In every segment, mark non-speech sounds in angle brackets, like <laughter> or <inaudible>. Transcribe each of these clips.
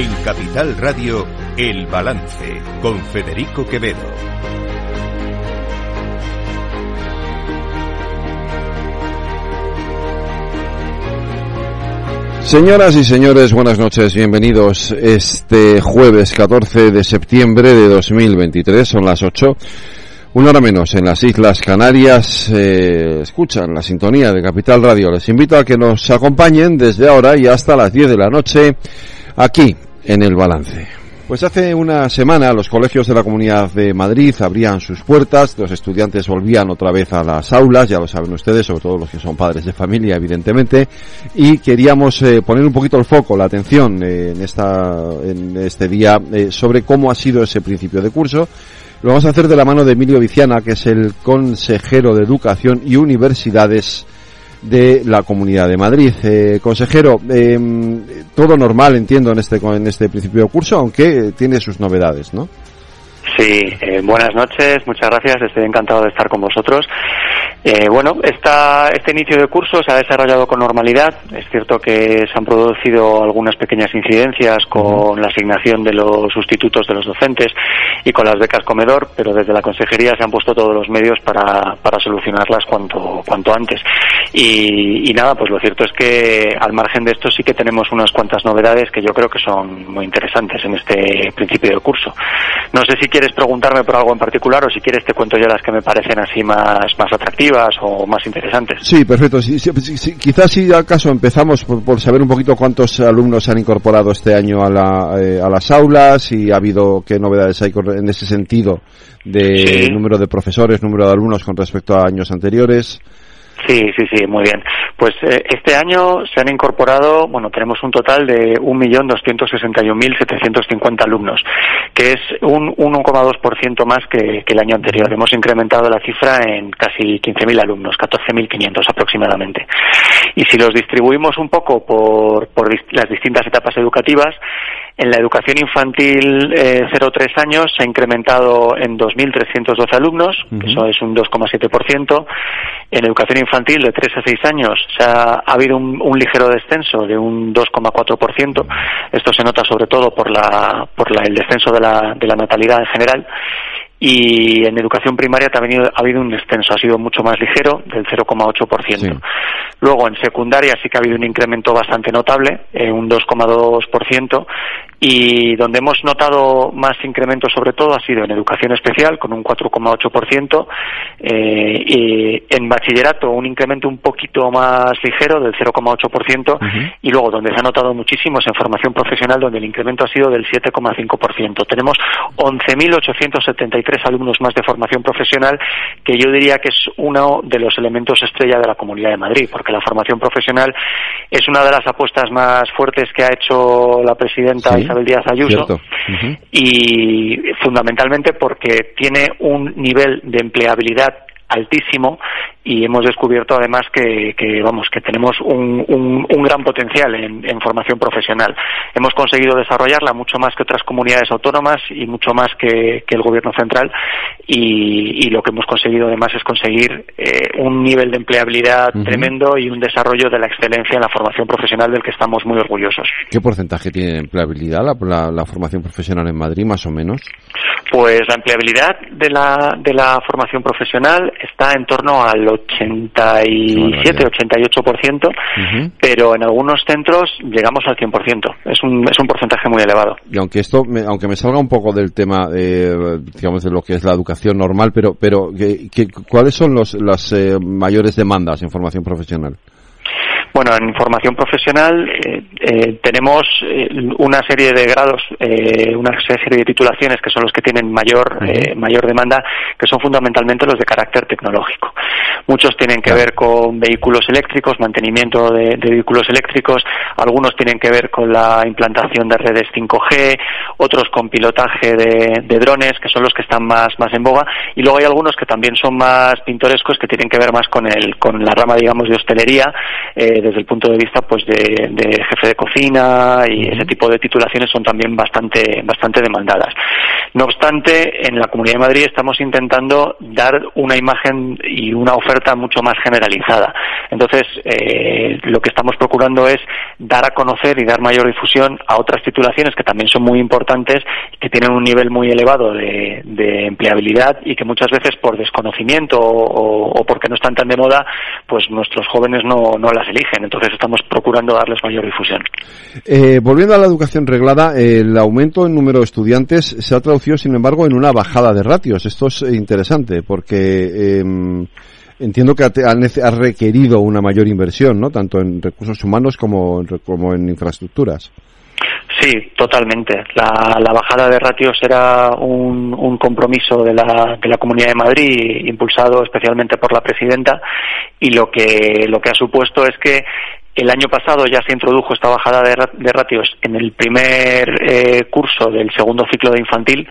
En Capital Radio, El Balance, con Federico Quevedo. Señoras y señores, buenas noches, bienvenidos. Este jueves 14 de septiembre de 2023, son las 8. Una hora menos en las Islas Canarias, eh, escuchan la sintonía de Capital Radio. Les invito a que nos acompañen desde ahora y hasta las 10 de la noche aquí en el balance. Pues hace una semana los colegios de la Comunidad de Madrid abrían sus puertas, los estudiantes volvían otra vez a las aulas, ya lo saben ustedes, sobre todo los que son padres de familia, evidentemente, y queríamos eh, poner un poquito el foco, la atención eh, en, esta, en este día sobre cómo ha sido ese principio de curso lo vamos a hacer de la mano de Emilio Viciana, que es el consejero de Educación y Universidades de la Comunidad de Madrid. Eh, consejero, eh, todo normal, entiendo, en este, en este principio de curso, aunque tiene sus novedades, ¿no? Sí, eh, buenas noches, muchas gracias, estoy encantado de estar con vosotros. Eh, bueno, esta, este inicio de curso se ha desarrollado con normalidad. Es cierto que se han producido algunas pequeñas incidencias con la asignación de los sustitutos de los docentes y con las becas comedor, pero desde la consejería se han puesto todos los medios para, para solucionarlas cuanto, cuanto antes. Y, y nada, pues lo cierto es que al margen de esto sí que tenemos unas cuantas novedades que yo creo que son muy interesantes en este principio de curso. No sé si quieres preguntarme por algo en particular o si quieres te cuento yo las que me parecen así más, más atractivas o más interesantes. Sí, perfecto. quizás si acaso empezamos por, saber un poquito cuántos alumnos se han incorporado este año a, la, eh, a las aulas y ha habido qué novedades hay en ese sentido de número de profesores, número de alumnos con respecto a años anteriores. Sí, sí, sí, muy bien. Pues eh, este año se han incorporado, bueno, tenemos un total de 1.261.750 alumnos, que es un 1,2% más que, el año anterior. Hemos incrementado la cifra en casi 15.000 alumnos, 14.500 aproximadamente. Y si los distribuimos un poco por, por las distintas etapas educativas, en la educación infantil eh, 0-3 años se ha incrementado en 2.312 alumnos, eso es un 2,7%. En educación infantil de 3 a 6 años se ha, habido un, ligero descenso de un 2,4%. Esto se nota sobre todo por, la, por la, el descenso de la, de la natalidad en general y en educación primaria también ha habido un descenso, ha sido mucho más ligero, del 0,8%. Luego en secundaria sí que ha habido un incremento bastante notable, eh, un 2,2%, y donde hemos notado más incremento sobre todo ha sido en educación especial con un 4,8% eh, y en bachillerato un incremento un poquito más ligero del 0,8% y luego donde se ha notado muchísimo es en formación profesional donde el incremento ha sido del 7,5%. Tenemos 11.873 alumnos más de formación profesional que yo diría que es uno de los elementos estrella de la Comunidad de Madrid porque la formación profesional es una de las apuestas más fuertes que ha hecho la presidenta Isabel Díaz Ayuso, y fundamentalmente porque tiene un nivel de empleabilidad altísimo y hemos descubierto además que, vamos que tenemos un, un, gran potencial en, formación profesional. Hemos conseguido desarrollarla mucho más que otras comunidades autónomas y mucho más que, el gobierno central y, lo que hemos conseguido además es conseguir eh, un nivel de empleabilidad tremendo y un desarrollo de la excelencia en la formación profesional del que estamos muy orgullosos. ¿qué porcentaje tiene de empleabilidad la, la formación profesional en Madrid más o menos? Pues la empleabilidad de la, de la formación profesional está en torno al 87-88%, pero en algunos centros llegamos al 100%. Es un, es un porcentaje muy elevado. Y aunque esto, me, aunque me salga un poco del tema, de, digamos, de lo que es la educación normal, pero, pero ¿cuáles son los, las eh, mayores demandas en formación profesional? Bueno, en formación profesional eh, eh, tenemos eh, una serie de grados, una serie de titulaciones que son los que tienen mayor, mayor demanda, que son fundamentalmente los de carácter tecnológico. Muchos tienen que ver con vehículos eléctricos, mantenimiento de, vehículos eléctricos, algunos tienen que ver con la implantación de redes 5G, otros con pilotaje de, de drones, que son los que están más, más en boga, y luego hay algunos que también son más pintorescos, que tienen que ver más con, el, con la rama, digamos, de hostelería, desde el punto de vista pues de, jefe de cocina y ese tipo de titulaciones son también bastante bastante demandadas. No obstante, en la Comunidad de Madrid estamos intentando dar una imagen y una oferta mucho más generalizada. Entonces, eh, lo que estamos procurando es dar a conocer y dar mayor difusión a otras titulaciones que también son muy importantes, que tienen un nivel muy elevado de, empleabilidad y que muchas veces por desconocimiento o, porque no están tan de moda, pues nuestros jóvenes no, las eligen. Entonces, estamos procurando darles mayor difusión. Eh, volviendo a la educación reglada, el aumento en número de estudiantes se ha traducido, sin embargo, en una bajada de ratios. Esto es interesante porque em, entiendo que ha, requerido una mayor inversión, ¿no? Tanto en recursos humanos como, como en infraestructuras. Sí, totalmente. La, bajada de ratios era un, compromiso de la, de la Comunidad de Madrid, impulsado especialmente por la presidenta, y lo que, lo que ha supuesto es que el año pasado ya se introdujo esta bajada de, ratios en el primer eh, curso del segundo ciclo de infantil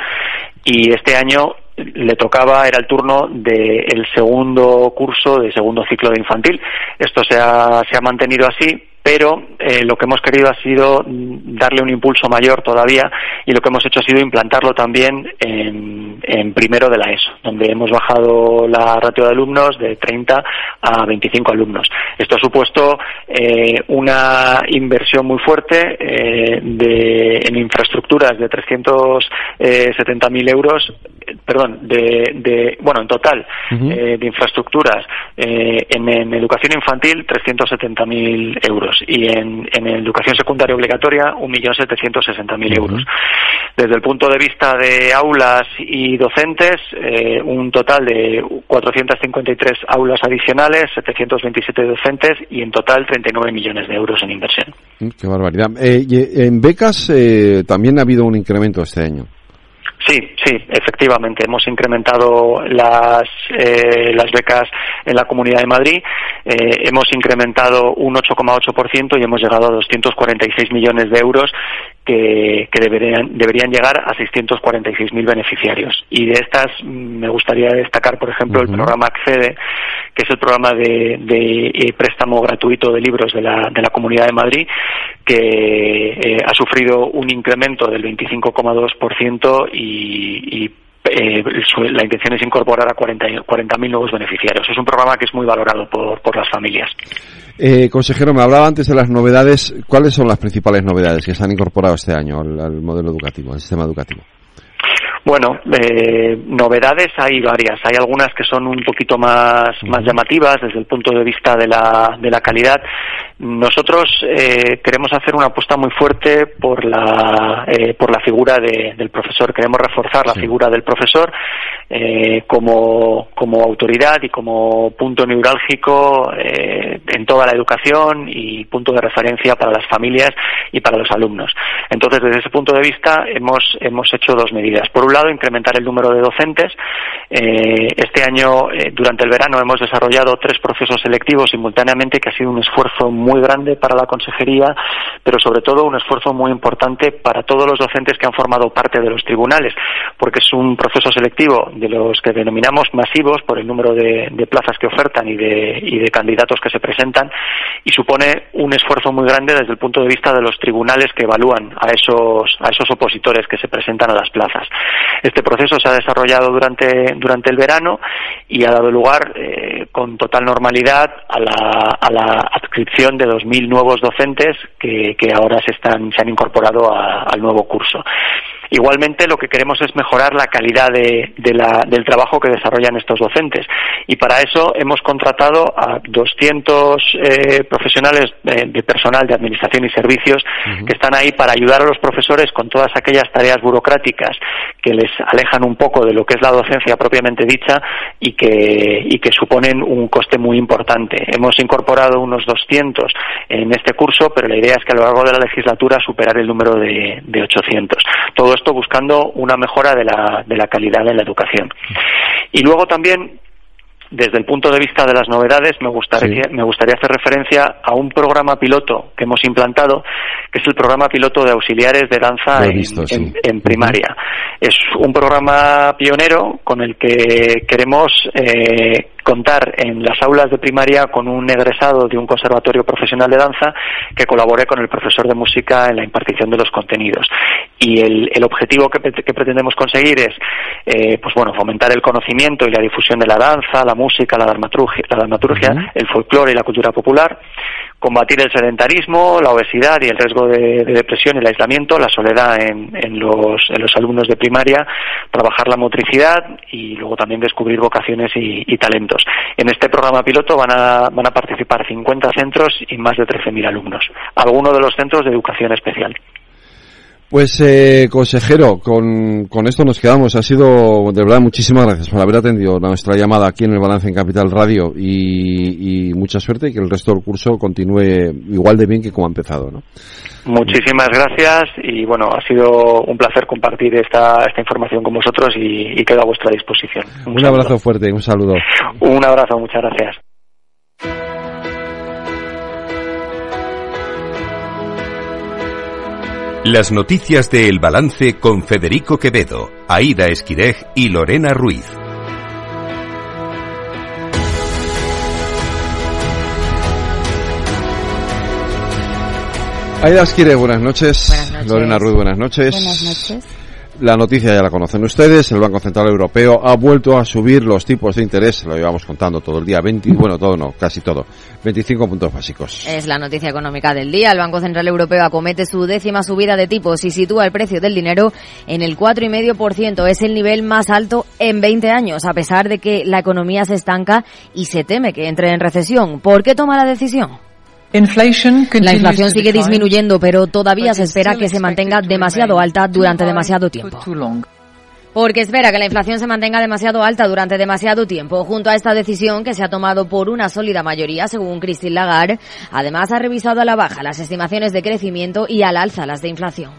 y este año le tocaba, era el turno del segundo curso de segundo ciclo de infantil. Esto se ha, se ha mantenido así, pero eh, lo que hemos querido ha sido darle un impulso mayor todavía y lo que hemos hecho ha sido implantarlo también en, primero de la ESO, donde hemos bajado la ratio de alumnos de 30 a 25 alumnos. Esto ha supuesto eh, una inversión muy fuerte eh, en infraestructuras de 370.000 euros, perdón, de, de, bueno, en total, de infraestructuras en, en educación infantil 370.000 euros y en, en educación secundaria obligatoria 1.760.000 euros. Desde el punto de vista de aulas y docentes, eh, un total de 453 aulas adicionales, 727 docentes y en total 39 millones de euros en inversión. Mm, qué barbaridad. Eh, en becas eh, también ha habido un incremento este año. Sí, sí, efectivamente. Hemos incrementado las, eh, las becas en la Comunidad de Madrid. Eh, hemos incrementado un 8,8% y hemos llegado a 246 millones de euros que, deberían, deberían llegar a 646.000 beneficiarios. Y de estas mm, me gustaría destacar, por ejemplo, el programa Accede, que es el programa de, eh, préstamo gratuito de libros de la, de la Comunidad de Madrid, que eh, ha sufrido un incremento del 25,2% y, y eh, la intención es incorporar a 40.000 40 nuevos beneficiarios. Es un programa que es muy valorado por, por las familias. Eh, consejero, me hablaba antes de las novedades. ¿Cuáles son las principales novedades que se han incorporado este año al, modelo educativo, al sistema educativo? Bueno, eh, novedades hay varias. Hay algunas que son un poquito más, más llamativas desde el punto de vista de la, de la calidad. Nosotros eh, queremos hacer una apuesta muy fuerte por la, eh, por la figura del profesor. Queremos reforzar la figura del profesor eh, como, como autoridad y como punto neurálgico eh, en toda la educación y punto de referencia para las familias y para los alumnos. Entonces, desde ese punto de vista, hemos, hemos hecho dos medidas. Por un lado, incrementar el número de docentes. Eh, este año, durante el verano, hemos desarrollado tres procesos selectivos simultáneamente, que ha sido un esfuerzo muy grande para la consejería, pero sobre todo un esfuerzo muy importante para todos los docentes que han formado parte de los tribunales, porque es un proceso selectivo de los que denominamos masivos por el número de, plazas que ofertan y de, y de candidatos que se presentan y supone un esfuerzo muy grande desde el punto de vista de los tribunales que evalúan a esos, a esos opositores que se presentan a las plazas. Este proceso se ha desarrollado durante, durante el verano y ha dado lugar eh, con total normalidad a la, a la adscripción de 2.000 nuevos docentes que, que ahora se, están, se han incorporado al nuevo curso. Igualmente, lo que queremos es mejorar la calidad de, la, del trabajo que desarrollan estos docentes. Y para eso hemos contratado a 200 eh, profesionales de, personal de administración y servicios que están ahí para ayudar a los profesores con todas aquellas tareas burocráticas que les alejan un poco de lo que es la docencia propiamente dicha y que, y que suponen un coste muy importante. Hemos incorporado unos 200 en este curso, pero la idea es que a lo largo de la legislatura superar el número de, de 800. Todo esto buscando una mejora de la, de la calidad de la educación. Y luego también desde el punto de vista de las novedades, me gustaría, me gustaría hacer referencia a un programa piloto que hemos implantado, que es el programa piloto de auxiliares de danza en, primaria. Es un programa pionero con el que queremos eh, contar en las aulas de primaria con un egresado de un conservatorio profesional de danza que colabore con el profesor de música en la impartición de los contenidos. Y el, objetivo que, pretendemos conseguir es, eh, pues bueno, fomentar el conocimiento y la difusión de la danza, la música, la dramaturgia, la dramaturgia el folclore y la cultura popular, combatir el sedentarismo, la obesidad y el riesgo de, depresión y el aislamiento, la soledad en, en, los, en, los, alumnos de primaria, trabajar la motricidad y luego también descubrir vocaciones y, talentos. En este programa piloto van a, van a participar 50 centros y más de 13.000 alumnos, algunos de los centros de educación especial. Pues, eh, consejero, con, con, esto nos quedamos. Ha sido, de verdad, muchísimas gracias por haber atendido nuestra llamada aquí en el Balance en Capital Radio y, y mucha suerte y que el resto del curso continúe igual de bien que como ha empezado, ¿no? Muchísimas gracias y bueno, ha sido un placer compartir esta, esta información con vosotros y, y quedo a vuestra disposición. Un, un abrazo fuerte, un saludo. Un abrazo, muchas gracias. Las noticias de El Balance con Federico Quevedo, Aida Esquirej y Lorena Ruiz. Aida Esquirej, buenas noches. buenas noches. Lorena Ruiz, buenas noches. Buenas noches. La noticia ya la conocen ustedes, el Banco Central Europeo ha vuelto a subir los tipos de interés, lo llevamos contando todo el día, 20, bueno, todo no, casi todo, 25 puntos básicos. Es la noticia económica del día, el Banco Central Europeo acomete su décima subida de tipos y sitúa el precio del dinero en el 4,5%, es el nivel más alto en 20 años, a pesar de que la economía se estanca y se teme que entre en recesión. ¿Por qué toma la decisión? La inflación sigue disminuyendo, pero todavía se espera que se mantenga demasiado alta durante demasiado tiempo. Porque espera que la inflación se mantenga demasiado alta durante demasiado tiempo. Junto a esta decisión que se ha tomado por una sólida mayoría, según Christine Lagarde, además ha revisado a la baja las estimaciones de crecimiento y al alza las de inflación.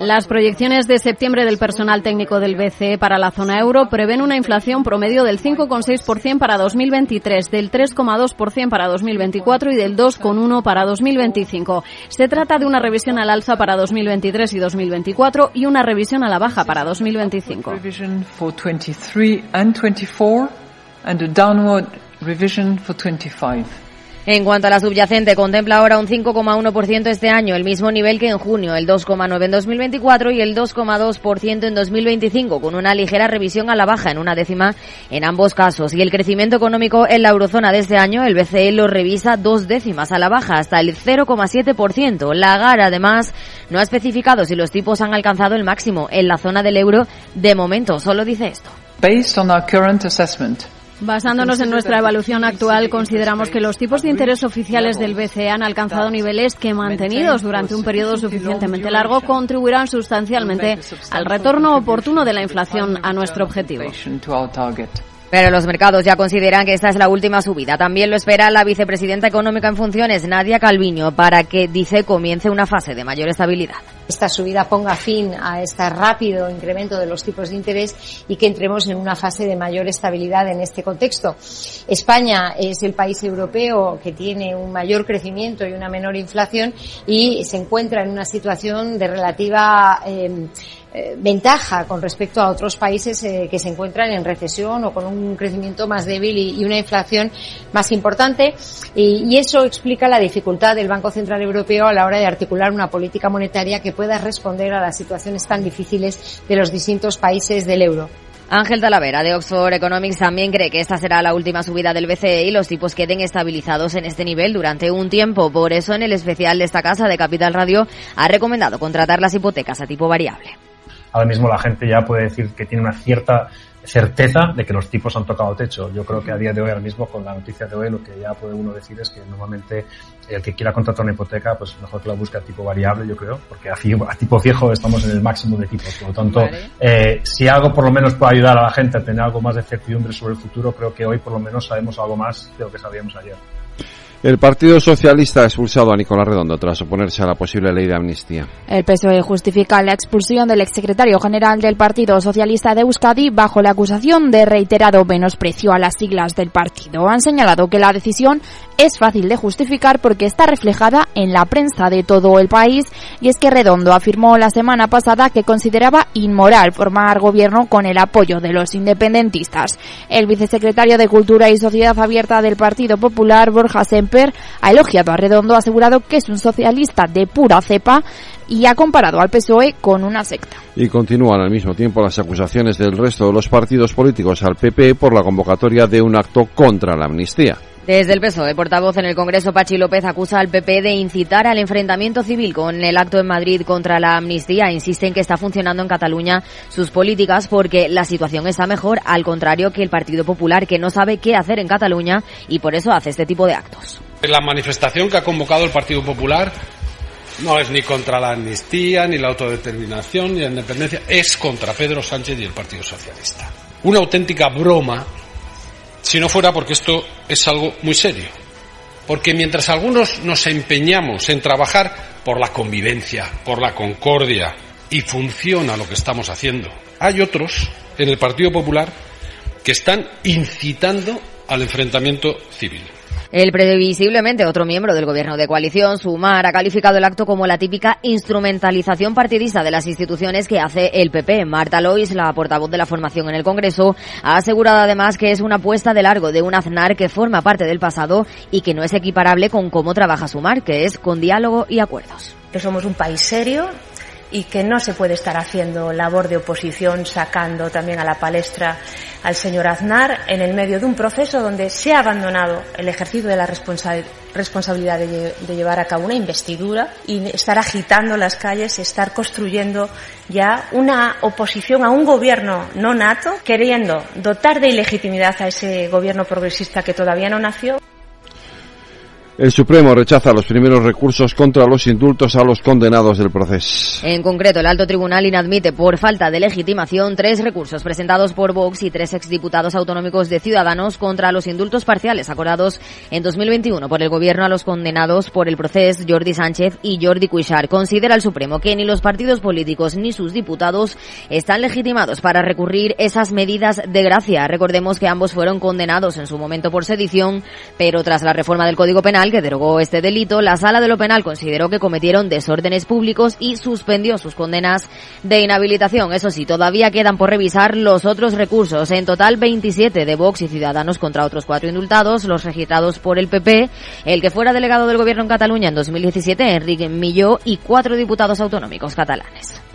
Las proyecciones de septiembre del personal técnico del BCE para la zona euro prevén una inflación promedio del 5,6% para 2023, del 3,2% para 2024 y del 2,1% para 2025. Se trata de una revisión al alza para 2023 y 2024 y una revisión a la baja para 2025. En cuanto a la subyacente, contempla ahora un 5,1% este año, el mismo nivel que en junio, el 2,9% en 2024 y el 2,2% en 2025, con una ligera revisión a la baja en una décima en ambos casos. Y el crecimiento económico en la eurozona de este año, el BCE lo revisa dos décimas a la baja, hasta el 0,7%. La GAR, además, no ha especificado si los tipos han alcanzado el máximo en la zona del euro. De momento, solo dice esto. Based on our current assessment, Basándonos en nuestra evaluación actual, consideramos que los tipos de interés oficiales del BCE han alcanzado niveles que, mantenidos durante un periodo suficientemente largo, contribuirán sustancialmente al retorno oportuno de la inflación a nuestro objetivo. Pero los mercados ya consideran que esta es la última subida. También lo espera la vicepresidenta económica en funciones, Nadia Calviño, para que, dice, comience una fase de mayor estabilidad. Esta subida ponga fin a este rápido incremento de los tipos de interés y que entremos en una fase de mayor estabilidad en este contexto. España es el país europeo que tiene un mayor crecimiento y una menor inflación y se encuentra en una situación de relativa eh, eh, ventaja con respecto a otros países eh, que se encuentran en recesión o con un crecimiento más débil y, una inflación más importante. Y, eso explica la dificultad del Banco Central Europeo a la hora de articular una política monetaria que pueda responder a las situaciones tan difíciles de los distintos países del euro. Ángel Talavera de Oxford Economics también cree que esta será la última subida del BCE y los tipos queden estabilizados en este nivel durante un tiempo. Por eso, en el especial de esta casa de Capital Radio ha recomendado contratar las hipotecas a tipo variable ahora mismo la gente ya puede decir que tiene una cierta certeza de que los tipos han tocado techo. Yo creo que a día de hoy, ahora mismo, con la noticia de hoy, lo que ya puede uno decir es que normalmente el que quiera contratar una hipoteca, pues mejor que la busque a tipo variable, yo creo, porque a, tipo fijo estamos en el máximo de tipos. Por lo tanto, eh, si algo por lo menos puede ayudar a la gente a tener algo más de certidumbre sobre el futuro, creo que hoy por lo menos sabemos algo más de lo que sabíamos ayer. El Partido Socialista ha expulsado a Nicolás Redondo tras oponerse a la posible ley de amnistía. El PSOE justifica la expulsión del exsecretario general del Partido Socialista de Euskadi bajo la acusación de reiterado menosprecio a las siglas del partido. Han señalado que la decisión es fácil de justificar porque está reflejada en la prensa de todo el país y es que Redondo afirmó la semana pasada que consideraba inmoral formar gobierno con el apoyo de los independentistas. El vicesecretario de Cultura y Sociedad Abierta del Partido Popular, Borja Semper, ha elogiado a Redondo, ha asegurado que es un socialista de pura cepa y ha comparado al PSOE con una secta. Y continúan al mismo tiempo las acusaciones del resto de los partidos políticos al PP por la convocatoria de un acto contra la amnistía. Desde el PSOE, portavoz en el Congreso, Pachi López acusa al PP de incitar al enfrentamiento civil con el acto en Madrid contra la amnistía. Insisten que está funcionando en Cataluña sus políticas porque la situación está mejor, al contrario que el Partido Popular, que no sabe qué hacer en Cataluña y por eso hace este tipo de actos. La manifestación que ha convocado el Partido Popular no es ni contra la amnistía, ni la autodeterminación, ni la independencia, es contra Pedro Sánchez y el Partido Socialista. Una auténtica broma, si no fuera porque esto es algo muy serio. Porque mientras algunos nos empeñamos en trabajar por la convivencia, por la concordia, y funciona lo que estamos haciendo, hay otros en el Partido Popular que están incitando al enfrentamiento civil. El previsiblemente otro miembro del gobierno de coalición, Sumar, ha calificado el acto como la típica instrumentalización partidista de las instituciones que hace el PP. Marta Lois, la portavoz de la formación en el Congreso, ha asegurado además que es una apuesta de largo de un Aznar que forma parte del pasado y que no es equiparable con cómo trabaja Sumar, que es con diálogo y acuerdos. Que somos un país serio, y que no se puede estar haciendo labor de oposición sacando también a la palestra al señor Aznar en el medio de un proceso donde se ha abandonado el ejercicio de la responsabilidad de, de, llevar a cabo una investidura y estar agitando las calles, estar construyendo ya una oposición a un gobierno no nato, queriendo dotar de ilegitimidad a ese gobierno progresista que todavía no nació. El Supremo rechaza los primeros recursos contra los indultos a los condenados del proceso. En concreto, el alto tribunal inadmite por falta de legitimación tres recursos presentados por Vox y tres exdiputados autonómicos de Ciudadanos contra los indultos parciales acordados en 2021 por el gobierno a los condenados por el proceso Jordi Sánchez y Jordi Cuixart. Considera el Supremo que ni los partidos políticos ni sus diputados están legitimados para recurrir esas medidas de gracia. Recordemos que ambos fueron condenados en su momento por sedición, pero tras la reforma del Código Penal que derogó este delito, la Sala de lo Penal consideró que cometieron desórdenes públicos y suspendió sus condenas de inhabilitación. Eso sí, todavía quedan por revisar los otros recursos. En total, 27 de Vox y Ciudadanos contra otros cuatro indultados, los registrados por el PP, el que fuera delegado del gobierno en Cataluña en 2017, Enrique Milló, y cuatro diputados autonómicos catalanes.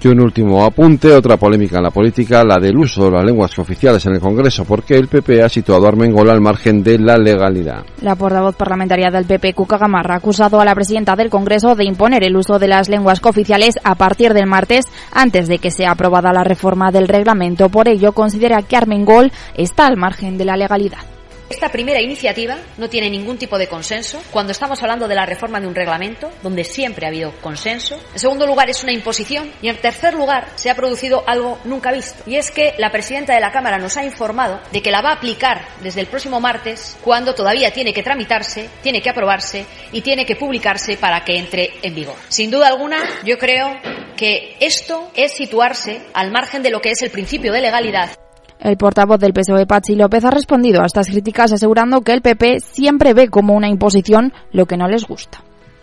Y un último apunte, otra polémica en la política, la del uso de las lenguas oficiales en el Congreso, porque el PP ha situado a Armengol al margen de la legalidad. La portavoz parlamentaria del PP, Cuca Gamarra, ha acusado a la presidenta del Congreso de imponer el uso de las lenguas cooficiales a partir del martes, antes de que sea aprobada la reforma del reglamento. Por ello, considera que Armengol está al margen de la legalidad. Esta primera iniciativa no tiene ningún tipo de consenso cuando estamos hablando de la reforma de un reglamento donde siempre ha habido consenso. En segundo lugar, es una imposición. Y en tercer lugar, se ha producido algo nunca visto. Y es que la presidenta de la Cámara nos ha informado de que la va a aplicar desde el próximo martes cuando todavía tiene que tramitarse, tiene que aprobarse y tiene que publicarse para que entre en vigor. Sin duda alguna, yo creo que esto es situarse al margen de lo que es el principio de legalidad. El portavoz del PSOE, Pachi López, ha respondido a estas críticas asegurando que el PP siempre ve como una imposición lo que no les gusta.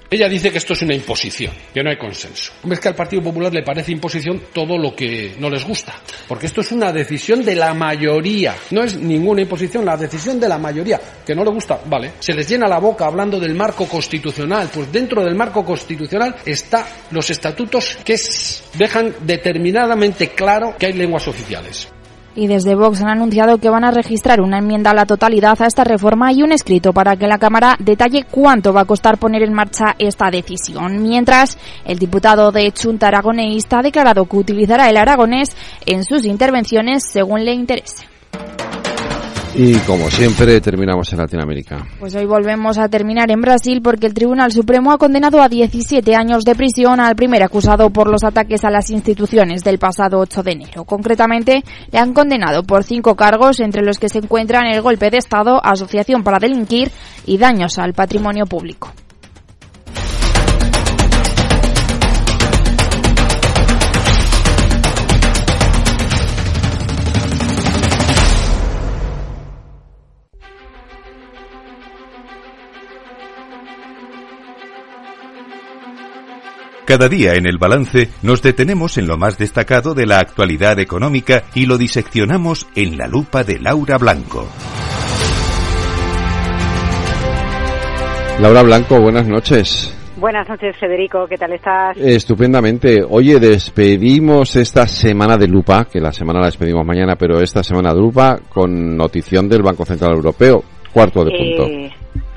Ella dice que esto es una imposición, que no hay consenso. Es que al Partido Popular le parece imposición todo lo que no les gusta, porque esto es una decisión de la mayoría, no es ninguna imposición, la decisión de la mayoría, que no le gusta, vale. Se les llena la boca hablando del marco constitucional, pues dentro del marco constitucional está los estatutos que dejan determinadamente claro que hay lenguas oficiales y desde Vox han anunciado que van a registrar una enmienda a la totalidad a esta reforma y un escrito para que la Cámara detalle cuánto va a costar poner en marcha esta decisión. Mientras, el diputado de Chunta Aragoneísta ha declarado que utilizará el aragonés en sus intervenciones según le interese. Y como siempre, terminamos en Latinoamérica. Pues hoy volvemos a terminar en Brasil porque el Tribunal Supremo ha condenado a 17 años de prisión al primer acusado por los ataques a las instituciones del pasado 8 de enero. Concretamente, le han condenado por cinco cargos, entre los que se encuentran el golpe de Estado, asociación para delinquir y daños al patrimonio público. Cada día en el balance nos detenemos en lo más destacado de la actualidad económica y lo diseccionamos en la lupa de Laura Blanco. Laura Blanco, buenas noches. Buenas noches, Federico. ¿Qué tal estás? Estupendamente. Oye, despedimos esta semana de lupa, que la semana la despedimos mañana, pero esta semana de lupa con notición del Banco Central Europeo. Cuarto de punto. Eh,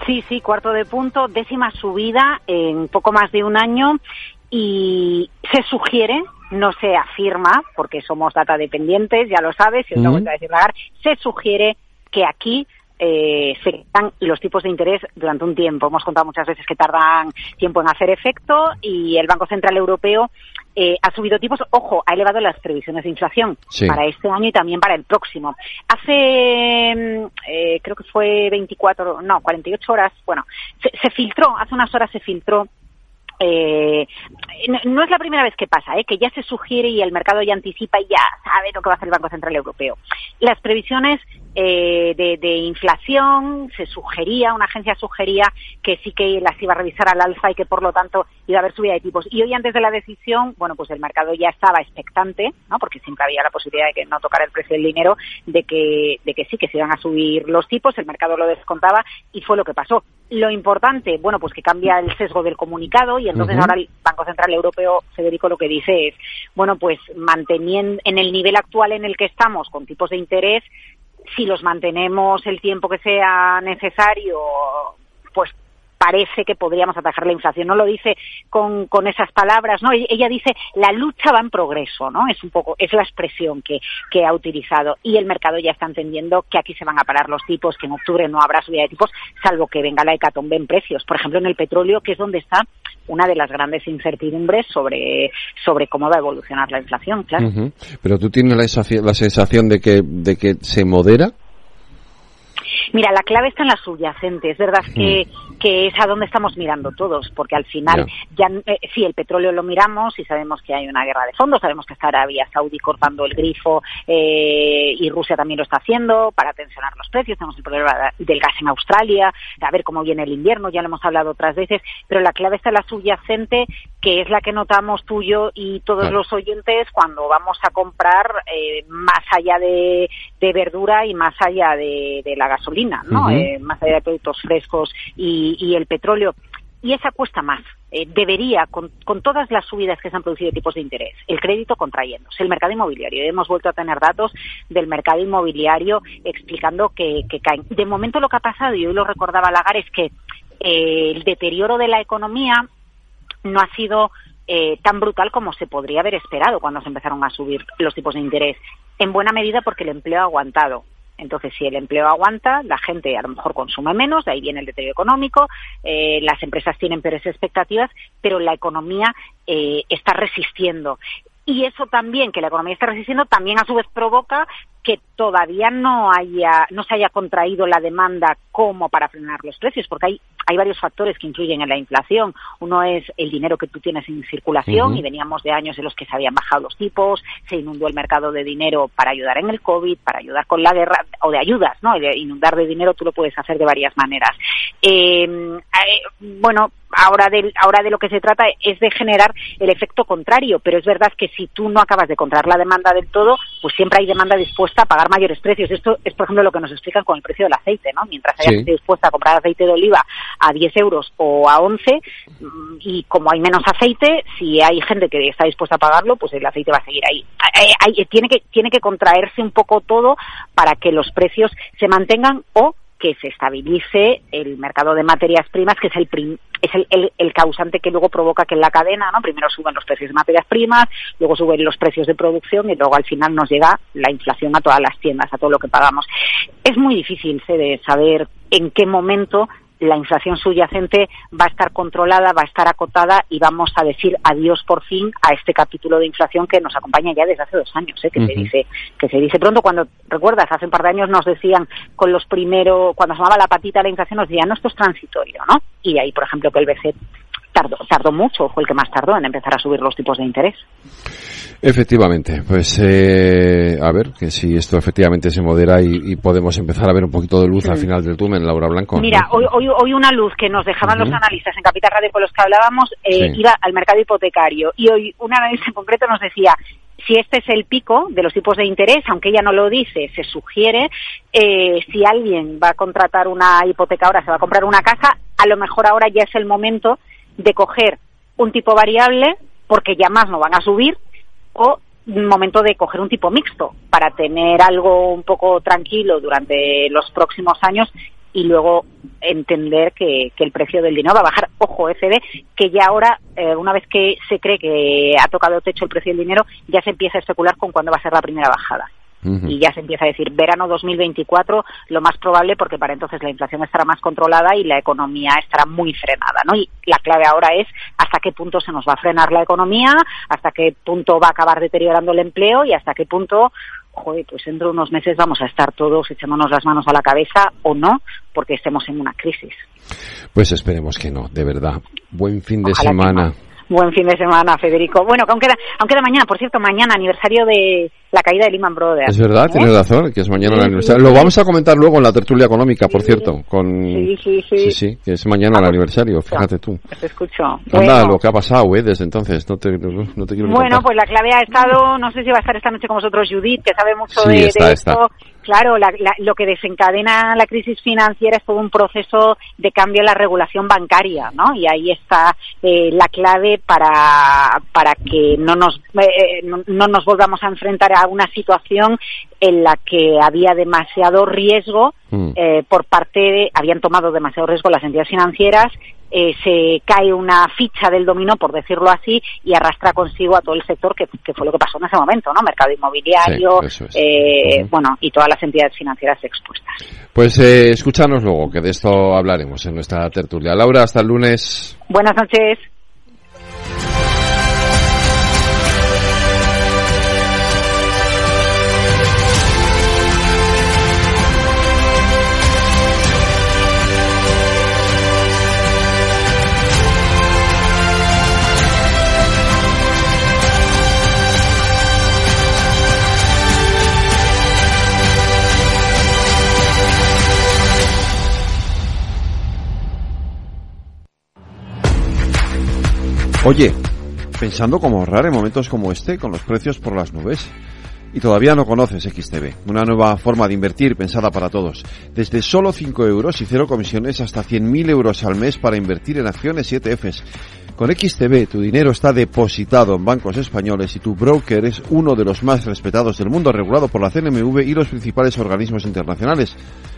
sí, sí, cuarto de punto, décima subida en poco más de un año y se sugiere, no se afirma, porque somos data dependientes, ya lo sabes, y os lo voy a decir, se sugiere que aquí eh, se quitan los tipos de interés durante un tiempo. Hemos contado muchas veces que tardan tiempo en hacer efecto y el Banco Central Europeo eh, ha subido tipos, ojo, ha elevado las previsiones de inflación para este año y también para el próximo. Hace, mm, eh, creo que fue 24, no, 48 horas, bueno, se filtró, hace unas horas se filtró eh, no, es la primera vez que pasa, ¿eh? que ya se sugiere y el mercado ya anticipa y ya sabe lo que va a hacer el Banco Central Europeo. Las previsiones eh, de, inflación se sugería, una agencia sugería que sí que las iba a revisar al alza y que por lo tanto iba a haber subida de tipos. Y hoy antes de la decisión, bueno, pues el mercado ya estaba expectante, ¿no? porque siempre había la posibilidad de que no tocara el precio del dinero, de que, de que sí, que se iban a subir los tipos, el mercado lo descontaba y fue lo que pasó. Lo importante, bueno, pues que cambia el sesgo del comunicado y entonces ahora el Banco Central Europeo, Federico, lo que dice es, bueno, pues manteniendo en el nivel actual en el que estamos con tipos de interés, si los mantenemos el tiempo que sea necesario, pues parece que podríamos atajar la inflación. No lo dice con, con esas palabras, ¿no? Ella dice la lucha va en progreso, ¿no? Es un poco, es la expresión que, que ha utilizado. Y el mercado ya está entendiendo que aquí se van a parar los tipos, que en octubre no habrá subida de tipos, salvo que venga la hecatombe en precios. Por ejemplo, en el petróleo, que es donde está una de las grandes incertidumbres sobre, sobre cómo va a evolucionar la inflación, claro. Pero tú tienes la, la sensación de que, de que se modera Mira, la clave está en la subyacente. Es verdad que, que es a donde estamos mirando todos, porque al final, ya eh, sí, el petróleo lo miramos y sabemos que hay una guerra de fondos, sabemos que está Arabia Saudí cortando el grifo eh, y Rusia también lo está haciendo para tensionar los precios. Tenemos el problema del gas en Australia, a ver cómo viene el invierno, ya lo hemos hablado otras veces, pero la clave está en la subyacente, que es la que notamos tú y y todos los oyentes cuando vamos a comprar eh, más allá de, de, verdura y más allá de, de la gasolina, ¿no? eh, más allá de productos frescos y, y el petróleo. Y esa cuesta más. Eh, debería, con, con, todas las subidas que se han producido de tipos de interés, el crédito contrayéndose, el mercado inmobiliario. Hemos vuelto a tener datos del mercado inmobiliario explicando que, que caen. De momento lo que ha pasado, y hoy lo recordaba Lagar, es que eh, el deterioro de la economía no ha sido eh, tan brutal como se podría haber esperado cuando se empezaron a subir los tipos de interés. En buena medida porque el empleo ha aguantado. Entonces, si el empleo aguanta, la gente a lo mejor consume menos, de ahí viene el deterioro económico, eh, las empresas tienen peores expectativas, pero la economía eh, está resistiendo. Y eso también, que la economía está resistiendo, también a su vez provoca que todavía no haya, no se haya contraído la demanda como para frenar los precios, porque hay, hay varios factores que influyen en la inflación. Uno es el dinero que tú tienes en circulación, y veníamos de años en los que se habían bajado los tipos, se inundó el mercado de dinero para ayudar en el COVID, para ayudar con la guerra, o de ayudas, ¿no? De inundar de dinero tú lo puedes hacer de varias maneras. Eh, eh, bueno, ahora de, ahora de lo que se trata es de generar el efecto contrario, pero es verdad que si tú no acabas de contraer la demanda del todo, pues siempre hay demanda dispuesta a pagar mayores precios. Esto es, por ejemplo, lo que nos explican con el precio del aceite, ¿no? Mientras haya gente dispuesta a comprar aceite de oliva a 10 euros o a 11, mm, y como hay menos aceite, si hay gente que está dispuesta a pagarlo, pues el aceite va a seguir ahí. tiene, que, tiene que contraerse un poco todo para que los precios se mantengan o que se estabilice el mercado de materias primas, que es el es el, el, causante que luego provoca que en la cadena, ¿no? Primero suben los precios de materias primas, luego suben los precios de producción y luego al final nos llega la inflación a todas las tiendas, a todo lo que pagamos. Es muy difícil de saber en qué momento la inflación subyacente va a estar controlada, va a estar acotada y vamos a decir adiós por fin a este capítulo de inflación que nos acompaña ya desde hace dos años, ¿eh? que se dice que se dice pronto. Cuando recuerdas hace un par de años nos decían con los primeros cuando se llamaba la patita la inflación nos decían no esto es transitorio, ¿no? Y ahí por ejemplo que el BCE tardó, tardó mucho, fue el que más tardó en empezar a subir los tipos de interés. Efectivamente, pues eh, a ver que si esto efectivamente se modera y, podemos empezar a ver un poquito de luz al final del túnel, Laura Blanco. Mira, hoy, hoy, hoy, una luz que nos dejaban los analistas en Capital Radio con los que hablábamos eh, iba al mercado hipotecario y hoy un analista en concreto nos decía si este es el pico de los tipos de interés, aunque ella no lo dice, se sugiere, eh, si alguien va a contratar una hipoteca ahora, se va a comprar una casa, a lo mejor ahora ya es el momento de coger un tipo variable porque ya más no van a subir o momento de coger un tipo mixto para tener algo un poco tranquilo durante los próximos años y luego entender que, el precio del dinero va a bajar. Ojo, FD, que ya ahora, eh, una vez que se cree que ha tocado techo el precio del dinero, ya se empieza a especular con cuándo va a ser la primera bajada. Y ya se empieza a decir verano 2024, lo más probable, porque para entonces la inflación estará más controlada y la economía estará muy frenada, ¿no? Y la clave ahora es hasta qué punto se nos va a frenar la economía, hasta qué punto va a acabar deteriorando el empleo y hasta qué punto joder, pues dentro de unos meses vamos a estar todos echándonos las manos a la cabeza o no, porque estemos en una crisis. Pues esperemos que no, de verdad. Buen fin de semana. Buen fin de semana, Federico. Bueno, aunque queda, aunque queda mañana, por cierto, mañana aniversario de la caída de Lehman Brothers. Es verdad, ¿eh? tienes razón, que es mañana el aniversario. Lo vamos a comentar luego en la tertulia económica, por cierto. Con... Sí, sí, sí. Sí, sí, que es mañana el aniversario, fíjate tú. Te escucho. Anda, lo que ha pasado, ¿eh? Desde entonces, no te, no te quiero Bueno, pues la clave ha estado, no sé si va a estar esta noche con vosotros Judith, que sabe mucho de, esto. Claro, lo que desencadena la crisis financiera es todo un proceso de cambio en la regulación bancaria, ¿no? Y ahí está eh, la clave para, para que no nos, eh, no, no nos volvamos a enfrentar a una situación en la que había demasiado riesgo mm. eh, por parte de, habían tomado demasiado riesgo las entidades financieras, eh, se cae una ficha del dominó, por decirlo así, y arrastra consigo a todo el sector, que, fue lo que pasó en ese momento, ¿no? Mercado inmobiliario, eh, bueno, y todas las entidades financieras expuestas. Pues escúchanos luego, que de esto hablaremos en nuestra tertulia. Laura, hasta el lunes. Buenas noches. Oye, pensando cómo ahorrar en momentos como este con los precios por las nubes. Y todavía no conoces XTB, una nueva forma de invertir pensada para todos. Desde solo 5 euros y cero comisiones hasta 100.000 euros al mes para invertir en acciones y ETFs. Con XTB tu dinero está depositado en bancos españoles y tu broker es uno de los más respetados del mundo, regulado por la CNMV y los principales organismos internacionales.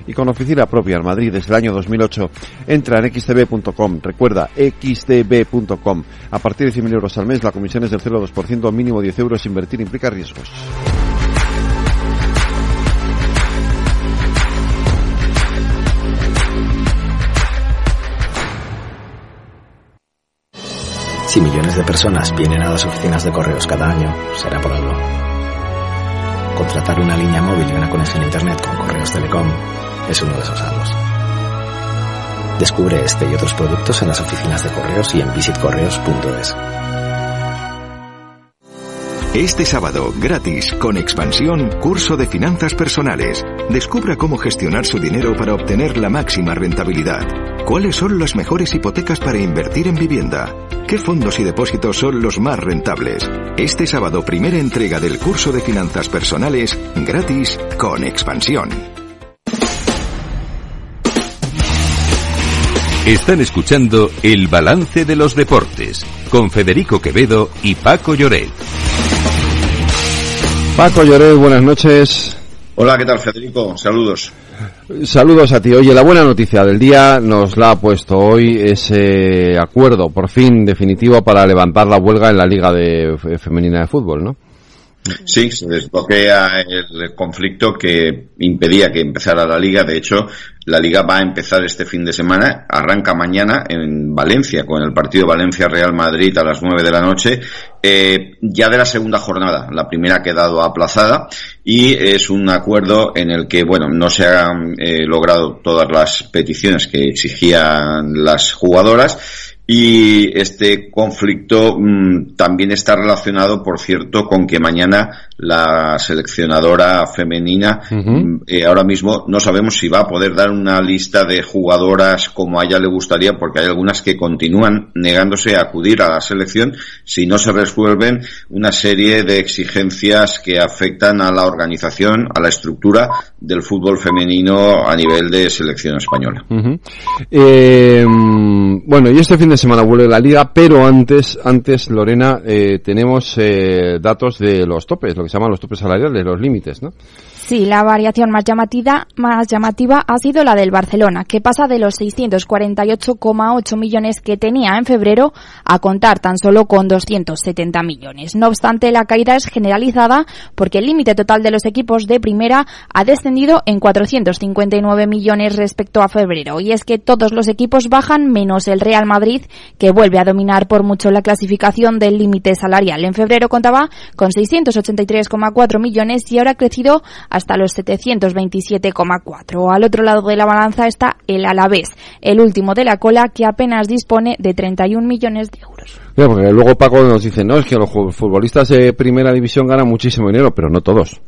Y con oficina propia en Madrid desde el año 2008. Entra en xtb.com. Recuerda, xtb.com. A partir de 100.000 euros al mes, la comisión es del 0,2%, mínimo 10 euros. Invertir implica riesgos. Si millones de personas vienen a las oficinas de correos cada año, será por algo. Contratar una línea móvil y una conexión a Internet con Correos Telecom es uno de esos algo. Descubre este y otros productos en las oficinas de correos y en visitcorreos.es. Este sábado, gratis, con expansión, curso de finanzas personales. Descubra cómo gestionar su dinero para obtener la máxima rentabilidad. ¿Cuáles son las mejores hipotecas para invertir en vivienda? ¿Qué fondos y depósitos son los más rentables? Este sábado, primera entrega del curso de finanzas personales, gratis, con expansión. Están escuchando El Balance de los Deportes con Federico Quevedo y Paco Lloret. Paco Lloret, buenas noches. Hola, ¿qué tal Federico? Saludos. Saludos a ti. Oye, la buena noticia del día nos la ha puesto hoy ese acuerdo, por fin definitivo, para levantar la huelga en la Liga de Femenina de Fútbol, ¿no? Sí, se desbloquea el conflicto que impedía que empezara la liga. De hecho, la liga va a empezar este fin de semana. Arranca mañana en Valencia con el partido Valencia-Real Madrid a las nueve de la noche. Eh, ya de la segunda jornada. La primera ha quedado aplazada y es un acuerdo en el que, bueno, no se han eh, logrado todas las peticiones que exigían las jugadoras y este conflicto mm, también está relacionado, por cierto, con que mañana la seleccionadora femenina. Eh, ahora mismo no sabemos si va a poder dar una lista de jugadoras como a ella le gustaría, porque hay algunas que continúan negándose a acudir a la selección si no se resuelven una serie de exigencias que afectan a la organización, a la estructura del fútbol femenino a nivel de selección española. eh, bueno, y este fin de semana vuelve la liga, pero antes, antes Lorena, eh, tenemos eh, datos de los topes, que se llaman los topes salariales, los límites, ¿no? Sí, la variación más llamativa, ha sido la del Barcelona, que pasa de los 648,8 millones que tenía en febrero a contar tan solo con 270 millones. No obstante, la caída es generalizada porque el límite total de los equipos de primera ha descendido en 459 millones respecto a febrero. Y es que todos los equipos bajan menos el Real Madrid, que vuelve a dominar por mucho la clasificación del límite salarial. En febrero contaba con 683,4 millones y ahora ha crecido hasta los 727,4. Al otro lado de la balanza está el Alavés, el último de la cola que apenas dispone de 31 millones de euros. porque luego Paco nos dice, no, es que los futbolistas de primera división ganan muchísimo dinero, pero no todos.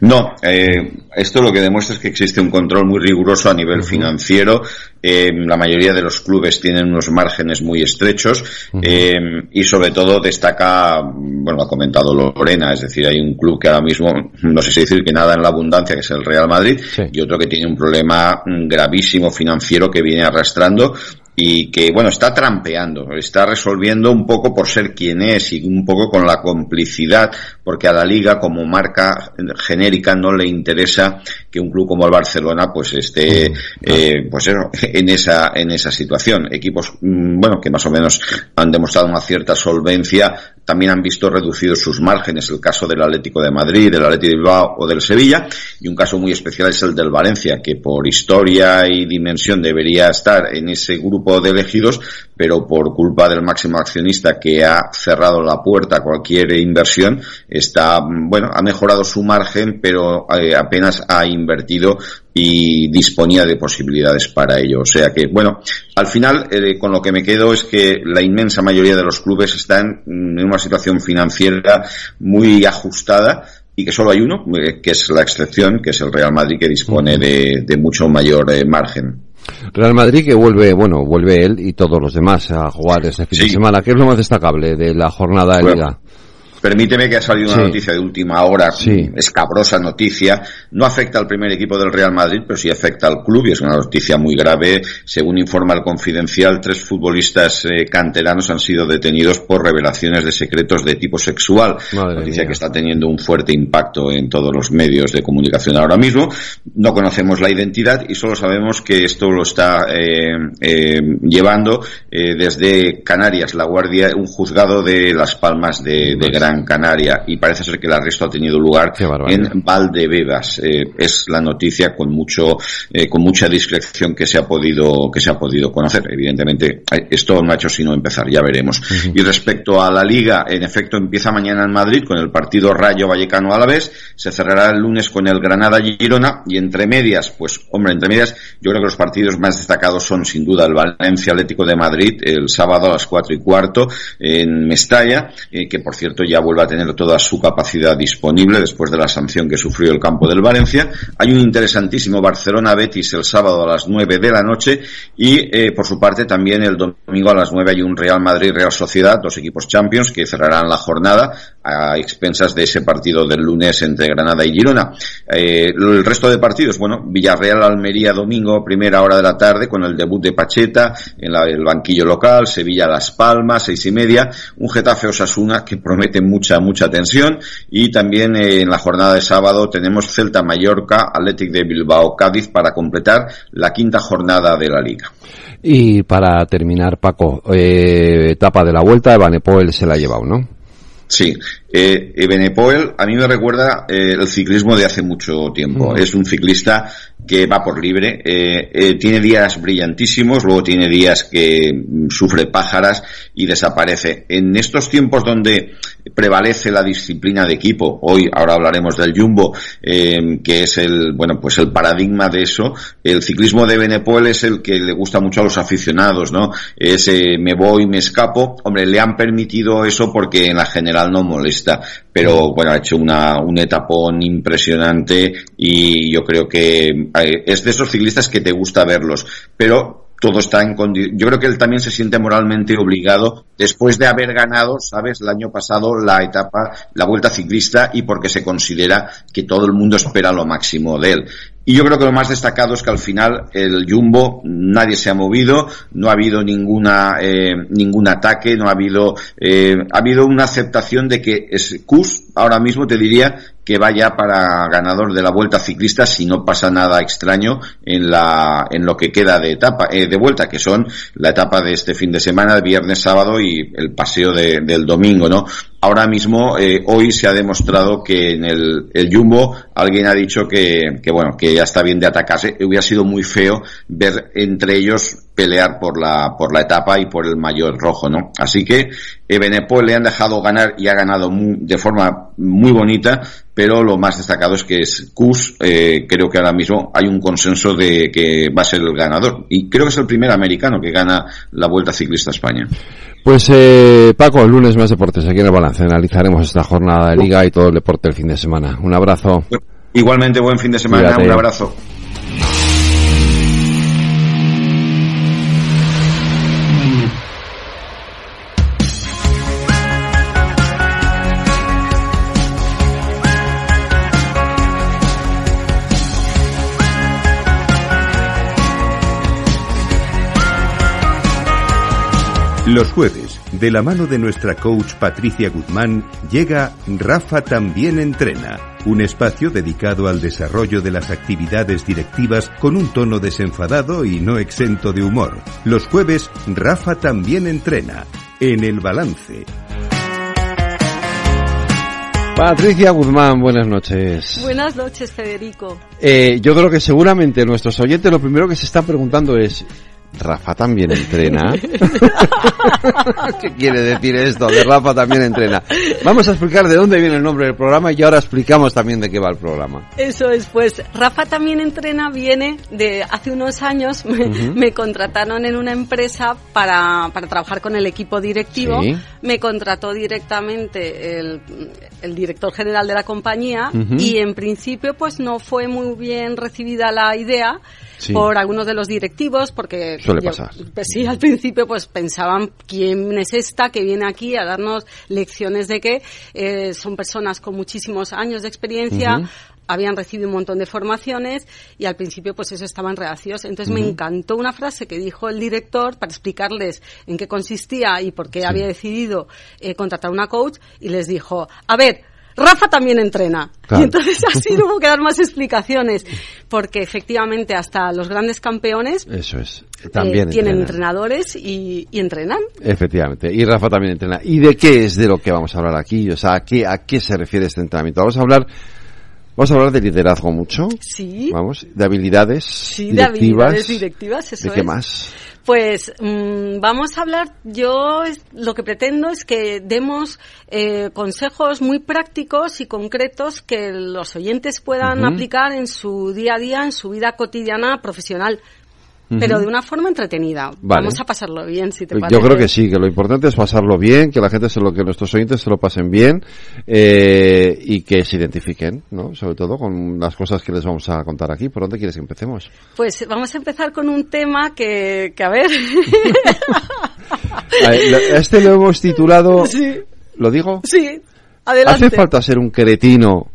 No, eh, esto lo que demuestra es que existe un control muy riguroso a nivel financiero. Eh, la mayoría de los clubes tienen unos márgenes muy estrechos eh, y sobre todo destaca, bueno, ha comentado Lorena, es decir, hay un club que ahora mismo, no sé si decir que nada en la abundancia, que es el Real Madrid, y otro que tiene un problema gravísimo financiero que viene arrastrando y que, bueno, está trampeando, está resolviendo un poco por ser quien es y un poco con la complicidad, porque a la liga como marca genérica no le interesa que un club como el Barcelona pues esté, eh, pues <laughs> en esa, en esa situación. Equipos, mm, bueno, que más o menos han demostrado una cierta solvencia, también han visto reducidos sus márgenes, el caso del Atlético de Madrid, del Atlético de Bilbao o del Sevilla, y un caso muy especial es el del Valencia, que por historia y dimensión debería estar en ese grupo de elegidos, pero por culpa del máximo accionista que ha cerrado la puerta a cualquier inversión, está, bueno, ha mejorado su margen, pero eh, apenas ha invertido y disponía de posibilidades para ello. O sea que, bueno, al final eh, con lo que me quedo es que la inmensa mayoría de los clubes están en una situación financiera muy ajustada y que solo hay uno, eh, que es la excepción, que es el Real Madrid, que dispone de, de mucho mayor eh, margen. Real Madrid que vuelve, bueno, vuelve él y todos los demás a jugar este fin de semana. ¿Qué es lo más destacable de la jornada de Liga? Permíteme que ha salido una noticia de última hora, escabrosa noticia. No afecta al primer equipo del Real Madrid, pero sí afecta al club y es una noticia muy grave. Según informa el Confidencial, tres futbolistas eh, canteranos han sido detenidos por revelaciones de secretos de tipo sexual. noticia que está teniendo un fuerte impacto en todos los medios de comunicación ahora mismo. No conocemos la identidad y solo sabemos que esto lo está eh, eh, llevando desde Canarias, la Guardia, un juzgado de Las Palmas de, de Gran Canaria y parece ser que el arresto ha tenido lugar en Valdebebas. Eh, es la noticia con mucho eh, con mucha discreción que se ha podido que se ha podido conocer. Evidentemente eh, esto no ha hecho sino empezar, ya veremos. Y respecto a la liga, en efecto empieza mañana en Madrid con el partido Rayo Vallecano a la vez, se cerrará el lunes con el Granada Girona y entre medias, pues hombre, entre medias yo creo que los partidos más destacados son sin duda el Valencia Atlético de Madrid el sábado a las cuatro y cuarto en Mestalla, que por cierto ya vuelve a tener toda su capacidad disponible después de la sanción que sufrió el campo del Valencia. Hay un interesantísimo Barcelona-Betis el sábado a las 9 de la noche y eh, por su parte también el domingo a las 9 hay un Real Madrid-Real Sociedad, dos equipos champions que cerrarán la jornada a expensas de ese partido del lunes entre Granada y Girona. Eh, el resto de partidos, bueno, Villarreal-Almería domingo, primera hora de la tarde con el debut de Pacheta en el banquillo local, Sevilla-Las Palmas, seis y media, un Getafe-Osasuna que promete mucha, mucha tensión. Y también eh, en la jornada de sábado tenemos Celta Mallorca, Athletic de Bilbao, Cádiz para completar la quinta jornada de la liga. Y para terminar, Paco, eh, etapa de la vuelta, Evanepoel se la ha llevado, ¿no? Sí, eh, Benepoel a mí me recuerda eh, el ciclismo de hace mucho tiempo. Es un ciclista que va por libre. Eh, eh, tiene días brillantísimos, luego tiene días que mm, sufre pájaras y desaparece. En estos tiempos donde prevalece la disciplina de equipo, hoy ahora hablaremos del Jumbo, eh, que es el bueno pues el paradigma de eso. El ciclismo de Benepol es el que le gusta mucho a los aficionados, ¿no? Ese me voy, me escapo. Hombre, le han permitido eso porque en la general no molesta, pero bueno ha hecho una un etapón impresionante y yo creo que eh, es de esos ciclistas que te gusta verlos, pero todo está en yo creo que él también se siente moralmente obligado después de haber ganado, sabes, el año pasado la etapa, la vuelta ciclista y porque se considera que todo el mundo espera lo máximo de él. Y yo creo que lo más destacado es que al final el Jumbo nadie se ha movido, no ha habido ninguna eh, ningún ataque, no ha habido eh, ha habido una aceptación de que es Kus ahora mismo te diría que vaya para ganador de la vuelta ciclista si no pasa nada extraño en la en lo que queda de etapa eh, de vuelta que son la etapa de este fin de semana, viernes, sábado y el paseo de, del domingo, ¿no? ahora mismo, eh, hoy se ha demostrado que en el, el Jumbo alguien ha dicho que, que, bueno, que ya está bien de atacarse. Hubiera sido muy feo ver entre ellos pelear por la, por la etapa y por el mayor rojo, ¿no? Así que Ebenepol le han dejado ganar y ha ganado de forma muy bonita, pero lo más destacado es que es Kus, eh, creo que ahora mismo hay un consenso de que va a ser el ganador. Y creo que es el primer americano que gana la Vuelta Ciclista a España. Pues eh, Paco, el lunes más deportes aquí en el balance. Analizaremos esta jornada de liga y todo el deporte el fin de semana. Un abrazo. Igualmente buen fin de semana, un abrazo. Los jueves, de la mano de nuestra coach Patricia Guzmán, llega Rafa también entrena, un espacio dedicado al desarrollo de las actividades directivas con un tono desenfadado y no exento de humor. Los jueves, Rafa también entrena, en el balance. Patricia Guzmán, buenas noches. Buenas noches, Federico. Eh, yo creo que seguramente nuestros oyentes lo primero que se están preguntando es, Rafa también entrena. <laughs> ¿Qué quiere decir esto? De Rafa también entrena. Vamos a explicar de dónde viene el nombre del programa y ahora explicamos también de qué va el programa. Eso es, pues Rafa también entrena viene de hace unos años me, contrataron en una empresa para, para, trabajar con el equipo directivo. Me contrató directamente el, el, director general de la compañía y en principio pues no fue muy bien recibida la idea por algunos de los directivos, porque Suele pasar. Pues sí, al principio pues pensaban quién es esta que viene aquí a darnos lecciones de que eh, son personas con muchísimos años de experiencia, habían recibido un montón de formaciones y al principio pues eso estaban reacios. Entonces me encantó una frase que dijo el director para explicarles en qué consistía y por qué había decidido eh, contratar una coach y les dijo, a ver, Rafa también entrena. Y entonces así hubo que dar más explicaciones, porque efectivamente hasta los grandes campeones Eso es. También eh, tienen entrenadores y, entrenan. Efectivamente. Y Rafa también entrena. ¿Y de qué es de lo que vamos a hablar aquí? O sea, ¿a qué, a qué se refiere este entrenamiento? Vamos a hablar Vamos a hablar de liderazgo mucho. Sí. Vamos, de habilidades sí, de habilidades directivas, eso ¿De qué más? Pues mm, vamos a hablar, yo lo que pretendo es que demos eh, consejos muy prácticos y concretos que los oyentes puedan aplicar en su día a día, en su vida cotidiana profesional pero de una forma entretenida. Vamos a pasarlo bien, si te parece. Yo creo que sí, que lo importante es pasarlo bien, que la gente se lo, que nuestros oyentes se lo pasen bien eh, y que se identifiquen, ¿no? Sobre todo con las cosas que les vamos a contar aquí. ¿Por dónde quieres que empecemos? Pues vamos a empezar con un tema que, que a ver. <laughs> este lo hemos titulado. Sí. ¿Lo digo? Sí. Adelante. ¿Hace falta ser un cretino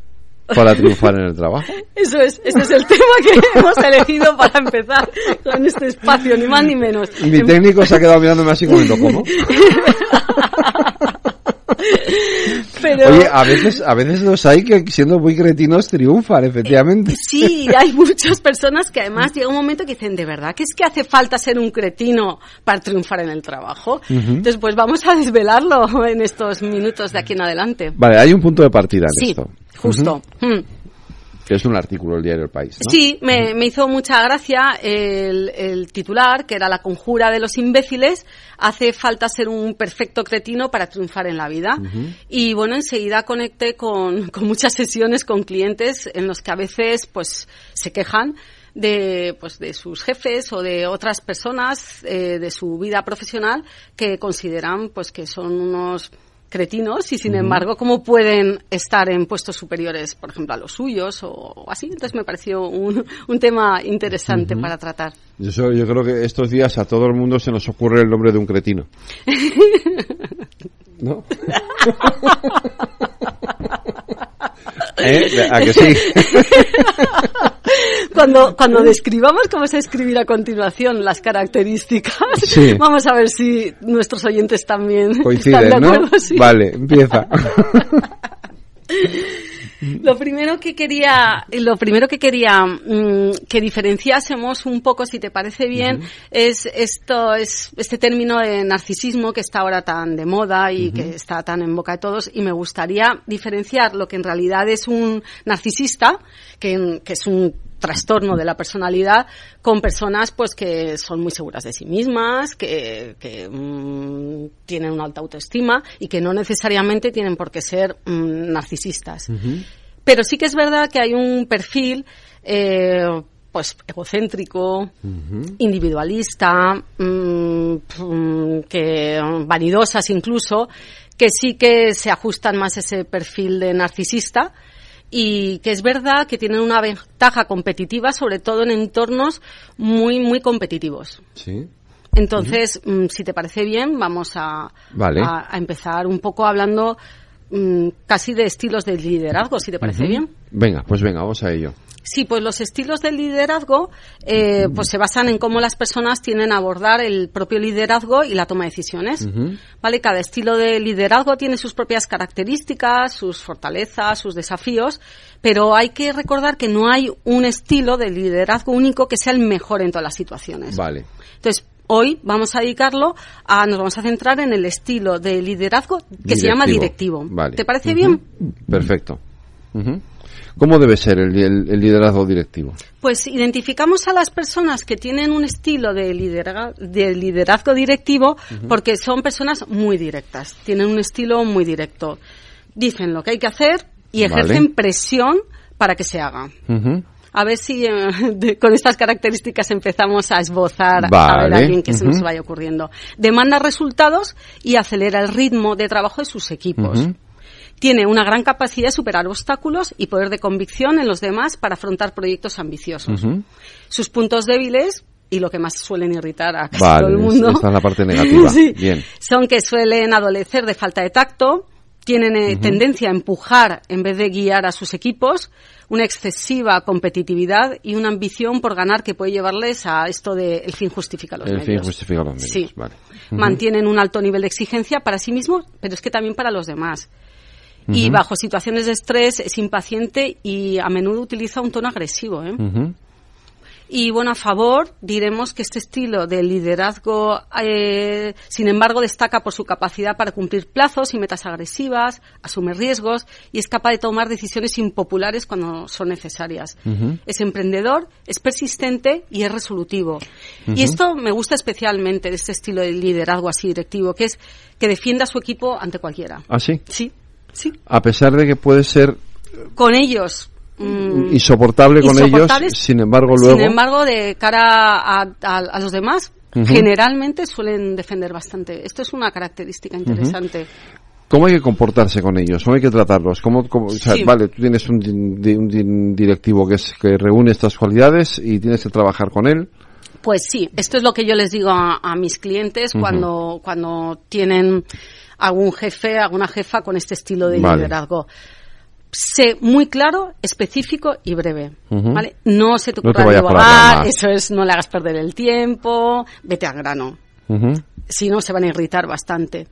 para triunfar en el trabajo. Eso es, ese es el tema que <laughs> hemos elegido para empezar con este espacio, ni más ni menos. Y mi técnico se ha quedado mirándome así como, ¿cómo? <laughs> Pero... Oye, a veces, a veces los hay que siendo muy cretinos triunfan, efectivamente. sí, hay muchas personas que además llega un momento que dicen, ¿de verdad que es que hace falta ser un cretino para triunfar en el trabajo? Entonces, pues vamos a desvelarlo en estos minutos de aquí en adelante. Vale, hay un punto de partida en sí, esto. justo. Mm. Que es un artículo del diario El País. Sí, me, hizo mucha gracia el, titular, que era La conjura de los imbéciles. Hace falta ser un perfecto cretino para triunfar en la vida. Y bueno, enseguida conecté con, <laughs> con muchas sesiones con clientes en los que a veces pues se quejan de, pues, de sus jefes o de otras personas eh, de su vida profesional que consideran pues que son unos cretinos y sin embargo cómo pueden estar en puestos superiores, por ejemplo, a los suyos o, así. Entonces me pareció un, un tema interesante para tratar. Yo, yo creo que estos días a todo el mundo se nos ocurre el nombre de un cretino. <laughs> ¿No? <laughs> ¿Eh? ¿A que sí? <laughs> <laughs> cuando, cuando describamos cómo se escribir a continuación las características, <laughs> vamos a ver si nuestros oyentes también coinciden, están de acuerdo. ¿no? Vale, empieza. <laughs> Lo primero que quería, lo primero que quería mm, que diferenciásemos un poco, si te parece bien, es esto, es este término de narcisismo que está ahora tan de moda y que está tan en boca de todos. Y me gustaría diferenciar lo que en realidad es un narcisista, que, que es un trastorno de la personalidad con personas pues que son muy seguras de sí mismas, que, que mm, tienen una alta autoestima y que no necesariamente tienen por qué ser mm, narcisistas. Pero sí que es verdad que hay un perfil eh, pues egocéntrico, individualista, mm, que vanidosas incluso, que sí que se ajustan más a ese perfil de narcisista y que es verdad que tienen una ventaja competitiva, sobre todo en entornos muy, muy competitivos. Sí. Entonces, mm, si te parece bien, vamos a, a, empezar un poco hablando mm, casi de estilos de liderazgo, si te parece bien. Venga, pues venga, vamos a ello. Sí, pues los estilos del liderazgo eh, pues se basan en cómo las personas tienen a abordar el propio liderazgo y la toma de decisiones. ¿Vale? Cada estilo de liderazgo tiene sus propias características, sus fortalezas, sus desafíos, pero hay que recordar que no hay un estilo de liderazgo único que sea el mejor en todas las situaciones. Vale. Entonces, hoy vamos a dedicarlo a, nos vamos a centrar en el estilo de liderazgo que se llama directivo. ¿Te parece bien? Perfecto. ¿Cómo debe ser el, liderazgo directivo? Pues identificamos a las personas que tienen un estilo de, de liderazgo directivo porque son personas muy directas, tienen un estilo muy directo. Dicen lo que hay que hacer y ejercen presión para que se haga. A ver si eh, <laughs> con estas características empezamos a esbozar a ver a alguien que se nos vaya ocurriendo. Demanda resultados y acelera el ritmo de trabajo de sus equipos. Tiene una gran capacidad de superar obstáculos y poder de convicción en los demás para afrontar proyectos ambiciosos. Sus puntos débiles y lo que más suelen irritar a casi todo el mundo. Esta es la parte negativa. <laughs> Bien. Son que suelen adolecer de falta de tacto, tienen eh, tendencia a empujar en vez de guiar a sus equipos, una excesiva competitividad y una ambición por ganar que puede llevarles a esto de el fin justifica los medios. El fin justifica los medios, sí. Mantienen un alto nivel de exigencia para sí mismos, pero es que también para los demás y bajo situaciones de estrés es impaciente y a menudo utiliza un tono agresivo. ¿eh? Y bueno, a favor diremos que este estilo de liderazgo, eh, sin embargo, destaca por su capacidad para cumplir plazos y metas agresivas, asume riesgos y es capaz de tomar decisiones impopulares cuando son necesarias. Es emprendedor, es persistente y es resolutivo. Y esto me gusta especialmente de este estilo de liderazgo así directivo, que es que defienda a su equipo ante cualquiera. ¿Ah, sí? Sí. Sí. A pesar de que puede ser con ellos mm, insoportable con ellos, sin embargo luego sin embargo de cara a, los demás generalmente suelen defender bastante. Esto es una característica interesante. ¿Cómo hay que comportarse con ellos? ¿Cómo hay que tratarlos? ¿Cómo, Vale, tú tienes un, un, directivo que, es, que reúne estas cualidades y tienes que trabajar con él. Pues sí, esto es lo que yo les digo a, mis clientes cuando, cuando tienen algún jefe, alguna jefa con este estilo de liderazgo. Sé muy claro, específico y breve. ¿vale? No se te ocurra no eso es, no le hagas perder el tiempo, vete al grano. Si no, se van a irritar bastante.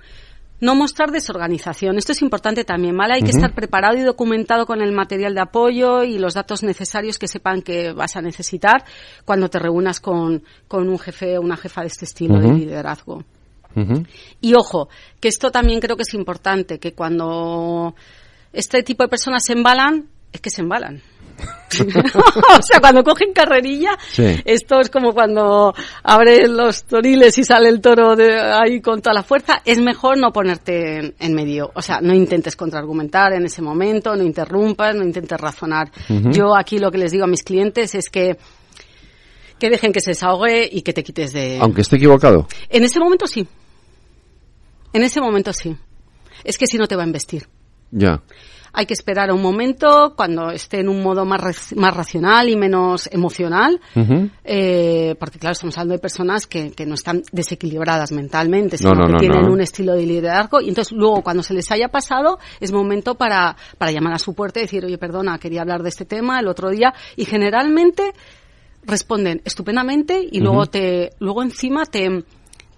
No mostrar desorganización. Esto es importante también, ¿vale? Hay que estar preparado y documentado con el material de apoyo y los datos necesarios que sepan que vas a necesitar cuando te reúnas con, con un jefe o una jefa de este estilo de liderazgo. Y ojo, que esto también creo que es importante, que cuando este tipo de personas se embalan, es que se embalan. <laughs> <laughs> o sea, cuando cogen carrerilla, esto es como cuando abres los toriles y sale el toro de ahí con toda la fuerza, es mejor no ponerte en, medio. O sea, no intentes contraargumentar en ese momento, no interrumpas, no intentes razonar. Yo aquí lo que les digo a mis clientes es que que dejen que se desahogue y que te quites de... Aunque esté equivocado. En ese momento sí. En ese momento sí. Es que si no te va a investir. Ya hay que esperar un momento cuando esté en un modo más, más racional y menos emocional, eh, porque claro, estamos hablando de personas que, que no están desequilibradas mentalmente, sino que tienen un estilo de liderazgo y entonces luego cuando se les haya pasado es momento para, para llamar a su puerta y decir, oye, perdona, quería hablar de este tema el otro día y generalmente responden estupendamente y luego te, luego encima te,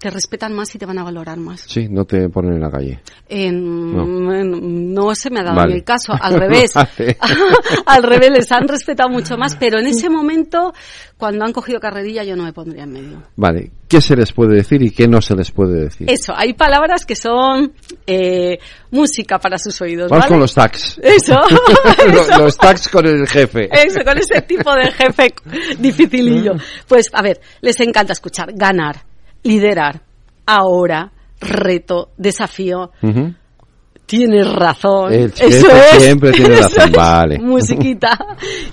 te respetan más y te van a valorar más. Sí, no te ponen en la calle. no. se me ha dado el caso, <laughs> al revés. <laughs> al revés, les han respetado mucho más, pero en ese momento, cuando han cogido carrerilla, yo no me pondría en medio. Vale, ¿qué se les puede decir y qué no se les puede decir? Eso, hay palabras que son eh, música para sus oídos. Vamos con los tags. <laughs> Eso. los, tags con el jefe. Eso, con ese tipo de jefe dificilillo. Pues, a ver, les encanta escuchar, ganar liderar, ahora, reto, desafío. Tienes razón. Eso es. Siempre tiene <laughs> razón, vale. <laughs> Musiquita.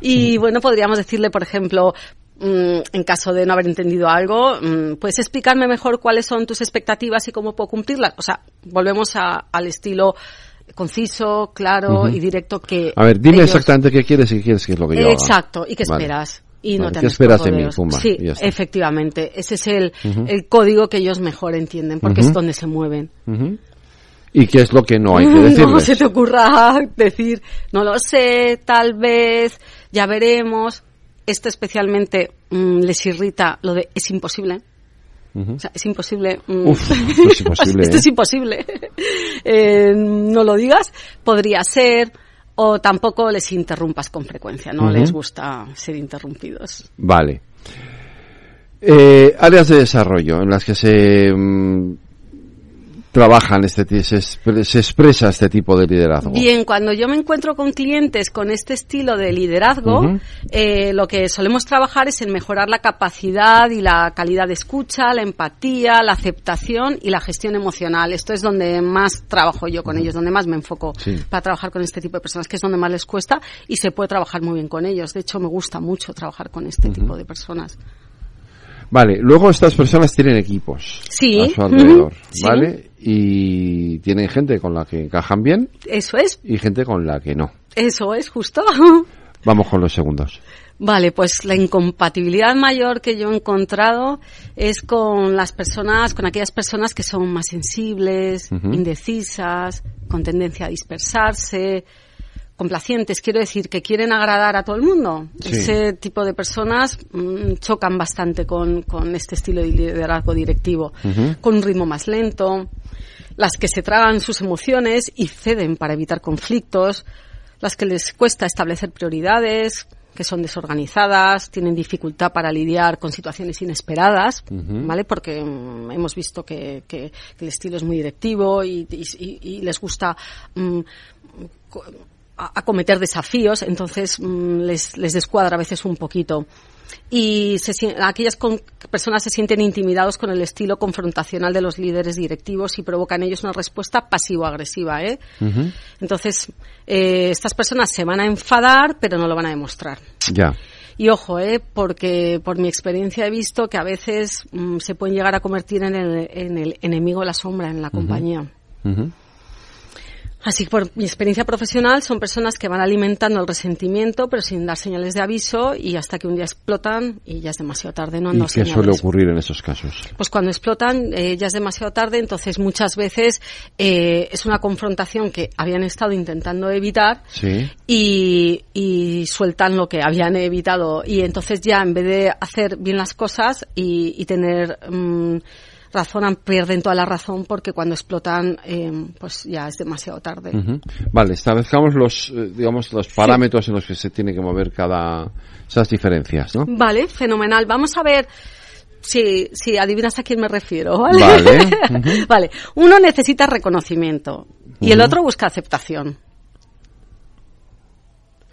Y bueno, podríamos decirle, por ejemplo, mm, en caso de no haber entendido algo, mm, ¿puedes explicarme mejor cuáles son tus expectativas y cómo puedo cumplirlas? O sea, volvemos al estilo conciso, claro y directo que... A ver, dime exactamente qué quieres y qué quieres que es lo que yo Exacto, y qué esperas y no ¿Qué esperas de mí? sí, efectivamente. Ese es el, el, código que ellos mejor entienden, porque es donde se mueven. ¿Y qué es lo que no hay que decir? <laughs> No se te ocurra <laughs> decir, no lo sé, tal vez, ya veremos. Esto especialmente mm, les irrita lo de es imposible. O sea, es imposible. Mm. Uf, esto es <laughs> imposible. esto es ¿eh? imposible. Eh, no lo digas. Podría ser o tampoco les interrumpas con frecuencia, no les gusta ser interrumpidos. Vale. Eh, áreas de desarrollo en las que se mm, trabajan este se, se, expresa este tipo de liderazgo? Bien, cuando yo me encuentro con clientes con este estilo de liderazgo, eh, lo que solemos trabajar es en mejorar la capacidad y la calidad de escucha, la empatía, la aceptación y la gestión emocional. Esto es donde más trabajo yo con ellos, donde más me enfoco para trabajar con este tipo de personas, que es donde más les cuesta y se puede trabajar muy bien con ellos. De hecho, me gusta mucho trabajar con este tipo de personas. Vale, luego estas personas tienen equipos sí. a su alrededor, ¿vale? Y tienen gente con la que encajan bien. Eso es. Y gente con la que no. Eso es, justo. <laughs> Vamos con los segundos. Vale, pues la incompatibilidad mayor que yo he encontrado es con las personas, con aquellas personas que son más sensibles, indecisas, con tendencia a dispersarse, complacientes, quiero decir, que quieren agradar a todo el mundo. Ese tipo de personas mm, chocan bastante con, con, este estilo de liderazgo directivo, con un ritmo más lento, las que se tragan sus emociones y ceden para evitar conflictos, las que les cuesta establecer prioridades, que son desorganizadas, tienen dificultad para lidiar con situaciones inesperadas, ¿vale? Porque mm, hemos visto que, que, el estilo es muy directivo y, y, les gusta mm, acometer desafíos, entonces mm, les, les descuadra a veces un poquito y aquellas personas se sienten intimidados con el estilo confrontacional de los líderes directivos y provocan en ellos una respuesta pasivo-agresiva. ¿eh? Entonces, eh, estas personas se van a enfadar, pero no lo van a demostrar. Ya. Y ojo, ¿eh? porque por mi experiencia he visto que a veces mm, se pueden llegar a convertir en el, en el enemigo de la sombra en la compañía. Así que por mi experiencia profesional son personas que van alimentando el resentimiento pero sin dar señales de aviso y hasta que un día explotan y ya es demasiado tarde. No, ¿Y qué suele ocurrir en esos casos? Pues cuando explotan eh, ya es demasiado tarde, entonces muchas veces eh, es una confrontación que habían estado intentando evitar y, y, sueltan lo que habían evitado y entonces ya en vez de hacer bien las cosas y, y tener... Mm, razonan, pierden toda la razón porque cuando explotan, eh, pues ya es demasiado tarde. Vale, establezcamos los, eh, digamos, los parámetros en los que se tiene que mover cada, esas diferencias, ¿no? Vale, fenomenal. Vamos a ver si, si adivinas a quién me refiero, ¿vale? Vale. <laughs> vale. Uno necesita reconocimiento y el otro busca aceptación.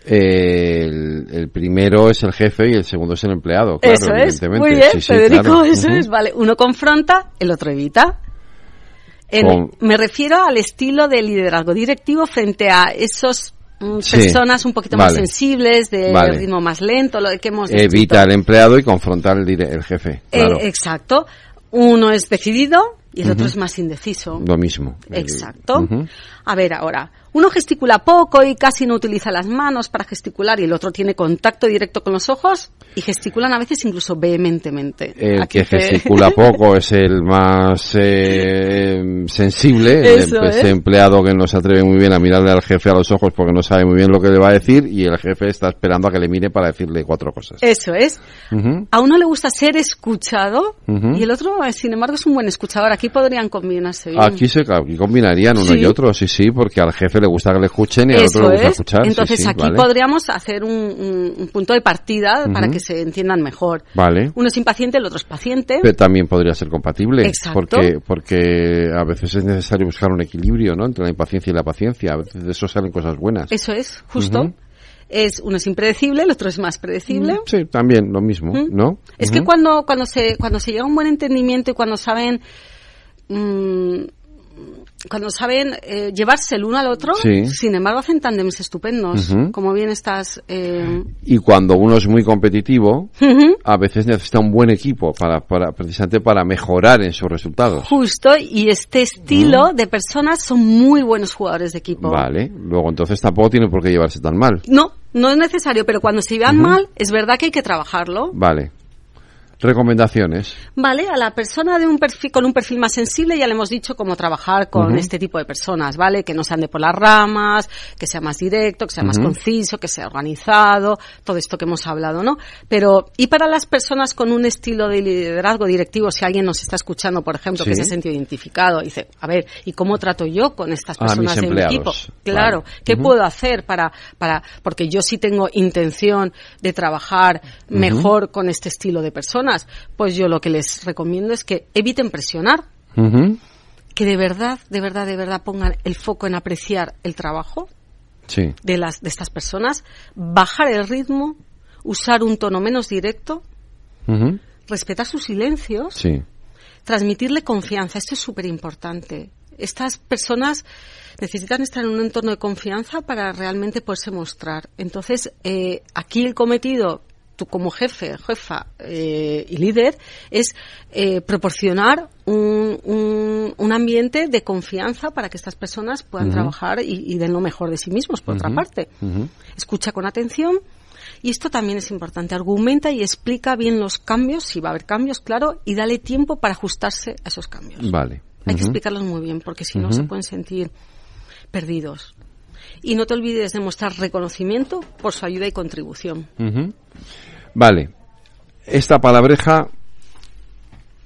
El, el primero es el jefe y el segundo es el empleado. Claro, eso es. evidentemente. Muy bien, Sí, sí, Federico, claro. <laughs> eso es. Vale, uno confronta, el otro evita. En- Con- Me refiero al estilo de liderazgo directivo frente a esos mm, Sí, personas un poquito más sensibles, de Vale. ritmo más lento, lo que hemos. Evita al empleado y confronta al dire- el jefe. Eh, exacto. Uno es decidido y el otro es más indeciso. Lo mismo. Exacto. A ver, ahora, uno gesticula poco y casi no utiliza las manos para gesticular y el otro tiene contacto directo con los ojos y gesticulan a veces incluso vehementemente. El Aquí que te- gesticula <laughs> poco es el más eh, sensible, Eso ese es. empleado que no se atreve muy bien a mirarle al jefe a los ojos porque no sabe muy bien lo que le va a decir y el jefe está esperando a que le mire para decirle cuatro cosas. Eso es. A uno le gusta ser escuchado y el otro, eh, sin embargo, es un buen escuchador. Aquí podrían combinarse bien. Aquí se aquí combinarían uno Sí. y otro, sí, sí, porque al jefe le gusta que le escuchen y al Eso otro le gusta es. escuchar. Entonces sí, aquí vale. podríamos hacer un, un- un punto de partida para que se entiendan mejor. Vale. Uno es impaciente, el otro es paciente. Pero también podría ser compatible. Exacto. Porque, porque a veces es necesario buscar un equilibrio, ¿no? Entre la impaciencia y la paciencia. A veces de eso salen cosas buenas. Eso es, justo. Es uno es impredecible, el otro es más predecible. Sí, también lo mismo, ¿Mm? ¿no? Es que cuando cuando se cuando se llega a un buen entendimiento y cuando saben mm, cuando saben eh, llevarse el uno al otro, Sí. sin embargo hacen tándems estupendos, Ujú. como bien estás. Eh, Y cuando uno es muy competitivo, ujú, a veces necesita un buen equipo para, para precisamente para mejorar en sus resultados. Justo, y este estilo de personas son muy buenos jugadores de equipo. Vale. Luego entonces tampoco tiene por qué llevarse tan mal. No, no es necesario, pero cuando se llevan mal, es verdad que hay que trabajarlo. Vale. Recomendaciones. Vale, a la persona de un perfil, con un perfil más sensible ya le hemos dicho cómo trabajar con Ujú. este tipo de personas, ¿vale? Que no se ande por las ramas, que sea más directo, que sea más conciso, que sea organizado, todo esto que hemos hablado, ¿no? Pero, y para las personas con un estilo de liderazgo directivo, si alguien nos está escuchando, por ejemplo, que se ha sentido identificado, dice, a ver, ¿y cómo trato yo con estas personas de mi equipo? Claro, Vale. ¿qué puedo hacer para, para, porque yo sí tengo intención de trabajar mejor con este estilo de personas? Pues yo lo que les recomiendo es que eviten presionar, que de verdad, de verdad, de verdad pongan el foco en apreciar el trabajo Sí. de las, de estas personas, bajar el ritmo, usar un tono menos directo, respetar sus silencios, Sí. transmitirle confianza. Esto es súper importante. Estas personas necesitan estar en un entorno de confianza para realmente poderse mostrar. Entonces, eh, aquí el cometido, tú como jefe, jefa eh, y líder, es eh, proporcionar un, un, un ambiente de confianza para que estas personas puedan trabajar y, y den lo mejor de sí mismos, por otra parte. Escucha con atención. Y esto también es importante. Argumenta y explica bien los cambios, si va a haber cambios, claro, y dale tiempo para ajustarse a esos cambios. Vale. Hay que explicarlos muy bien, porque si no se pueden sentir perdidos. Y no te olvides de mostrar reconocimiento por su ayuda y contribución. Vale. Esta palabreja,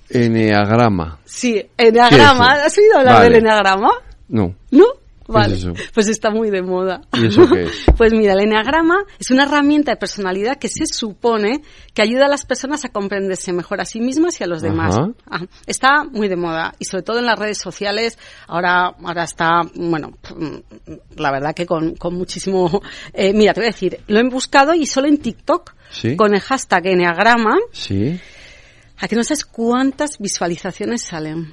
eneagrama. Sí, eneagrama. ¿Has oído hablar Vale. del eneagrama? No. ¿No? ¿Qué Vale. es? Pues está muy de moda. ¿Y eso qué es? <laughs> Pues mira, el eneagrama es una herramienta de personalidad que se supone que ayuda a las personas a comprenderse mejor a sí mismas y a los demás. Está muy de moda y sobre todo en las redes sociales ahora ahora está, bueno, la verdad que con, con muchísimo... eh, mira, te voy a decir, lo he buscado y solo en TikTok Sí. con el hashtag eneagrama, Sí. a que no sabes cuántas visualizaciones salen.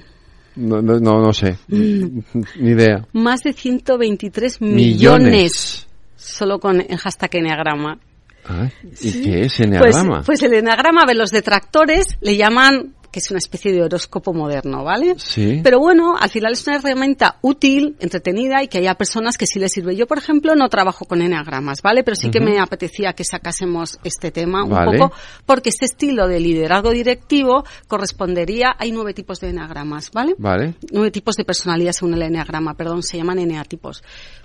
No, no, no, no sé. Mm. Ni idea. Más de 123 Millones. millones solo con el hashtag eneagrama. Ah, ¿Y qué es Pues, eneagrama? pues el eneagrama, a ver, los detractores le llaman que es una especie de horóscopo moderno, ¿vale? Sí. Pero bueno, al final es una herramienta útil, entretenida y que haya personas que sí les sirve. Yo, por ejemplo, no trabajo con eneagramas, ¿vale? Pero sí que me apetecía que sacásemos este tema un Vale. poco, porque este estilo de liderazgo directivo correspondería, hay nueve tipos de eneagramas, ¿vale? Vale. nueve tipos de personalidad según el eneagrama, perdón, se llaman eneatipos.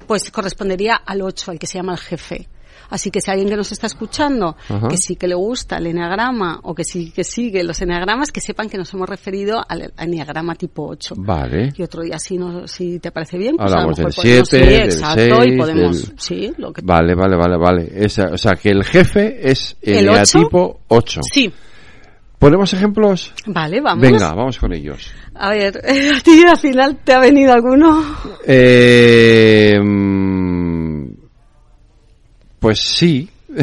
Pues correspondería al 8, al que se llama el jefe. Así que si alguien que nos está escuchando, Ajá. que sí que le gusta el eneagrama o que sí que sigue los eneagramas, que sepan que nos hemos referido al eneagrama tipo 8. Vale. Y otro día, si, no, si te parece bien, pues Hablamos a lo del mejor podemos- 7, sí, del exacto, 6, y podemos, del- sí, lo que Vale, vale, vale, vale. Esa- o sea, que el jefe es ¿El eneatipo 8. Sí. ¿Ponemos ejemplos? Vale, vamos. Venga, vamos con ellos. A ver, <laughs> ¿a ti al final te ha venido alguno? Eh, mm, Pues sí. <laughs>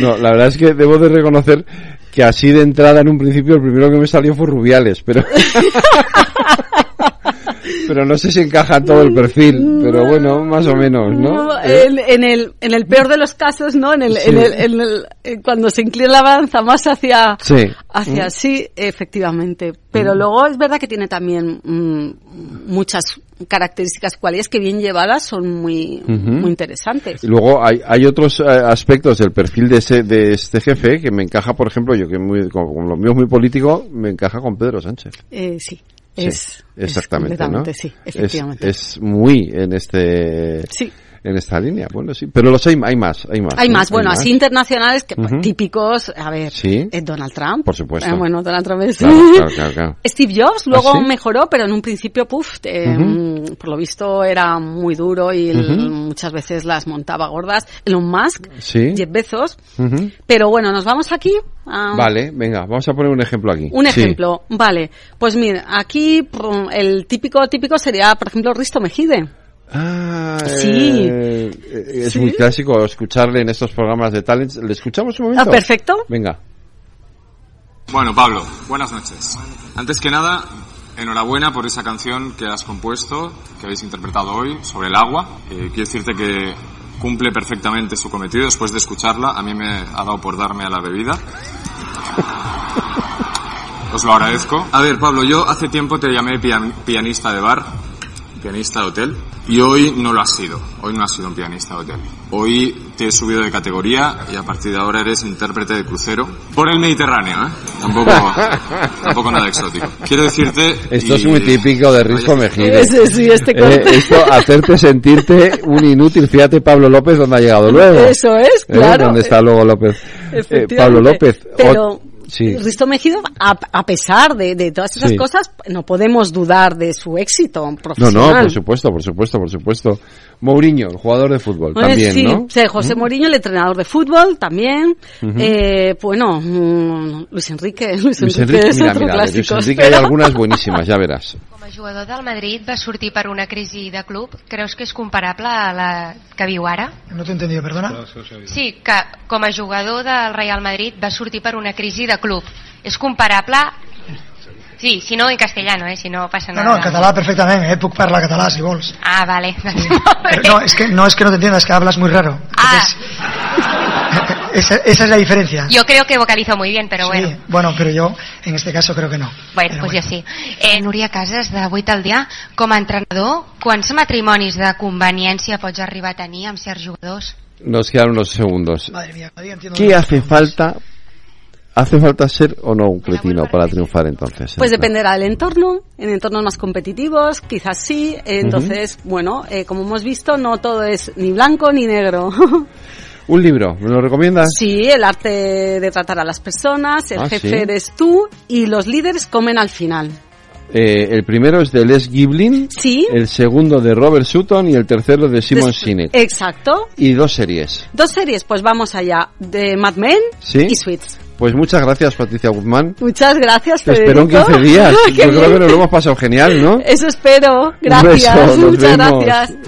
no, la verdad es que debo de reconocer que así de entrada en un principio el primero que me salió fue Rubiales, pero <laughs> pero no sé si encaja en todo el perfil, pero bueno, más o menos, ¿no? En, en el, en el peor de los casos, ¿no? En el, Sí. en el, en el- eh, cuando se inclina la balanza más hacia, Sí. hacia Mm. sí, efectivamente. Pero luego es verdad que tiene también mm, muchas características cualidades que bien llevadas son muy, muy interesantes. Y luego hay, hay otros eh, aspectos del perfil de, ese, de este jefe que me encaja, por ejemplo, yo que muy, como, como lo mío es muy político, me encaja con Pedro Sánchez. Eh, sí, Sí, es, exactamente, es completamente, ¿no? sí, Es-. Es, muy en este Sí. En esta línea. Bueno, sí, pero los hay, hay más, hay más. Hay ¿no? más, bueno, así internacionales que típicos, a ver, Sí. eh, Donald Trump. Por supuesto. Eh, bueno, Donald Trump es... Claro, <laughs> claro, claro, claro. Steve Jobs luego ¿Ah, sí? mejoró, pero en un principio, puf, eh, Ujú. mm, por lo visto era muy duro y muchas veces las montaba gordas. Elon Musk, Sí. Jeff Bezos. Pero bueno, nos vamos aquí a Vale, venga, vamos a poner un ejemplo aquí. un ejemplo. Vale, pues mira, aquí el típico típico sería, por ejemplo, Risto Mejide. Ah, Sí. eh, es Sí. muy clásico escucharle en estos programas de talents. ¿Le escuchamos un momento? Ah, perfecto. Venga. Bueno, Pablo, buenas noches. Antes que nada, enhorabuena por esa canción que has compuesto, que habéis interpretado hoy, sobre el agua. Eh, quiero decirte que cumple perfectamente su cometido después de escucharla. A mí me ha dado por darme a la bebida. <laughs> Os lo agradezco. A ver, Pablo, yo hace tiempo te llamé pian- pianista de bar, pianista de hotel, y hoy no lo has sido. Hoy no has sido un pianista hotel. Hoy te he subido de categoría y a partir de ahora eres intérprete de crucero por el Mediterráneo, ¿eh? Tampoco, <laughs> tampoco nada exótico. Quiero decirte... Esto es y- muy típico de Risco Mejide. Ese sí, este corte. Eh, esto, hacerte sentirte un inútil. Fíjate Pablo López donde ha llegado luego. Eso es, ¿Eh? claro. ¿Dónde está luego López? Eh. Pablo López. Pero ot- sí. Risto Mejide, a, a pesar de, de todas esas Sí. cosas, no podemos dudar de su éxito No, profesional. no, por supuesto, por supuesto, por supuesto. Mourinho, el jugador de fútbol, Pues también, sí, ¿no? sí, José. Mourinho, el entrenador de fútbol, también. Ujú. eh, bueno, mm, Luis Enrique. <laughs> Luis, Luis Enrique, Enrique, es mira, otro mira, de Luis clásico. Enrique hay algunas <laughs> buenísimas, ya verás. Com a jugador del Madrid va sortir per una crisi de club. Creus que és comparable a la que viu ara? No t'he entendido, perdona. Sí, que com a jugador del Real Madrid va sortir per una crisi de club. És comparable... Sí, si no en castellano, eh, si no passa No, nada. no, en català perfectament, eh? Puc parlar català si vols. Ah, vale. <laughs> Pero no, es que no es que no te entiendas, es que hablas muy raro. Ah, <laughs> Esa, esa es la diferencia. yo creo que vocalizo muy bien, pero bueno. Sí, bueno, pero yo en este caso creo que no. Bueno, doncs ja sí. Eh, Núria Casas, de 8 al dia, com a entrenador, quants matrimonis de conveniència pots arribar a tenir amb certs jugadors? Nos quedan unos segundos. Madre mía, ¿Qué hace falta? ¿Hace falta ser o no un cretino para triunfar entonces? Pues dependerá del entorno, en entornos más competitivos, quizás sí. Entonces, bueno, eh, como hemos visto, no todo es ni blanco ni negro. <laughs> Un libro, ¿me lo recomiendas? Sí, el arte de tratar a las personas, el Ah, jefe ¿sí? eres tú y los líderes comen al final. Eh, el primero es de Les Giblin, Sí. el segundo de Robert Sutton y el tercero de Simon Sinek. Exacto. Y dos series. Dos series, pues vamos allá, de Mad Men ¿Sí? y Suits. Pues muchas gracias Patricia Guzmán. Muchas gracias, Te espero en Federico. 15 días. <laughs> Yo creo que nos lo hemos pasado genial, ¿no? Eso espero. Gracias. beso, nos Muchas vemos. gracias.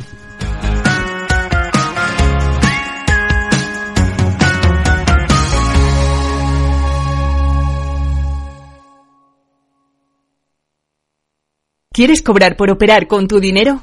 ¿Quieres cobrar por operar con tu dinero?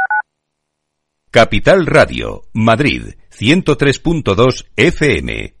Capital Radio, Madrid, 103.2 FM.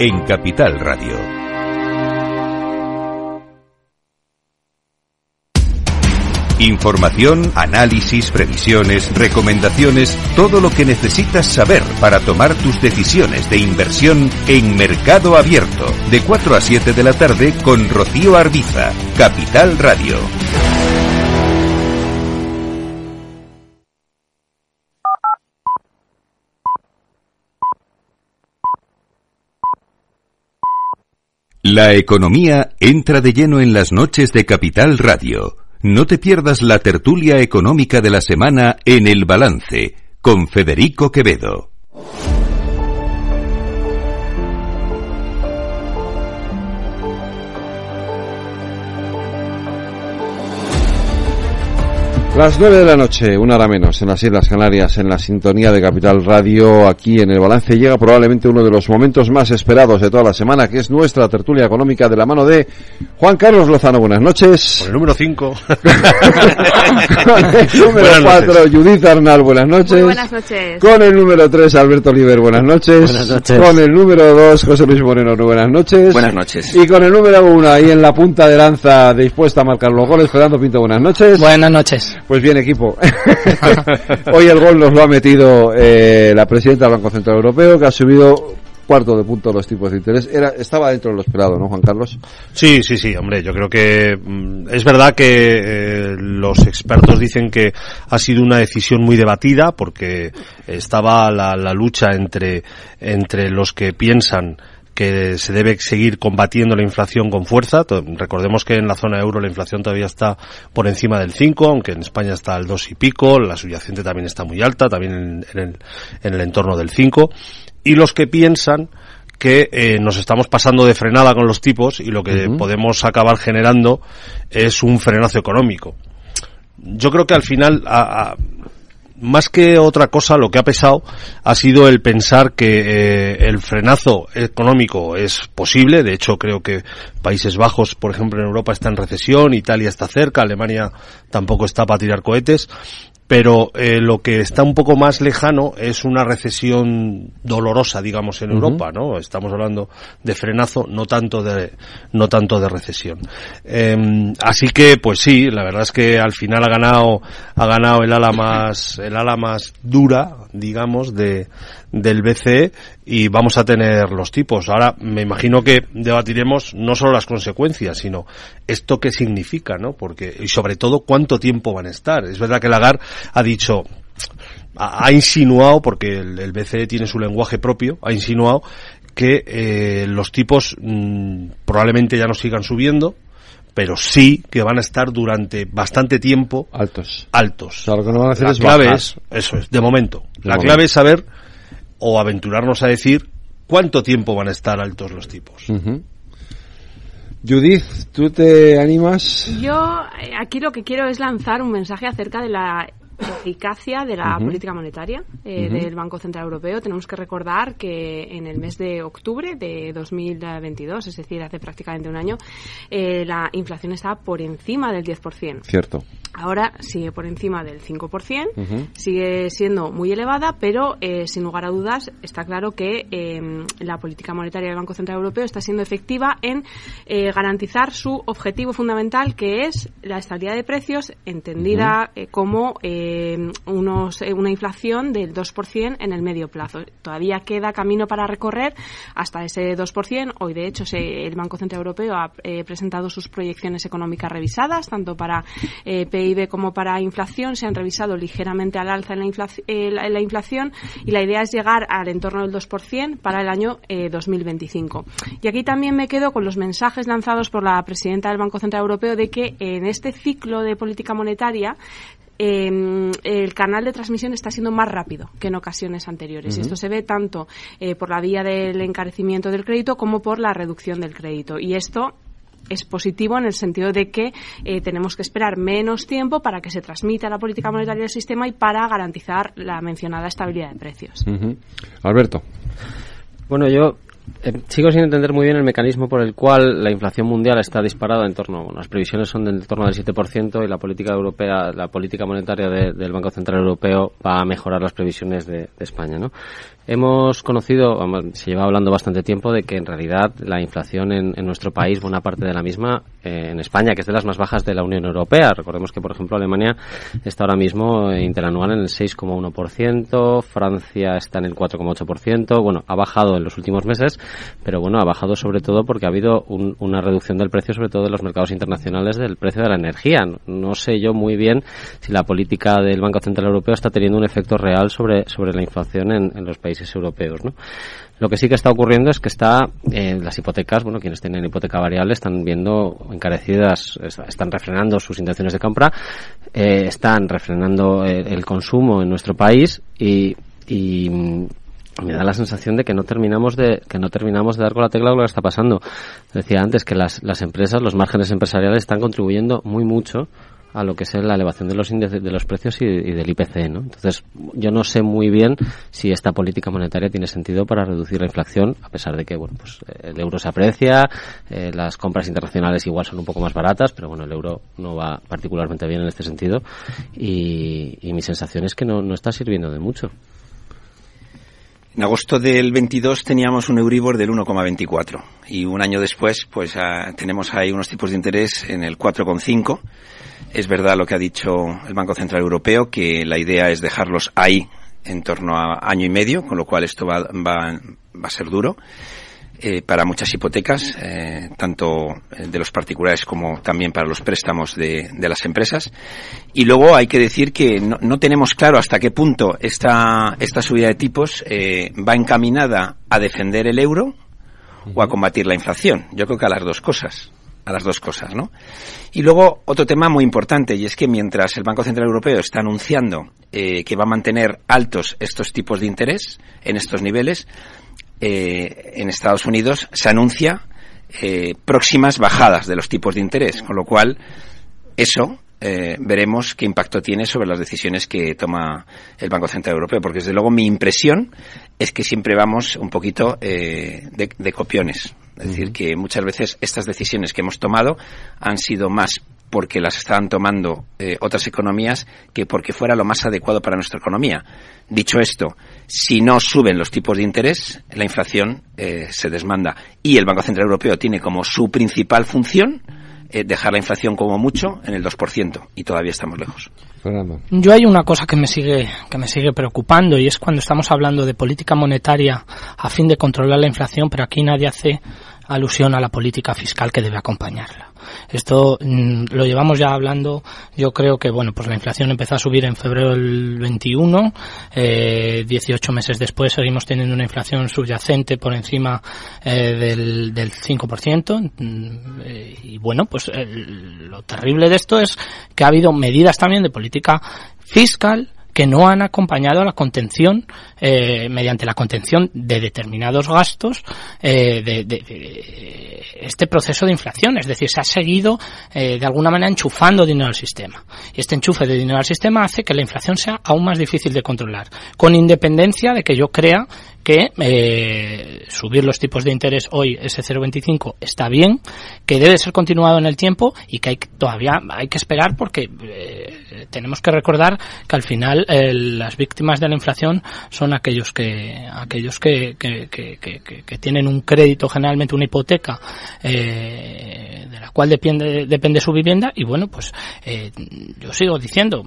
en Capital Radio. Información, análisis, previsiones, recomendaciones, todo lo que necesitas saber para tomar tus decisiones de inversión en Mercado Abierto, de 4 a 7 de la tarde con Rocío Arbiza, Capital Radio. La economía entra de lleno en las noches de Capital Radio. No te pierdas la tertulia económica de la semana en El Balance con Federico Quevedo. Las nueve de la noche, una hora menos, en las Islas Canarias, en la sintonía de Capital Radio, aquí en el balance, llega probablemente uno de los momentos más esperados de toda la semana, que es nuestra tertulia económica de la mano de Juan Carlos Lozano. Buenas noches. Con el número 5. <laughs> <laughs> Con el número 4, Judith Arnal. Buenas noches. Muy buenas noches. Con el número 3, Alberto Oliver. Buenas noches. Buenas noches. Con el número 2, José Luis Moreno. Buenas noches. Buenas noches. Y con el número 1, ahí en la punta de lanza, dispuesta a marcar los goles, Fernando Pinto. Buenas noches. Buenas noches. Pues bien, equipo. <laughs> Hoy el gol nos lo ha metido eh, la presidenta del Banco Central Europeo, que ha subido cuarto de punto los tipos de interés. Era, estaba dentro de lo esperado, ¿no, Juan Carlos? Sí, sí, sí, hombre, yo creo que mm, es verdad que eh, los expertos dicen que ha sido una decisión muy debatida porque estaba la, la lucha entre, entre los que piensan que se debe seguir combatiendo la inflación con fuerza. Recordemos que en la zona euro la inflación todavía está por encima del 5, aunque en España está al 2 y pico, la subyacente también está muy alta, también en, en el, en el entorno del 5. Y los que piensan que eh, nos estamos pasando de frenada con los tipos y lo que podemos acabar generando es un frenazo económico. Yo creo que al final, a- a- más que otra cosa, lo que ha pesado ha sido el pensar que eh, el frenazo económico es posible. De hecho, creo que Países Bajos, por ejemplo, en Europa está en recesión, Italia está cerca, Alemania tampoco está para tirar cohetes. Pero eh, lo que está un poco más lejano es una recesión dolorosa, digamos, en. Europa, ¿no? Estamos hablando de frenazo, no tanto de no tanto de recesión. Eh, así que, pues sí, la verdad es que al final ha ganado ha ganado el ala más el ala más dura, digamos, de del BCE y vamos a tener los tipos. Ahora me imagino que debatiremos no solo las consecuencias, sino esto qué significa, ¿no? Porque y sobre todo cuánto tiempo van a estar. Es verdad que Lagarde ha dicho ha insinuado, porque el, el BCE tiene su lenguaje propio, ha insinuado que eh, los tipos mm, probablemente ya no sigan subiendo, pero sí que van a estar durante bastante tiempo altos. Altos. O sea, lo que no van a hacer La es clave bajar. es, eso es, de momento. De la momento. clave es saber o aventurarnos a decir cuánto tiempo van a estar altos los tipos. Judith, ¿tú te animas? Yo eh, aquí lo que quiero es lanzar un mensaje acerca de la eficacia de la política monetaria eh, del Banco Central Europeo. Tenemos que recordar que en el mes de octubre de 2022, es decir, hace prácticamente un año, eh, la inflación estaba por encima del 10%. Cierto. Ahora sigue por encima del 5%, Ujú. sigue siendo muy elevada, pero eh, sin lugar a dudas está claro que eh, la política monetaria del Banco Central Europeo está siendo efectiva en garantizar su objetivo fundamental, que es la estabilidad de precios, entendida como eh, unos, eh, una inflación del 2% en el medio plazo. Todavía queda camino para recorrer hasta ese 2%. Hoy, de hecho, el Banco Central Europeo ha eh, presentado sus proyecciones económicas revisadas, tanto para eh, PIB como para inflación. Se han revisado ligeramente al alza en la, inflac- eh, la- la inflación y la idea es llegar al entorno del 2% para el año eh, 2025. Y aquí también me quedo con los mensajes lanzados por la presidenta del Banco Central Europeo de que en este ciclo de política monetaria eh, el canal de transmisión está siendo más rápido que en ocasiones anteriores. Esto se ve tanto eh, por la vía del encarecimiento del crédito como por la reducción del crédito. Y esto es positivo en el sentido de que eh, tenemos que esperar menos tiempo para que se transmita la política monetaria del sistema y para garantizar la mencionada estabilidad de precios. Alberto. Bueno, yo eh, sigo sin entender muy bien el mecanismo por el cual la inflación mundial está disparada en torno, bueno, las previsiones son de en torno del 7% y la política europea, la política monetaria de- del Banco Central Europeo va a mejorar las previsiones de, de España, ¿no? Hemos conocido, se lleva hablando bastante tiempo de que en realidad la inflación en, en nuestro país, buena parte de la misma, eh, en España, que es de las más bajas de la Unión Europea. Recordemos que, por ejemplo, Alemania está ahora mismo eh, interanual en el 6,1%, Francia está en el 4,8%. Bueno, ha bajado en los últimos meses, pero bueno, ha bajado sobre todo porque ha habido un- una reducción del precio, sobre todo de los mercados internacionales, del precio de la energía. No, sé yo muy bien si la política del Banco Central Europeo está teniendo un efecto real sobre, sobre la inflación en, en los países europeos, ¿no? Lo que sí que está ocurriendo es que está eh, las hipotecas, bueno, quienes tienen hipoteca variable están viendo encarecidas, es- están refrenando sus intenciones de compra, eh, están refrenando eh, el consumo en nuestro país y, y mm, me da la sensación de que no terminamos de que no terminamos de dar con la tecla lo que está pasando. Decía antes que las, las empresas, los márgenes empresariales están contribuyendo muy mucho a lo que es la elevación de los índices de los precios y, del IPC, ¿no? Entonces, yo no sé muy bien si esta política monetaria tiene sentido para reducir la inflación, a pesar de que, bueno, pues el euro se aprecia, eh, las compras internacionales igual son un poco más baratas, pero bueno, el euro no va particularmente bien en este sentido y, y mi sensación es que no, no está sirviendo de mucho. En agosto del 22 teníamos un Euribor del 1,24 y un año después pues ah, tenemos ahí unos tipos de interés en el 4,5. Es verdad lo que ha dicho el Banco Central Europeo que la idea es dejarlos ahí en torno a año y medio, con lo cual esto va, va, va a ser duro eh, para muchas hipotecas, eh, tanto de los particulares como también para los préstamos de, de las empresas. Y luego hay que decir que no, no tenemos claro hasta qué punto esta, esta subida de tipos eh, va encaminada a defender el euro o a combatir la inflación. Yo creo que a las dos cosas. A las dos cosas, ¿no? Y luego otro tema muy importante y es que mientras el Banco Central Europeo está anunciando eh, que va a mantener altos estos tipos de interés en estos niveles, eh, en Estados Unidos se anuncia eh, próximas bajadas de los tipos de interés, con lo cual eso eh, veremos qué impacto tiene sobre las decisiones que toma el Banco Central Europeo, porque desde luego mi impresión es que siempre vamos un poquito eh, de, de copiones. Es decir, que muchas veces estas decisiones que hemos tomado han sido más porque las estaban tomando eh, otras economías que porque fuera lo más adecuado para nuestra economía. Dicho esto, si no suben los tipos de interés, la inflación eh, se desmanda. Y el Banco Central Europeo tiene como su principal función eh, dejar la inflación como mucho en el 2%, y todavía estamos lejos. Yo hay una cosa que me sigue que me sigue preocupando y es cuando estamos hablando de política monetaria a fin de controlar la inflación, pero aquí nadie hace alusión a la política fiscal que debe acompañarla. Esto mm, lo llevamos ya hablando, yo creo que bueno, pues la inflación empezó a subir en febrero del 21, eh, 18 meses después seguimos teniendo una inflación subyacente por encima eh, del, del 5%, mm, eh, y bueno, pues el- lo terrible de esto es que ha habido medidas también de política fiscal que no han acompañado a la contención, eh, mediante la contención de determinados gastos, eh, de, este proceso de inflación. Es decir, se ha seguido eh, de alguna manera enchufando dinero al sistema. Y este enchufe de dinero al sistema hace que la inflación sea aún más difícil de controlar, con independencia de que yo crea que eh, subir los tipos de interés hoy, ese 0,25, está bien, que debe ser continuado en el tiempo y que hay todavía hay que esperar porque eh, tenemos que recordar que al final eh, las víctimas de la inflación son aquellos que aquellos que, que, que, que- que- que tienen un crédito, generalmente una hipoteca, eh, de la cual depende, depende su vivienda y bueno, pues eh, yo sigo diciendo,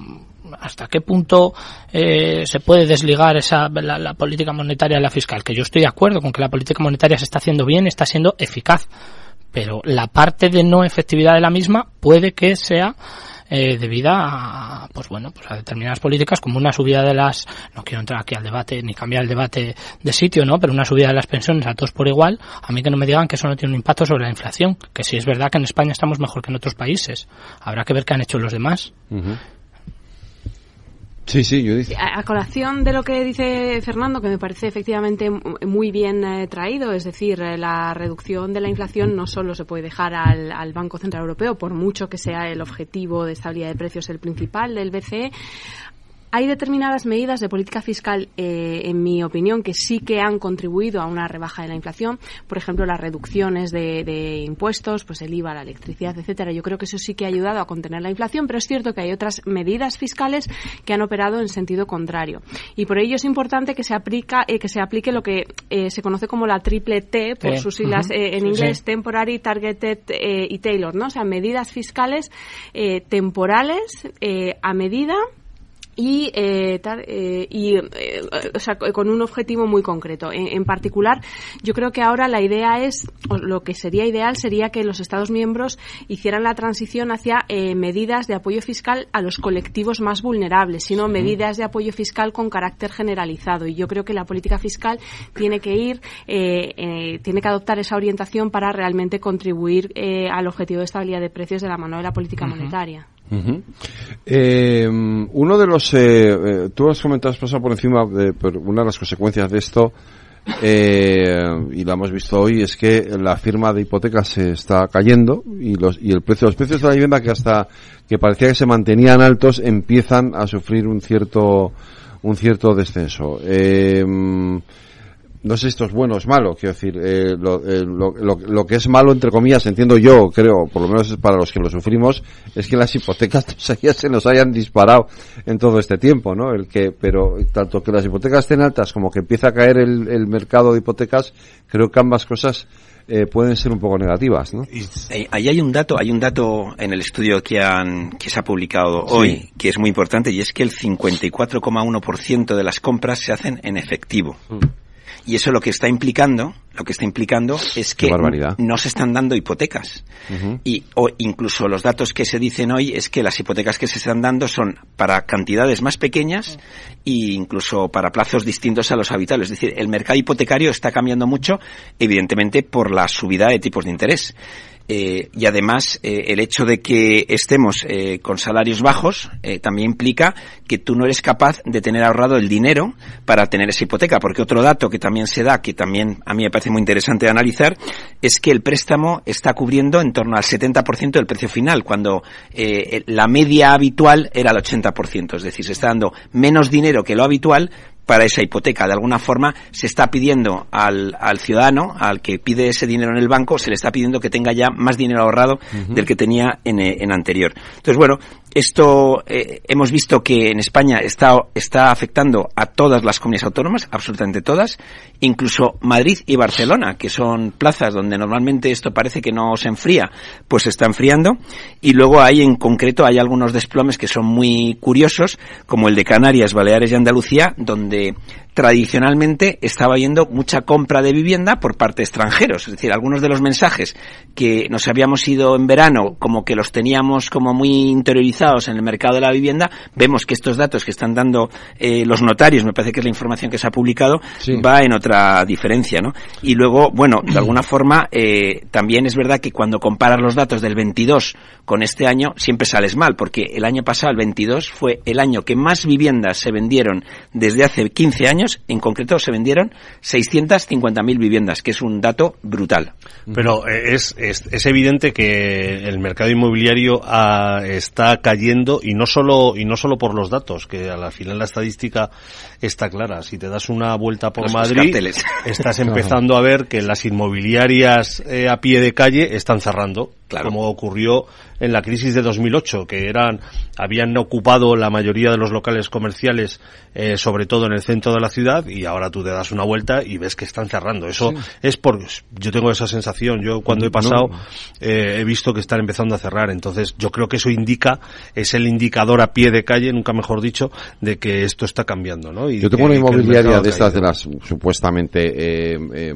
hasta qué punto eh, se puede desligar esa la, política monetaria de la fiscal que yo estoy de acuerdo con que la política monetaria se está haciendo bien está siendo eficaz pero la parte de no efectividad de la misma puede que sea eh, debida a, pues bueno, pues a determinadas políticas como una subida de las, no quiero entrar aquí al debate ni cambiar el debate de sitio, ¿no? Pero una subida de las pensiones a todos por igual, a mí que no me digan que eso no tiene un impacto sobre la inflación, que sí es verdad que en España estamos mejor que en otros países. Habrá que ver qué han hecho los demás. Sí, sí, yo. A, colación de lo que dice Fernando, que me parece efectivamente muy bien eh, traído, es decir, eh, la reducción de la inflación no solo se puede dejar al, al Banco Central Europeo, por mucho que sea el objetivo de estabilidad de precios el principal del BCE. Hay determinadas medidas de política fiscal, eh, en mi opinión, que sí que han contribuido a una rebaja de la inflación. Por ejemplo, las reducciones de, de impuestos, pues el IVA, la electricidad, etcétera. Yo creo que eso sí que ha ayudado a contener la inflación, pero es cierto que hay otras medidas fiscales que han operado en sentido contrario. Y por ello es importante que se aplica, eh, que se aplique lo que eh, se conoce como la triple T, por sus siglas eh, en Sí, inglés, sí. temporary, targeted eh, y tailor, ¿no? O sea, medidas fiscales eh, temporales eh, a medida y, eh, tar- eh, y eh, o sea, co- con un objetivo muy concreto. En, en particular, yo creo que ahora la idea es, o lo que sería ideal sería que los Estados miembros hicieran la transición hacia eh, medidas de apoyo fiscal a los colectivos más vulnerables, sino medidas de apoyo fiscal con carácter generalizado. Y yo creo que la política fiscal tiene que ir, eh, eh, tiene que adoptar esa orientación para realmente contribuir eh, al objetivo de estabilidad de precios de la mano de la política Ujú. Eh, uno de los, eh, eh, tú has comentado, has pasado por encima de pero una de las consecuencias de esto, eh, y lo hemos visto hoy, es que la firma de hipotecas se está cayendo y los y el precio, los precios de la vivienda que hasta que parecía que se mantenían altos empiezan a sufrir un cierto un cierto descenso. Eh, no sé si esto es bueno o es malo, quiero decir, eh, lo, eh, lo, lo- lo que es malo, entre comillas, entiendo yo, creo, por lo menos es para los que lo sufrimos, es que las hipotecas <laughs> ya se nos hayan disparado en todo este tiempo, ¿no? El que, pero tanto que las hipotecas estén altas como que empieza a caer el, el mercado de hipotecas, creo que ambas cosas eh, pueden ser un poco negativas, ¿no? Ahí hay un dato, hay un dato en el estudio que han que se ha publicado Sí. hoy que es muy importante y es que el 54,1% de las compras se hacen en efectivo. Y eso lo que está implicando, lo que está implicando es que no se están dando hipotecas. Y o incluso los datos que se dicen hoy es que las hipotecas que se están dando son para cantidades más pequeñas e incluso para plazos distintos a los habituales. Es decir, el mercado hipotecario está cambiando mucho, evidentemente por la subida de tipos de interés. Eh, y además eh, el hecho de que estemos eh, con salarios bajos eh, también implica que tú no eres capaz de tener ahorrado el dinero para tener esa hipoteca porque otro dato que también se da que también a mí me parece muy interesante de analizar es que el préstamo está cubriendo en torno al 70% del precio final cuando la media habitual era el 80% es decir se está dando menos dinero que lo habitual para esa hipoteca. De alguna forma se está pidiendo al, al ciudadano, al que pide ese dinero en el banco, se le está pidiendo que tenga ya más dinero ahorrado del que tenía en, eh, en anterior. Entonces, bueno, esto eh, hemos visto que en España está, está afectando a todas las comunidades autónomas, absolutamente todas, incluso Madrid y Barcelona, que son plazas donde normalmente esto parece que no se enfría, pues se está enfriando. Y luego hay en concreto hay algunos desplomes que son muy curiosos, como el de Canarias, Baleares y Andalucía, donde tradicionalmente estaba habiendo mucha compra de vivienda por parte de extranjeros. Es decir, algunos de los mensajes que nos habíamos ido en verano, como que los teníamos como muy interiorizados en el mercado de la vivienda, vemos que estos datos que están dando eh, los notarios, me parece que es la información que se ha publicado, Sí. va en otra diferencia, ¿no? Y luego, bueno, de alguna <clears throat> forma, eh, también es verdad que cuando comparas los datos del 22 con este año, siempre sales mal, porque el año pasado, el 22, fue el año que más viviendas se vendieron desde hace 15 años, en concreto se vendieron 650.000 viviendas, que es un dato brutal. Pero eh, es, es, es evidente que el mercado inmobiliario ah, está cayendo y no solo y no solo por los datos, que al final la estadística está clara. Si te das una vuelta por Los Madrid, carteles. estás <laughs> empezando a ver que las inmobiliarias eh, a pie de calle están cerrando, como ocurrió en la crisis de 2008, que eran habían ocupado la mayoría de los locales comerciales, eh, sobre todo en el centro de la ciudad, y ahora tú te das una vuelta y ves que están cerrando. Eso Sí. es por yo tengo esa sensación. Yo cuando he pasado eh, he visto que están empezando a cerrar. Entonces yo creo que eso indica es el indicador a pie de calle, nunca mejor dicho, de que esto está cambiando, ¿no? Y Yo tengo que- una inmobiliaria de estas de las supuestamente eh, eh,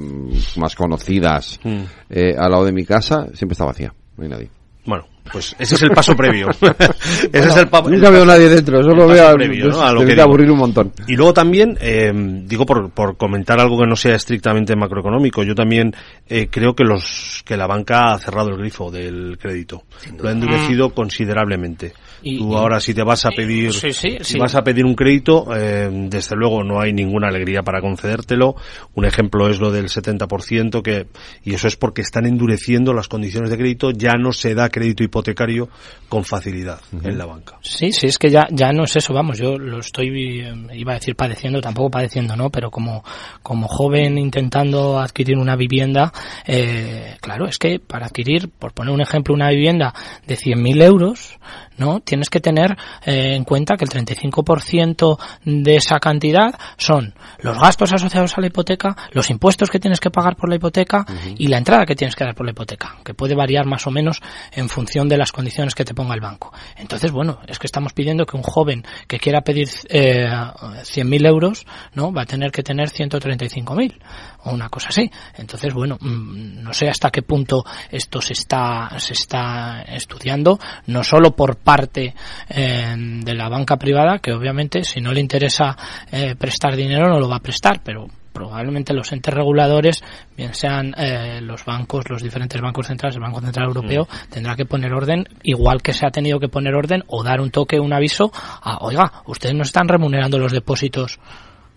más conocidas Mm. eh, al lado de mi casa, siempre está vacía, no hay nadie. Bueno, Pues ese es el paso previo. <laughs> ese es el, pa- Nunca veo a nadie dentro, solo veo previo, ¿no? a lo que digo. aburrir un montón. Y luego también, eh, digo por, por comentar algo que no sea estrictamente macroeconómico, yo también eh, creo que los que la banca ha cerrado el grifo del crédito, lo ha endurecido considerablemente. Y- Tú y- ahora si te vas a pedir, Sí, sí, si sí. vas a pedir un crédito, eh, desde luego no hay ninguna alegría para concedértelo. Un ejemplo es lo del 70% que y eso es porque están endureciendo las condiciones de crédito, ya no se da crédito hipotecario con facilidad en la banca. Sí, sí, es que ya, ya no es eso, vamos, yo lo estoy, eh, iba a decir padeciendo, tampoco padeciendo, ¿no? Pero como, como joven intentando adquirir una vivienda, eh, claro, es que para adquirir, por poner un ejemplo, una vivienda de 100.000 euros, ¿no? Tienes que tener eh, en cuenta que el 35% de esa cantidad son los gastos asociados a la hipoteca, los impuestos que tienes que pagar por la hipoteca y la entrada que tienes que dar por la hipoteca, que puede variar más o menos en función de las condiciones que te ponga el banco. Entonces, bueno, es que estamos pidiendo que un joven que quiera pedir eh, 100.000 euros, ¿no? Va a tener que tener 135.000 o una cosa así. Entonces, bueno, mm, no sé hasta qué punto esto se está, se está estudiando, no solo por parte eh, de la banca privada, que obviamente si no le interesa eh, prestar dinero no lo va a prestar, pero probablemente los entes reguladores, bien sean eh, los bancos, los diferentes bancos centrales, el Banco Central Europeo, tendrá que poner orden, igual que se ha tenido que poner orden o dar un toque, un aviso a, oiga, ustedes no están remunerando los depósitos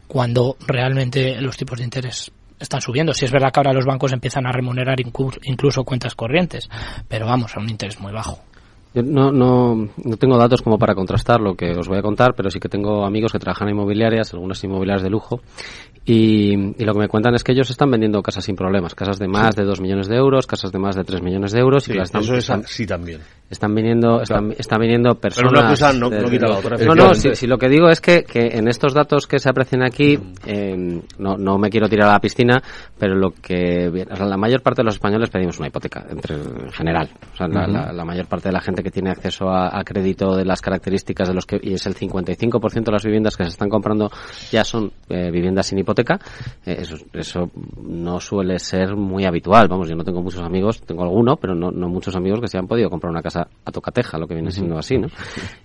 cuando realmente los tipos de interés están subiendo. Si es verdad que ahora los bancos empiezan a remunerar inclu- incluso cuentas corrientes, pero vamos, a un interés muy bajo. Yo no, no, no tengo datos como para contrastar lo que os voy a contar, pero sí que tengo amigos que trabajan en inmobiliarias, algunas inmobiliarias de lujo, y, y lo que me cuentan es que ellos están vendiendo casas sin problemas, casas de más de 2 millones de euros, casas de más de 3 millones de euros, Sí, y las están, eso es así también. están viniendo, están, están viniendo personas. una cosa no- de- no quita la otra, No, no, si, si lo que digo es que, que en estos datos que se aprecian aquí, eh, no, no me quiero tirar a la piscina, pero lo que, o sea, la mayor parte de los españoles pedimos una hipoteca, entre, en general. O sea, la, Ujú. la- la mayor parte de la gente que tiene acceso a, a crédito de las características de los que, y es el 55% de las viviendas que se están comprando ya son eh, viviendas sin hipoteca, eh, eso, eso no suele ser muy habitual. Vamos, yo no tengo muchos amigos, tengo alguno, pero no, no muchos amigos que se han podido comprar una casa a tocateja, lo que viene siendo así, ¿no?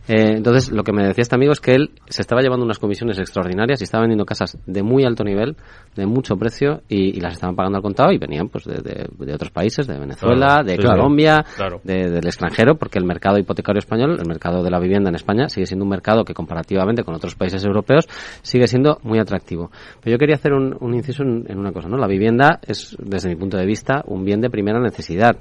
Eh, entonces, lo que me decía este amigo es que él se estaba llevando unas comisiones extraordinarias y estaba vendiendo casas de muy alto nivel, de mucho precio, y, y las estaban pagando al contado y venían pues de, de- de otros países, de Venezuela, Claro, de sí. Colombia, Claro. de- del extranjero, porque el mercado hipotecario español, el mercado de la vivienda en España, sigue siendo un mercado que comparativamente con otros países europeos sigue siendo muy atractivo. Pero yo quería hacer un, un inciso en, en una cosa, ¿no? La vivienda es, desde mi punto de vista, un bien de primera necesidad.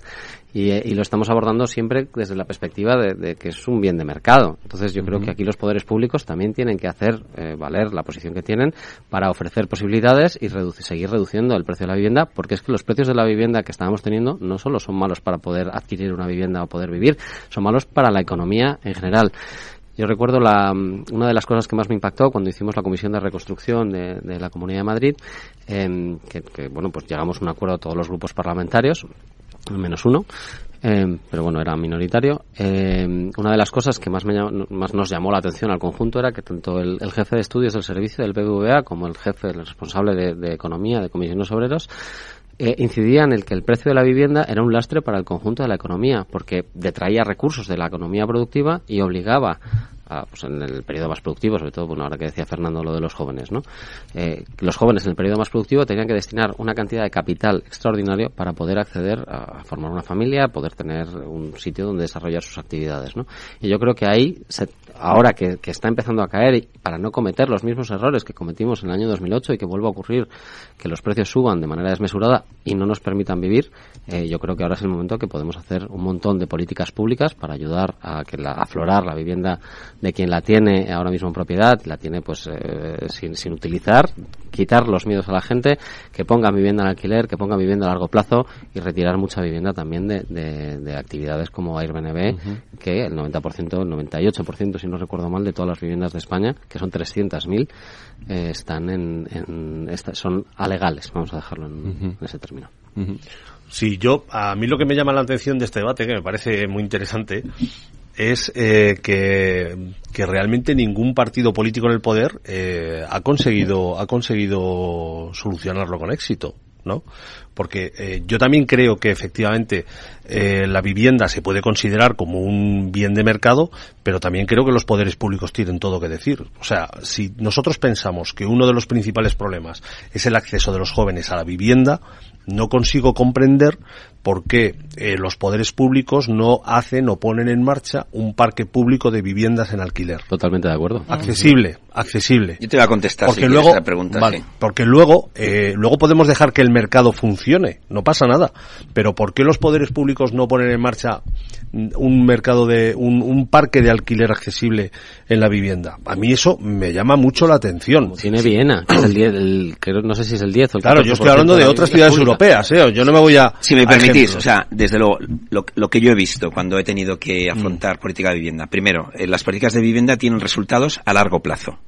Y, eh, y lo estamos abordando siempre desde la perspectiva de, de que es un bien de mercado. Entonces yo creo que aquí los poderes públicos también tienen que hacer eh, valer la posición que tienen para ofrecer posibilidades y reduci- seguir reduciendo el precio de la vivienda, porque es que los precios de la vivienda que estábamos teniendo no solo son malos para poder adquirir una vivienda o poder vivir, son malos para la economía en general. Yo recuerdo la, una de las cosas que más me impactó cuando hicimos la comisión de reconstrucción de, de la Comunidad de Madrid, em, que, que, bueno, pues llegamos a un acuerdo todos los grupos parlamentarios, menos uno, eh, pero bueno, era minoritario. Eh, una de las cosas que más, me, más nos llamó la atención al conjunto era que tanto el, el jefe de estudios del servicio del BBVA como el jefe, el responsable de, de economía de comisiones obreros, eh, incidía en el que el precio de la vivienda era un lastre para el conjunto de la economía, porque detraía recursos de la economía productiva y obligaba a, pues en el periodo más productivo, sobre todo, bueno, ahora que decía Fernando lo de los jóvenes, ¿no? Eh, los jóvenes en el periodo más productivo tenían que destinar una cantidad de capital extraordinario para poder acceder a formar una familia, poder tener un sitio donde desarrollar sus actividades, ¿no? Y yo creo que ahí, se- ahora que, que está empezando a caer, y para no cometer los mismos errores que cometimos en el año 2008 y que vuelva a ocurrir que los precios suban de manera desmesurada y no nos permitan vivir, eh, yo creo que ahora es el momento que podemos hacer un montón de políticas públicas para ayudar a que la, aflorar la vivienda de quien la tiene ahora mismo en propiedad, la tiene pues eh, sin, sin utilizar, quitar los miedos a la gente, que ponga vivienda en alquiler, que ponga vivienda a largo plazo y retirar mucha vivienda también de, de- de actividades como Airbnb, que el 90%, el 98%, si no recuerdo mal, de todas las viviendas de España, que son 300.000, eh, están en, en esta- son alegales, vamos a dejarlo en, en ese término. Sí, yo, a mí lo que me llama la atención de este debate, que me parece muy interesante, es eh, que, que realmente ningún partido político en el poder eh, ha conseguido ha conseguido solucionarlo con éxito. ¿No? Porque eh, yo también creo que efectivamente eh, la vivienda se puede considerar como un bien de mercado, pero también creo que los poderes públicos tienen todo que decir. O sea, si nosotros pensamos que uno de los principales problemas es el acceso de los jóvenes a la vivienda, no consigo comprender por qué eh, los poderes públicos no hacen o ponen en marcha un parque público de viviendas en alquiler. Totalmente de acuerdo. Accesible, accesible. Yo te voy a contestar Porque si luego, pregunta. vale, sí. porque luego, eh, luego podemos dejar que el mercado funcione, no pasa nada. Pero ¿por qué los poderes públicos no ponen en marcha un mercado de, un, un parque de alquiler accesible en la vivienda? A mí eso me llama mucho la atención. Tiene Viena, que es el 10, el, creo, no sé si es el 10 o el Claro, yo estoy 14% hablando de otras ciudades pública. europeas, ¿eh? Yo no me voy a... Si me a ejemplos. o sea, desde luego, lo, lo que yo he visto cuando he tenido que Mm. afrontar política de vivienda. Primero, eh, las políticas de vivienda tienen resultados a largo plazo.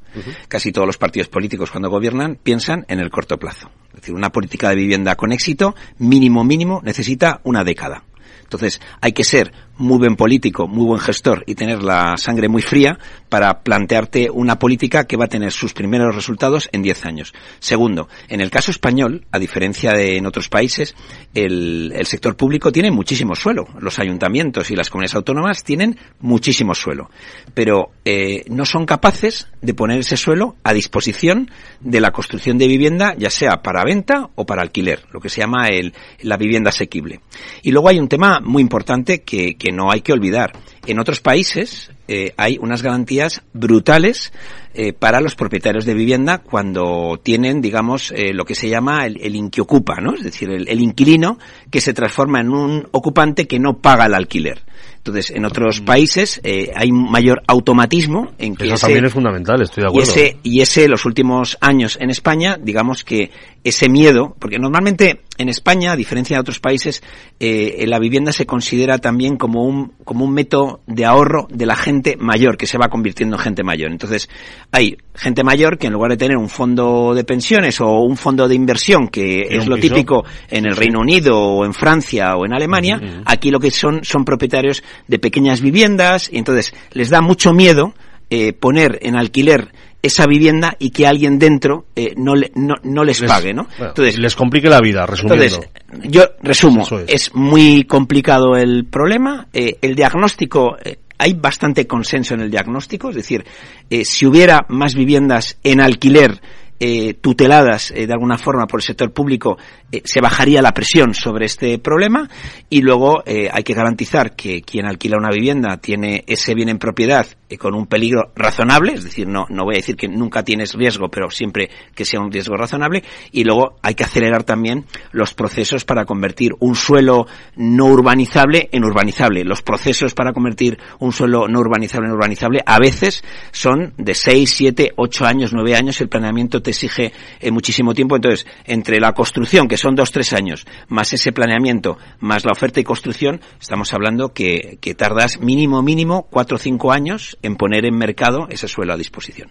Casi todos los partidos políticos cuando gobiernan piensan en el corto plazo. Es decir, una política de vivienda con éxito, mínimo, mínimo, necesita una década. Entonces, hay que ser muy buen político, muy buen gestor y tener la sangre muy fría para plantearte una política que va a tener sus primeros resultados en 10 años. Segundo, en el caso español, a diferencia de en otros países, el, sector público tiene muchísimo suelo. Los ayuntamientos y las comunidades autónomas tienen muchísimo suelo. Pero eh, no son capaces de poner ese suelo a disposición de la construcción de vivienda, ya sea para venta o para alquiler, lo que se llama el, la vivienda asequible. Y luego hay un tema muy importante que no hay que olvidar. En otros países eh, hay unas garantías brutales eh, para los propietarios de vivienda cuando tienen, digamos, eh, lo que se llama el, el inquiocupa, ¿no? Es decir, el, el inquilino que se transforma en un ocupante que no paga el alquiler. Entonces, en otros países eh, hay un mayor automatismo en que Eso ese- también es fundamental, estoy de y acuerdo. ese, y ese, los últimos años en España, digamos que ese miedo, porque normalmente en España, a diferencia de otros países, eh, la vivienda se considera también como un, como un método de ahorro de la gente mayor, que se va convirtiendo en gente mayor. Entonces, hay gente mayor que en lugar de tener un fondo de pensiones o un fondo de inversión, que es lo piso. típico en el Reino Unido o en Francia o en Alemania, aquí lo que son son propietarios de pequeñas viviendas y entonces les da mucho miedo eh, poner en alquiler esa vivienda y que alguien dentro eh, no, le- no, no les, Les- pague, ¿no? bueno, Entonces, les complique la vida, resumiendo. entonces, yo resumo, es. es. muy complicado el problema. eh, el diagnóstico, eh, hay bastante consenso en el diagnóstico, es decir, eh, si hubiera más viviendas en alquiler eh, tuteladas eh, de alguna forma por el sector público, eh, se bajaría la presión sobre este problema y luego eh, hay que garantizar que quien alquila una vivienda tiene ese bien en propiedad con un peligro razonable, es decir, no, no voy a decir que nunca tienes riesgo, pero siempre que sea un riesgo razonable y luego hay que acelerar también los procesos para convertir un suelo no urbanizable en urbanizable. Los procesos para convertir un suelo no urbanizable en urbanizable a veces son de 6, 7, 8 años, 9 años. El planeamiento te exige eh, muchísimo tiempo. Entonces, entre la construcción, que son 2, 3 años, más ese planeamiento, más la oferta y construcción, estamos hablando que, que tardas mínimo, mínimo 4 o 5 años en poner en mercado ese suelo a disposición.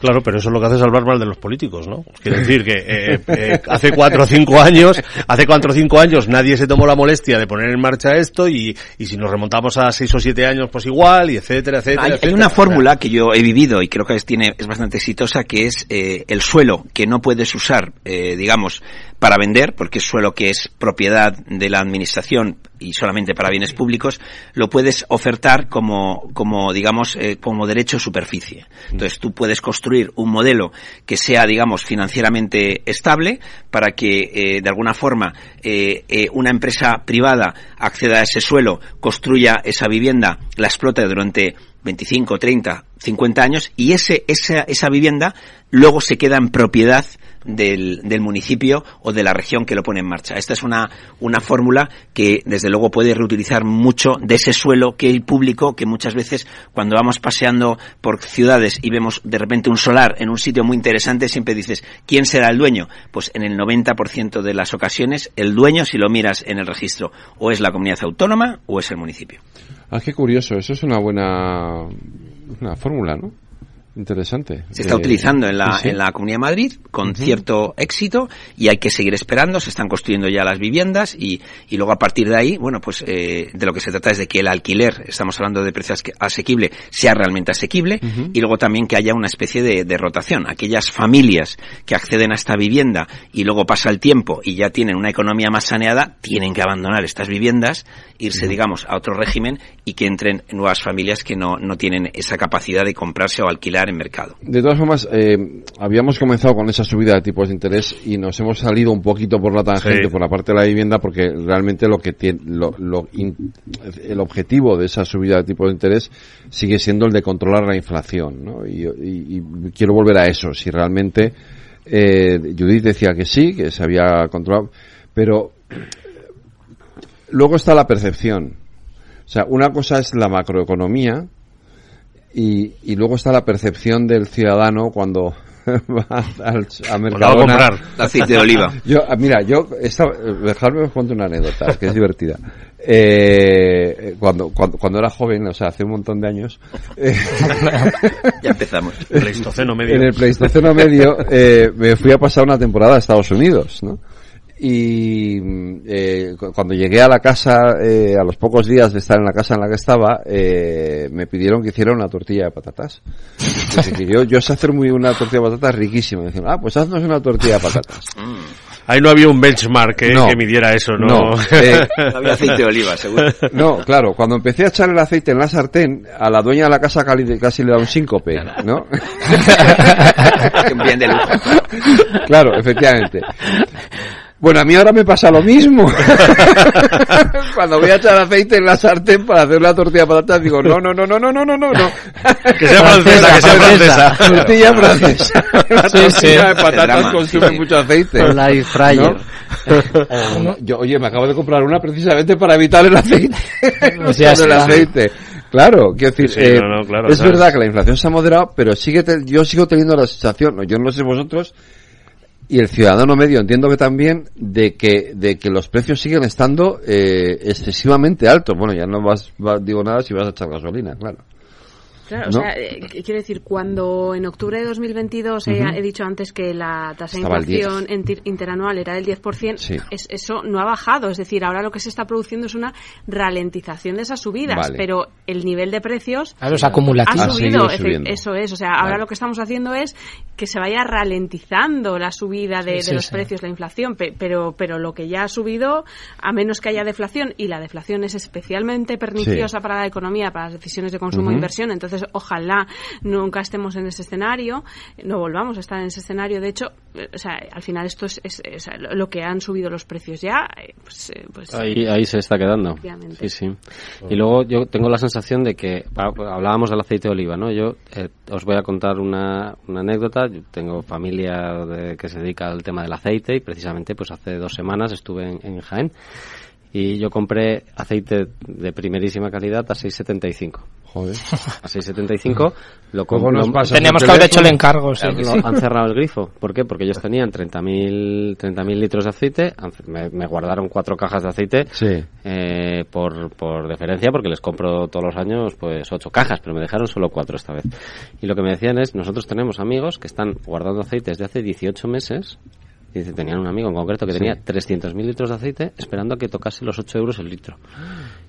Claro, pero eso es lo que hace salvar mal de los políticos, ¿no? Quiero decir que eh, eh, hace cuatro o cinco años, hace cuatro o cinco años nadie se tomó la molestia de poner en marcha esto y, y si nos remontamos a seis o siete años, pues igual, y etcétera, etcétera. Hay, hay etcétera. una fórmula que yo he vivido y creo que es, tiene, es bastante exitosa, que es eh, el suelo que no puedes usar, eh, digamos, para vender, porque es suelo que es propiedad de la administración y solamente para bienes públicos, lo puedes ofertar como, como digamos, eh, como derecho de superficie. Entonces tú puedes construir un modelo que sea, digamos, financieramente estable para que, eh, de alguna forma, eh, una empresa privada acceda a ese suelo, construya esa vivienda, la explote durante 25, 30, 50 años y ese, esa, esa vivienda luego se queda en propiedad del, municipio o de la región que lo pone en marcha. Esta es una, una fórmula que desde luego puede reutilizar mucho de ese suelo que el público, que muchas veces cuando vamos paseando por ciudades y vemos de repente un solar en un sitio muy interesante, siempre dices, ¿quién será el dueño? Pues en el 90% de las ocasiones el dueño, si lo miras en el registro, o es la comunidad autónoma o es el municipio. Ah, qué curioso, eso es una buena una fórmula, ¿no? Interesante. Se está Eh, utilizando en la, sí, sí. en la Comunidad de Madrid con cierto éxito y hay que seguir esperando. Se están construyendo ya las viviendas y, y luego a partir de ahí, bueno, pues eh, de lo que se trata es de que el alquiler, estamos hablando de precios asequible, sea realmente asequible y luego también que haya una especie de, de rotación. Aquellas familias que acceden a esta vivienda y luego pasa el tiempo y ya tienen una economía más saneada, tienen que abandonar estas viviendas, irse, digamos, a otro régimen y que entren nuevas familias que no, no tienen esa capacidad de comprarse o alquilar en mercado. De todas formas, eh, habíamos comenzado con esa subida de tipos de interés y nos hemos salido un poquito por la tangente, Sí. por la parte de la vivienda, porque realmente lo que tiene, lo, lo in- el objetivo de esa subida de tipos de interés sigue siendo el de controlar la inflación, ¿no? Y, y- y quiero volver a eso, si realmente eh, Judith decía que sí, que se había controlado, pero luego está la percepción. O sea, una cosa es la macroeconomía y, y luego está la percepción del ciudadano cuando <laughs> va al, a Mercadona. comprar. Aceite de oliva. <laughs> Yo, ah, mira, yo, esta, dejadme os cuento una anécdota, que es divertida. Eh, cuando, cuando, cuando era joven, o sea, hace un montón de años, eh, <laughs> Ya empezamos. Pleistoceno medio. en el Pleistoceno medio, eh, me fui a pasar una temporada a Estados Unidos, ¿no? Y mm, eh, cu- cuando llegué a la casa, eh, a los pocos días de estar en la casa en la que estaba, eh, me pidieron que hiciera una tortilla de patatas. Que yo, yo sé hacer muy una tortilla de patatas riquísima. Me dijeron, ah, pues haznos una tortilla de patatas. Ahí no había un benchmark que, No. que midiera eso, ¿no? No, eh, <laughs> No había aceite de oliva, seguro. No, claro, cuando empecé a echar el aceite en la sartén, a la dueña de la casa casi le da un síncope, ¿no? <laughs> Que bien de lujo. Claro, efectivamente. Bueno, a mí ahora me pasa lo mismo. <laughs> Cuando voy a echar aceite en la sartén para hacer la tortilla de patatas, digo, no, no, no, no, no, no, no, no. no. <laughs> Que sea francesa, que sea francesa. Tortilla francesa. La <laughs> Sí, sí. tortilla de patatas consume sí. mucho aceite. Con la fryer. no, yo, oye, me acabo de comprar una precisamente para evitar el aceite. O sea, el sí. aceite. Claro, quiero decir, Sí, eh, no, no, claro, es ¿sabes? verdad que la inflación se ha moderado, pero sigue te- yo sigo teniendo la sensación, yo no sé vosotros, y el ciudadano medio entiendo que también, de que, de que los precios siguen estando eh, excesivamente altos. Bueno, ya no vas, vas- digo nada si vas a echar gasolina, claro. Claro, ¿No? o sea, eh, qu- quiero decir, cuando en octubre de 2022 he- Ujú. he dicho antes que la tasa de Estaba al 10. inflación interanual era del 10%, Sí. es- eso no ha bajado. Es decir, ahora lo que se está produciendo es una ralentización de esas subidas, Vale. pero el nivel de precios Claro, es acumulativo. ha Ha subido. subiendo. Eso es, o sea, ahora Vale. lo que estamos haciendo es que se vaya ralentizando la subida de, Sí, de sí, los sí. precios, la inflación, pe- pero, pero lo que ya ha subido, a menos que haya deflación, y la deflación es especialmente perniciosa para la economía, para las decisiones de consumo e inversión, entonces ojalá nunca estemos en ese escenario, no volvamos a estar en ese escenario. De hecho, eh, o sea, al final esto es, es- es lo que han subido los precios ya, eh, pues, eh, pues Ahí, ahí se está quedando. Sí, sí. Y luego yo tengo la sensación de que hablábamos del aceite de oliva, ¿no? Yo eh, os voy a contar una, una anécdota. Yo tengo familia de- que se dedica al tema del aceite y precisamente pues hace dos semanas estuve en, en Jaén y yo compré aceite de primerísima calidad a 6,75. Joder. A 6,75 lo ¿Cómo compro. nos pasa? Teníamos ¿Por que haber hecho el encargo, sí. Lo- han cerrado el grifo. ¿Por qué? Porque ellos tenían 30.000 30.000 litros de aceite. Me, me guardaron cuatro cajas de aceite Sí. eh, por, por deferencia, porque les compro todos los años pues ocho cajas, pero me dejaron solo cuatro esta vez. Y lo que me decían es, nosotros tenemos amigos que están guardando aceite desde hace 18 meses. Y dice, tenían un amigo en concreto que Sí. tenía 300.000 litros de aceite esperando a que tocase los 8 euros el litro.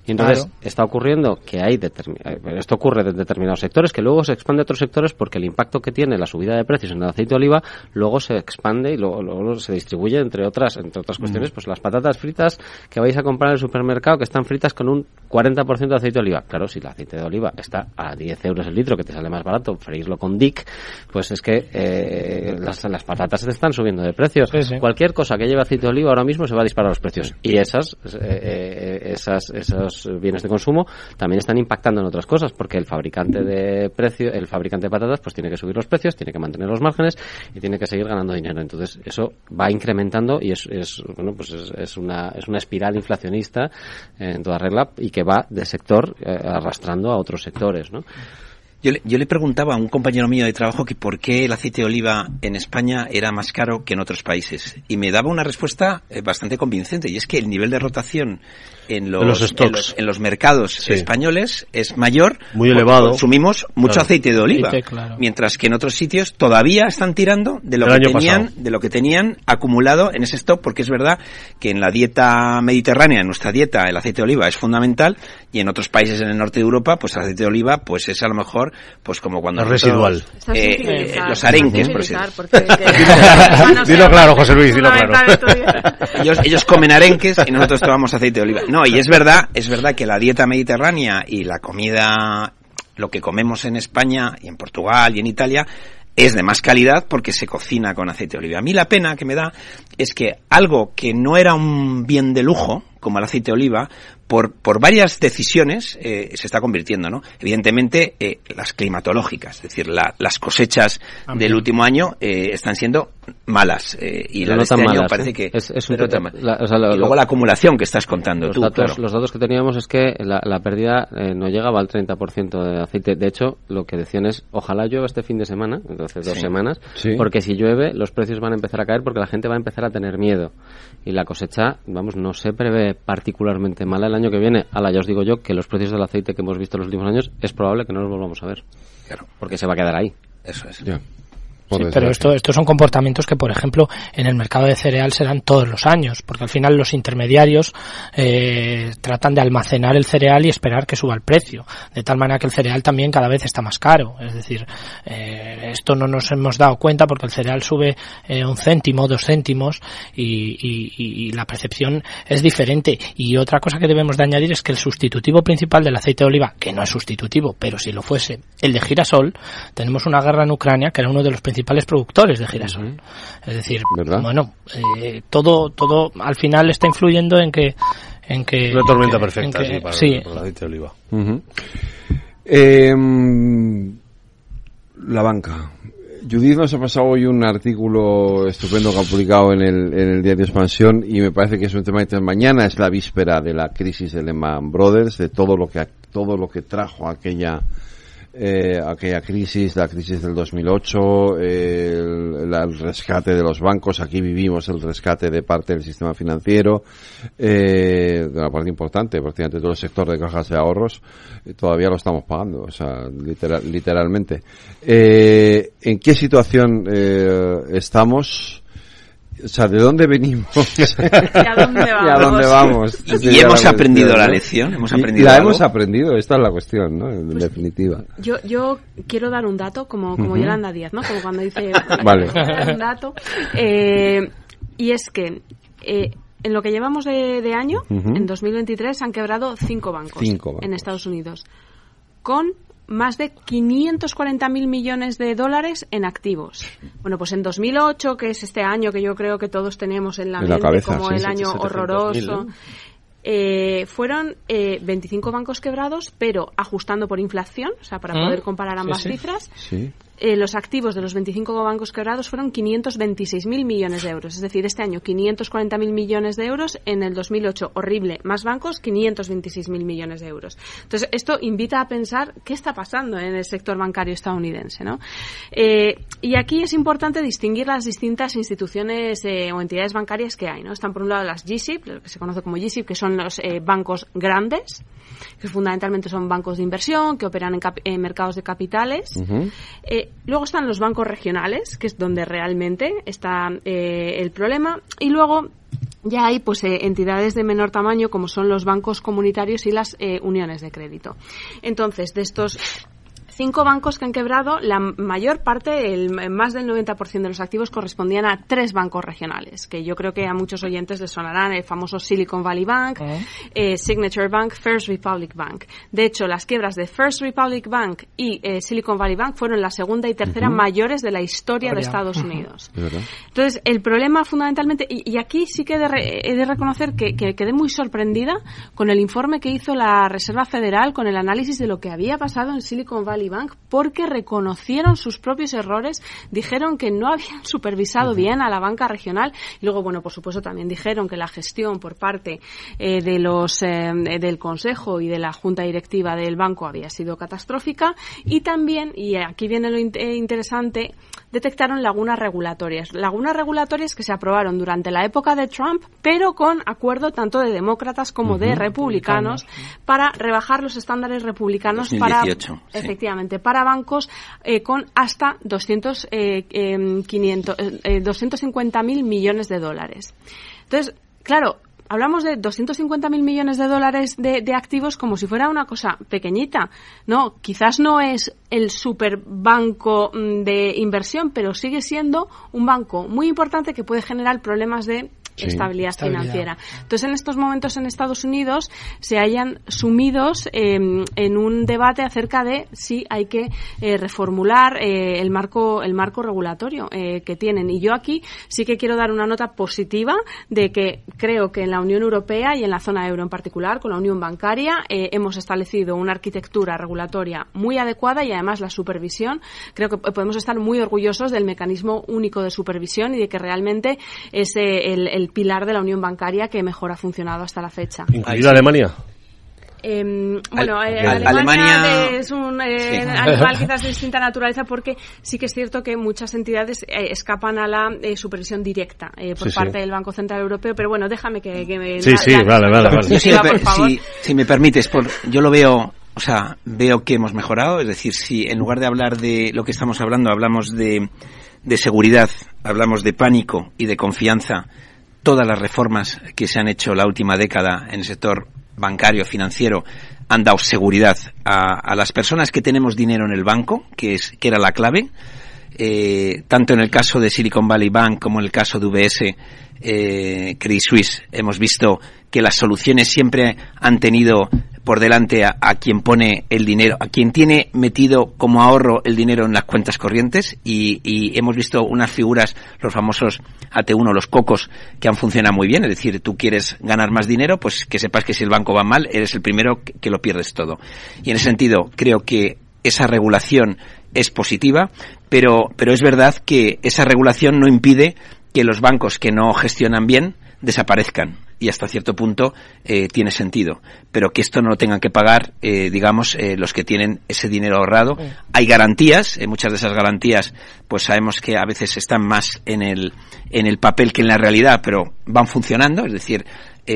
Y entonces Claro. está ocurriendo que hay eh, esto ocurre en determinados sectores que luego se expande a otros sectores porque el impacto que tiene la subida de precios en el aceite de oliva luego se expande y luego, luego se distribuye entre otras entre otras cuestiones pues las patatas fritas que vais a comprar en el supermercado que están fritas con un 40% de aceite de oliva claro si el aceite de oliva está a 10 euros el litro que te sale más barato freírlo con Dick pues es que eh, las, las patatas se te están subiendo de precio Sí, sí. cualquier cosa que lleve aceite de oliva ahora mismo se va a disparar los precios. Y esas eh, eh, esas esos bienes de consumo también están impactando en otras cosas porque el fabricante de precio el fabricante de patatas pues tiene que subir los precios tiene que mantener los márgenes y tiene que seguir ganando dinero. Entonces eso va incrementando y es, es bueno pues es, es una es una espiral inflacionista en toda regla y que va de sector eh, arrastrando a otros sectores no Yo le, preguntaba a un compañero mío de trabajo que por qué el aceite de oliva en España era más caro que en otros países. Y me daba una respuesta eh, bastante convincente. Y es que el nivel de rotación en En los, en stocks. los, en los mercados españoles es mayor. Muy elevado. Consumimos mucho Claro. aceite de oliva. Aceite, claro. Mientras que en otros sitios todavía están tirando de lo que tenían, pasado. de lo que tenían acumulado en ese stock, porque es verdad que en la dieta mediterránea, en nuestra dieta, el aceite de oliva es fundamental, y en otros países en el norte de Europa, pues el aceite de oliva, pues es a lo mejor, pues como cuando Es residual. Eh, utilizar, los arenques, por porque que- <laughs> no Dilo claro, José Luis, dilo claro. ellos, ellos comen arenques y nosotros tomamos aceite de oliva. No, <laughs> y es verdad, es verdad que la dieta mediterránea y la comida, lo que comemos en España y en Portugal y en Italia, es de más calidad porque se cocina con aceite de oliva. A mí la pena que me da es que algo que no era un bien de lujo, como el aceite de oliva, por, por varias decisiones eh, se está convirtiendo, ¿no? Evidentemente, eh, las climatológicas, es decir, la- las cosechas del último año eh, están siendo malas eh, y la no de este año malas, parece ¿eh? que Es- es un pero la- o sea, lo- y luego lo- la acumulación que estás contando Los, tú, datos, claro. los datos que teníamos es que la, la pérdida eh, no llegaba al 30% de aceite. De hecho, lo que decían es, ojalá llueva este fin de semana, entonces dos Sí. semanas, Sí. porque si llueve los precios van a empezar a caer porque la gente va a empezar a tener miedo. Y la cosecha, vamos, no se prevé particularmente mala el año que viene. Ala, ya os digo yo que los precios del aceite que hemos visto en los últimos años es probable que no los volvamos a ver. Porque se va a quedar ahí. Eso es. Sí, pero esto, estos son comportamientos que, por ejemplo, en el mercado de cereal se dan todos los años, porque al final los intermediarios eh, tratan de almacenar el cereal y esperar que suba el precio, de tal manera que el cereal también cada vez está más caro. Es decir, eh, esto no nos hemos dado cuenta porque el cereal sube eh, un céntimo, dos céntimos y, y- y- y la percepción es diferente. Y otra cosa que debemos de añadir es que el sustitutivo principal del aceite de oliva, que no es sustitutivo, pero si lo fuese, el de girasol, tenemos una guerra en Ucrania que era uno de los principales productores de girasol. Es decir, bueno, eh, todo, todo al final está influyendo en que, en que Una tormenta en que- perfecta, en que- sí, para, sí. para el aceite de oliva. Em, la banca. Judith nos ha pasado hoy un artículo estupendo que ha publicado en el, en el diario Expansión y me parece que es un tema que mañana es la víspera de la crisis de Lehman Brothers, de todo lo que todo lo que trajo aquella eh, aquella crisis, la crisis del 2008, eh, el, la- el rescate de los bancos. Aquí vivimos el rescate de parte del sistema financiero, eh, de una parte importante, prácticamente todo el sector de cajas de ahorros, eh, todavía lo estamos pagando, o sea, literal- literalmente. Eh, ¿En qué situación eh, estamos? O sea, ¿de dónde venimos? <laughs> ¿Y a dónde <laughs> ¿Y a dónde vamos? Y- hemos la aprendido cuestión, la lección, hemos Y- aprendido La algo. hemos aprendido, esta es la cuestión, ¿no? En definitiva. Yo, yo quiero dar un dato, como, como. Yolanda Díaz, ¿no? Como cuando dice... <laughs> Vale. un dato. Eh, y es que eh, en lo que llevamos de, de año, Ujú. en 2023, han quebrado cinco bancos, Cinco bancos. en Estados Unidos, con más de 540.000 millones de dólares en activos. Bueno, pues en 2008, que es este año que yo creo que todos tenemos en la En la mente cabeza, como sí, el sí, año 700.000, horroroso, ¿no? eh, fueron eh, 25 bancos quebrados, pero ajustando por inflación, o sea, para ¿Mm? poder comparar ambas Sí, sí. cifras, Sí. Eh, los activos de los 25 bancos quebrados fueron 526.000 millones de euros. Es decir, este año 540.000 millones de euros, en el 2008 horrible, más bancos 526.000 millones de euros. Entonces, esto invita a pensar qué está pasando en el sector bancario estadounidense. ¿no? Eh, y aquí es importante distinguir las distintas instituciones eh, o entidades bancarias que hay. ¿no? Están por un lado las GSIP, lo que se conoce como GSIP, que son los eh, bancos grandes, que fundamentalmente son bancos de inversión, que operan en, mercados de capitales. Eh, luego están los bancos regionales, que es donde realmente está eh, el problema. Y luego ya hay pues eh, entidades de menor tamaño como son los bancos comunitarios y las eh, uniones de crédito. Entonces, de estos cinco bancos que han quebrado, la mayor parte, el más del 90% de los activos correspondían a tres bancos regionales, que yo creo que a muchos oyentes les sonarán el famoso Silicon Valley Bank, eh, Signature Bank, First Republic Bank. De hecho, las quiebras de First Republic Bank y eh, Silicon Valley Bank fueron la segunda y tercera mayores de la historia de. Estados. Unidos. Entonces, el problema fundamentalmente, y, y aquí sí que he de, re- he de reconocer que, que quedé muy sorprendida con el informe que hizo la Reserva Federal, con el análisis de lo que había pasado en Silicon Valley Bank, porque reconocieron sus propios errores, dijeron que no habían <laughs> supervisado bien a la banca regional, y luego, bueno, por supuesto, también dijeron que la gestión por parte eh, de los, eh, del Consejo y de la Junta Directiva del banco había sido catastrófica, y también, y aquí viene lo in- eh, interesante, detectaron lagunas regulatorias. Lagunas regulatorias que se aprobaron durante la época de Trump, pero con acuerdo tanto de demócratas como de republicanos para rebajar los estándares republicanos para 2018, sí. efectivamente para bancos eh, con hasta 200 eh, em, 500 eh, 250 mil millones de dólares. Entonces, claro, hablamos de 250 mil millones de dólares de, de activos como si fuera una cosa pequeñita. No, quizás no es el superbanco mm, de inversión, pero sigue siendo un banco muy importante que puede generar problemas de Sí, estabilidad, estabilidad. financiera. Entonces, en estos momentos en Estados Unidos se hayan sumidos eh, en un debate acerca de si hay que eh, reformular eh, el marco el marco regulatorio eh, que tienen. Y yo aquí sí que quiero dar una nota positiva de que creo que en la Unión Europea y en la zona euro en particular, con la Unión Bancaria, eh, hemos establecido una arquitectura regulatoria muy adecuada y además la supervisión. Creo que podemos estar muy orgullosos del mecanismo único de supervisión y de que realmente es eh, el, el pilar de la Unión Bancaria que mejor ha funcionado hasta la fecha. Incluida Alemania. Em, bueno, Al- eh, Ale- Alemania, Alemania- es un eh, Sí. animal quizás de distinta naturaleza porque sí que es cierto que muchas entidades eh, escapan a la eh, supervisión directa eh, por Sí, sí. parte del Banco Central Europeo, pero bueno, déjame que, que me... Sí, la- sí, la- vale, vale, si- si me permites, por, yo lo veo, o sea, veo que hemos mejorado, es decir, si en lugar de hablar de lo que estamos hablando, hablamos de, de seguridad, hablamos de pánico y de confianza, todas las reformas que se han hecho la última década en el sector bancario, financiero, han dado seguridad a, las personas que tenemos dinero en el banco, que es, que era la clave, eh, tanto en el caso de Silicon Valley Bank como en el caso de UBS, eh, Credit Suisse, hemos visto que las soluciones siempre han tenido por delante a, quien pone el dinero, a quien tiene metido como ahorro el dinero en las cuentas corrientes y, y hemos visto unas figuras, los famosos AT1, los cocos, que han funcionado muy bien. Es decir, tú quieres ganar más dinero, pues que sepas que si el banco va mal, eres el primero que, que lo pierdes todo. Y en ese sentido, creo que esa regulación es positiva, pero, pero es verdad que esa regulación no impide que los bancos que no gestionan bien desaparezcan y hasta cierto punto eh, tiene sentido, pero que esto no lo tengan que pagar, eh, digamos, eh, los que tienen ese dinero ahorrado. Hay garantías, eh, muchas de esas garantías, pues sabemos que a veces están más en el en el papel que en la realidad, pero van funcionando, es decir,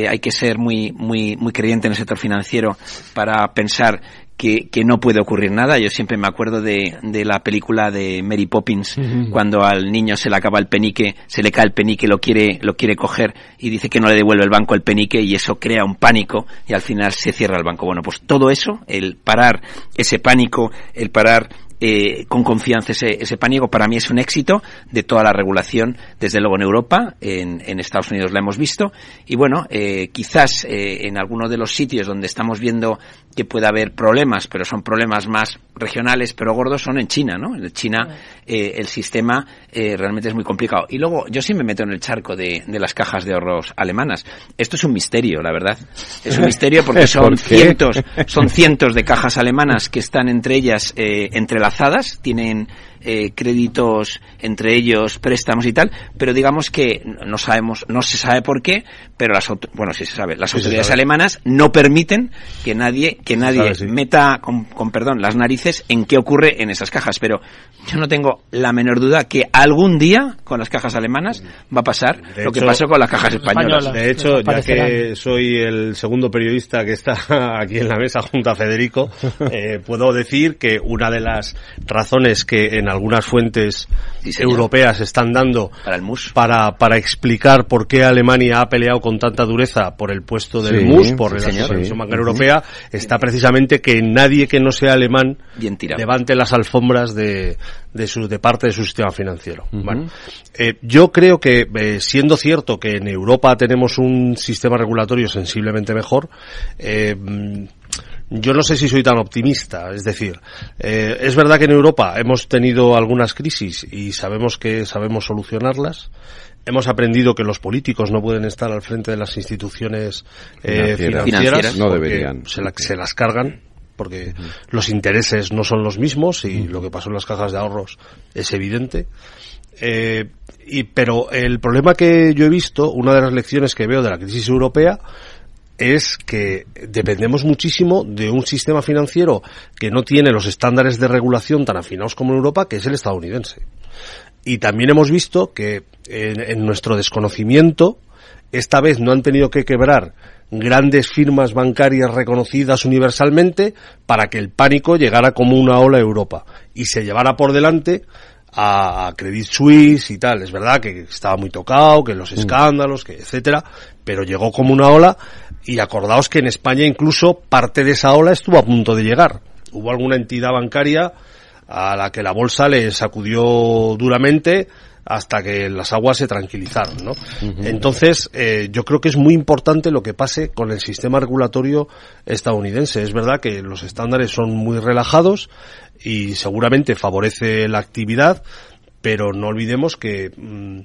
hay que ser muy muy muy creyente en el sector financiero para pensar que, que no puede ocurrir nada. Yo siempre me acuerdo de, de la película de Mary Poppins, cuando al niño se le acaba el penique, se le cae el penique, lo quiere, lo quiere coger y dice que no le devuelve el banco el penique y eso crea un pánico y al final se cierra el banco. Bueno, pues todo eso, el parar ese pánico, el parar eh, con confianza ese, ese pánico para mí es un éxito de toda la regulación, desde luego en Europa, en, en Estados Unidos la hemos visto, y bueno, eh, quizás eh, en alguno de los sitios donde estamos viendo que puede haber problemas, pero son problemas más regionales, pero gordos, son en China, ¿no? En China eh, el sistema eh, realmente es muy complicado. Y luego yo sí me meto en el charco de, de las cajas de ahorros alemanas. Esto es un misterio, la verdad. Es un misterio porque <laughs> son cientos, son cientos de cajas alemanas que están entre ellas eh, entrelazadas, tienen eh, créditos entre ellos, préstamos y tal, pero digamos que no sabemos, no se sabe por qué, pero las bueno sí se sabe, las Sí autoridades sabe. alemanas no permiten que nadie, que Se nadie sabe, sí. meta con, con perdón las narices en qué ocurre en esas cajas, pero yo no tengo la menor duda que algún día con las cajas alemanas va a pasar De lo que pasó con las cajas españolas. De hecho, ya que soy el segundo periodista que está <laughs> aquí en la mesa junto a Federico, <laughs> eh, puedo decir que una de las razones que en algunas fuentes europeas están dando para, el MUS. para, para explicar por qué Alemania ha peleado con tanta dureza por el puesto del Sí, MUS, por sí, la Sí. Bancaria. Europea, está precisamente que nadie que no sea alemán Bien levante las alfombras de, de, su, de parte de su sistema financiero. Bueno, eh, yo creo que, eh, siendo cierto que en Europa tenemos un sistema regulatorio sensiblemente mejor, eh, yo no sé si soy tan optimista. Es decir, eh, es verdad que en Europa hemos tenido algunas crisis y sabemos que sabemos solucionarlas. Hemos aprendido que los políticos no pueden estar al frente de las instituciones eh, Financieras. No deberían. Se, la- se las cargan porque los intereses no son los mismos y lo que pasó en las cajas de ahorros es evidente. Eh, y, pero el problema que yo he visto, una de las lecciones que veo de la crisis europea, es que dependemos muchísimo de un sistema financiero que no tiene los estándares de regulación tan afinados como en Europa, que es el estadounidense. Y también hemos visto que en, nuestro desconocimiento, esta vez no han tenido que quebrar grandes firmas bancarias reconocidas universalmente para que el pánico llegara como una ola a Europa y se llevara por delante a Credit Suisse y tal. Es verdad que estaba muy tocado, que los escándalos, que etcétera, pero llegó como una ola y acordaos que en España incluso parte de esa ola estuvo a punto de llegar. Hubo alguna entidad bancaria a la que la bolsa le sacudió duramente hasta que las aguas se tranquilizaron, ¿no? Entonces, eh, yo creo que es muy importante lo que pase con el sistema regulatorio estadounidense. Es verdad que los estándares son muy relajados y seguramente favorece la actividad, pero no olvidemos que, mm,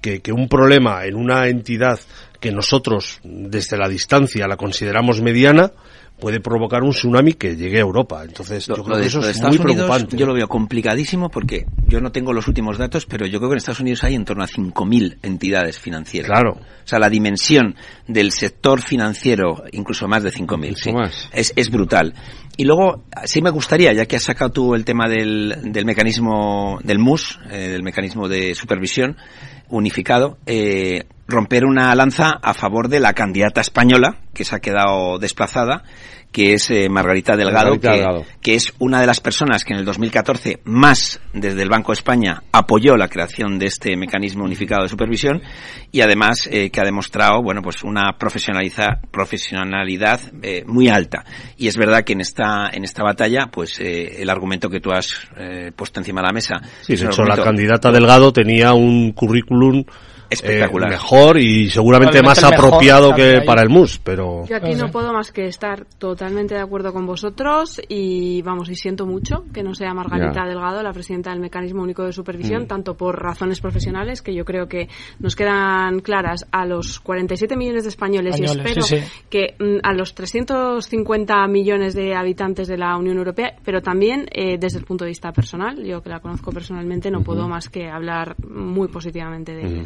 que, que un problema en una entidad que nosotros desde la distancia la consideramos mediana, puede provocar un tsunami que llegue a Europa. Entonces, yo creo de- que eso es muy Unidos preocupante. Yo lo veo complicadísimo porque yo no tengo los últimos datos, pero yo creo que en Estados Unidos hay en torno a 5.000 entidades financieras. Claro. O sea, la dimensión del sector financiero, incluso más de 5.000, sí, es, es brutal. Y luego, sí me gustaría, ya que has sacado tú el tema del, del mecanismo del MUS, eh, del mecanismo de supervisión unificado, eh, romper una lanza a favor de la candidata española, que se ha quedado desplazada, que es eh, Margarita Delgado, Margarita que, Delgado. que es una de las personas que en el 2014 más desde el Banco de España apoyó la creación de este mecanismo unificado de supervisión y además eh, que ha demostrado bueno pues una profesionaliza- profesionalidad eh, muy alta y es verdad que en esta en esta batalla pues eh, el argumento que tú has eh, puesto encima de la mesa Sí, es de hecho, la candidata Delgado tenía un currículum Espectacular. eh, mejor y seguramente más apropiado que para el MUS, pero... Yo aquí no puedo más que estar totalmente de acuerdo con vosotros y vamos, y siento mucho que no sea Margarita Ya. Delgado la presidenta del Mecanismo Único de Supervisión, Mm. tanto por razones profesionales, que yo creo que nos quedan claras a los 47 millones de españoles, y espero sí, sí. que mm, a los 350 millones de habitantes de la Unión Europea, pero también eh, desde el punto de vista personal, yo que la conozco personalmente, no puedo más que hablar muy positivamente de ella.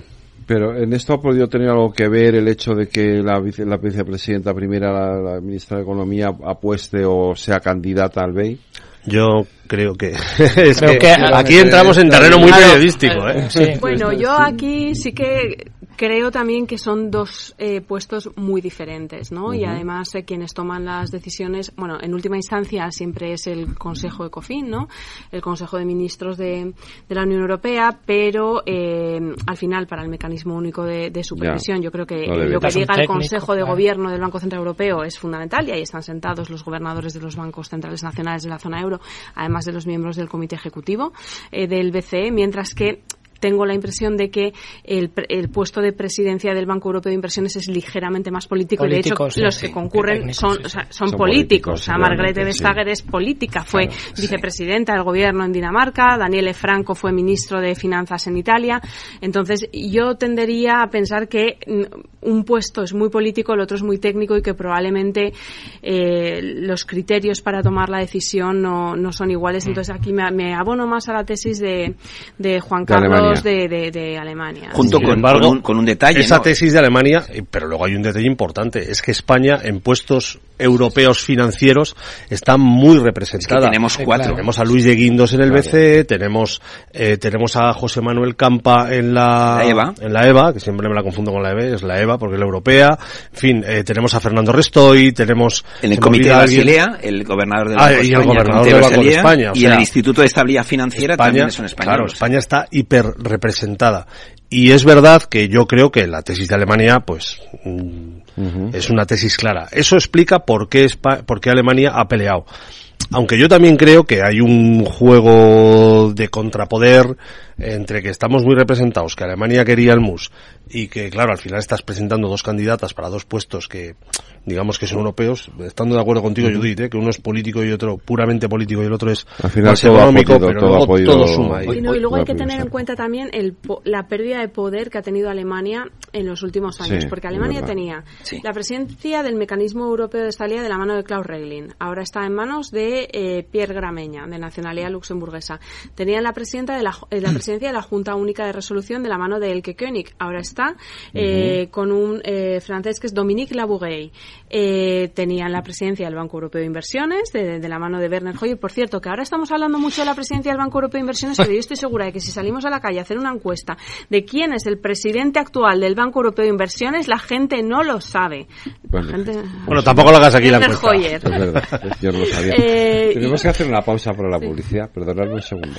Pero en esto ha podido tener algo que ver el hecho de que la, vice- la vicepresidenta primera, la, la ministra de Economía, apueste o sea candidata al BEI. Yo creo que, es Creo que que- aquí entramos en terreno muy periodístico, ¿eh? Bueno, yo aquí sí que creo también que son dos eh, puestos muy diferentes, ¿no? Y además eh, quienes toman las decisiones, bueno, en última instancia siempre es el Consejo ECOFIN, ¿no? El Consejo de Ministros de, de la Unión Europea, pero eh, al final para el mecanismo único de, de supervisión, yo creo que Lo que diga el Consejo de claro. Gobierno del Banco Central Europeo es fundamental y ahí están sentados los gobernadores de los bancos centrales nacionales de la zona euro, además de los miembros del Comité Ejecutivo eh, del BCE, mientras que tengo la impresión de que el, el puesto de presidencia del Banco Europeo de Inversiones es ligeramente más político y de Político, hecho sí, los sí, que concurren técnico, son, sí, o sea, sí. son, Son políticos. políticos, O sea, Margrethe sí. Vestager es política, fue Claro, vicepresidenta del gobierno en Dinamarca, Daniele Franco fue ministro de Finanzas en Italia. Entonces, yo tendería a pensar que mm, un puesto es muy político, el otro es muy técnico y que probablemente eh, los criterios para tomar la decisión no, no son Mm. iguales. Entonces, aquí me, me abono más a la tesis de, de Juan Carlos Alemania. de, de, de Alemania. Junto con- embargo, con un- con un detalle, Esa ¿no? tesis de Alemania, eh, pero luego hay un detalle importante, es que España en puestos europeos financieros está muy representada. Es que tenemos cuatro. Tenemos a Luis de Guindos en el Claro. BCE, tenemos eh, tenemos a José Manuel Campa en la, La EVA. en la EVA, que siempre me la confundo con la EVA, es la EVA porque es la europea. En fin, eh, tenemos a Fernando Restoy, tenemos En el Comité de. Basilea, el gobernador del Ah, Banco y el España, gobernador del de Banco de España, o y sea, el Instituto de Estabilidad Financiera también son españoles. Claro, España está hiper representada. Y es verdad que yo creo que la tesis de Alemania, pues, es una tesis clara. Eso explica por qué, por qué Alemania ha peleado. Aunque yo también creo que hay un juego de contrapoder entre que estamos muy representados, que Alemania quería el MUS y que, claro, al final estás presentando dos candidatas para dos puestos que, digamos que son europeos, estando de acuerdo contigo. Judith, ¿eh? que uno es político y otro puramente político y el otro es Al final más todo ha económico, podido- pero todo ha luego podido- todo suma. Y, no, y luego hay que tener en cuenta también el, po- la pérdida de poder que ha tenido Alemania en los últimos años, Sí, porque Alemania tenía Sí. la presidencia del mecanismo europeo de estabilidad de la mano de Klaus Regling, ahora está en manos de eh, Pierre Grameña, de nacionalidad luxemburguesa. Tenía la, presidenta de la, eh, la <clears throat> presidencia de la Junta Única de Resolución de la mano de Elke König, ahora es eh, con un eh, francés que es Dominique Labourey. Eh, tenían la presidencia del Banco Europeo de Inversiones, de, de la mano de Werner Hoyer. Por cierto, que ahora estamos hablando mucho de la presidencia del Banco Europeo de Inversiones, pero yo estoy segura de que si salimos a la calle a hacer una encuesta de quién es el presidente actual del Banco Europeo de Inversiones, la gente no lo sabe. La gente- Bueno, tampoco lo hagas aquí la Werner encuesta. Hoyer. Es verdad, es- yo no lo sabía. Eh, Tenemos y- que hacer una pausa para la publicidad. Perdonadme un segundo.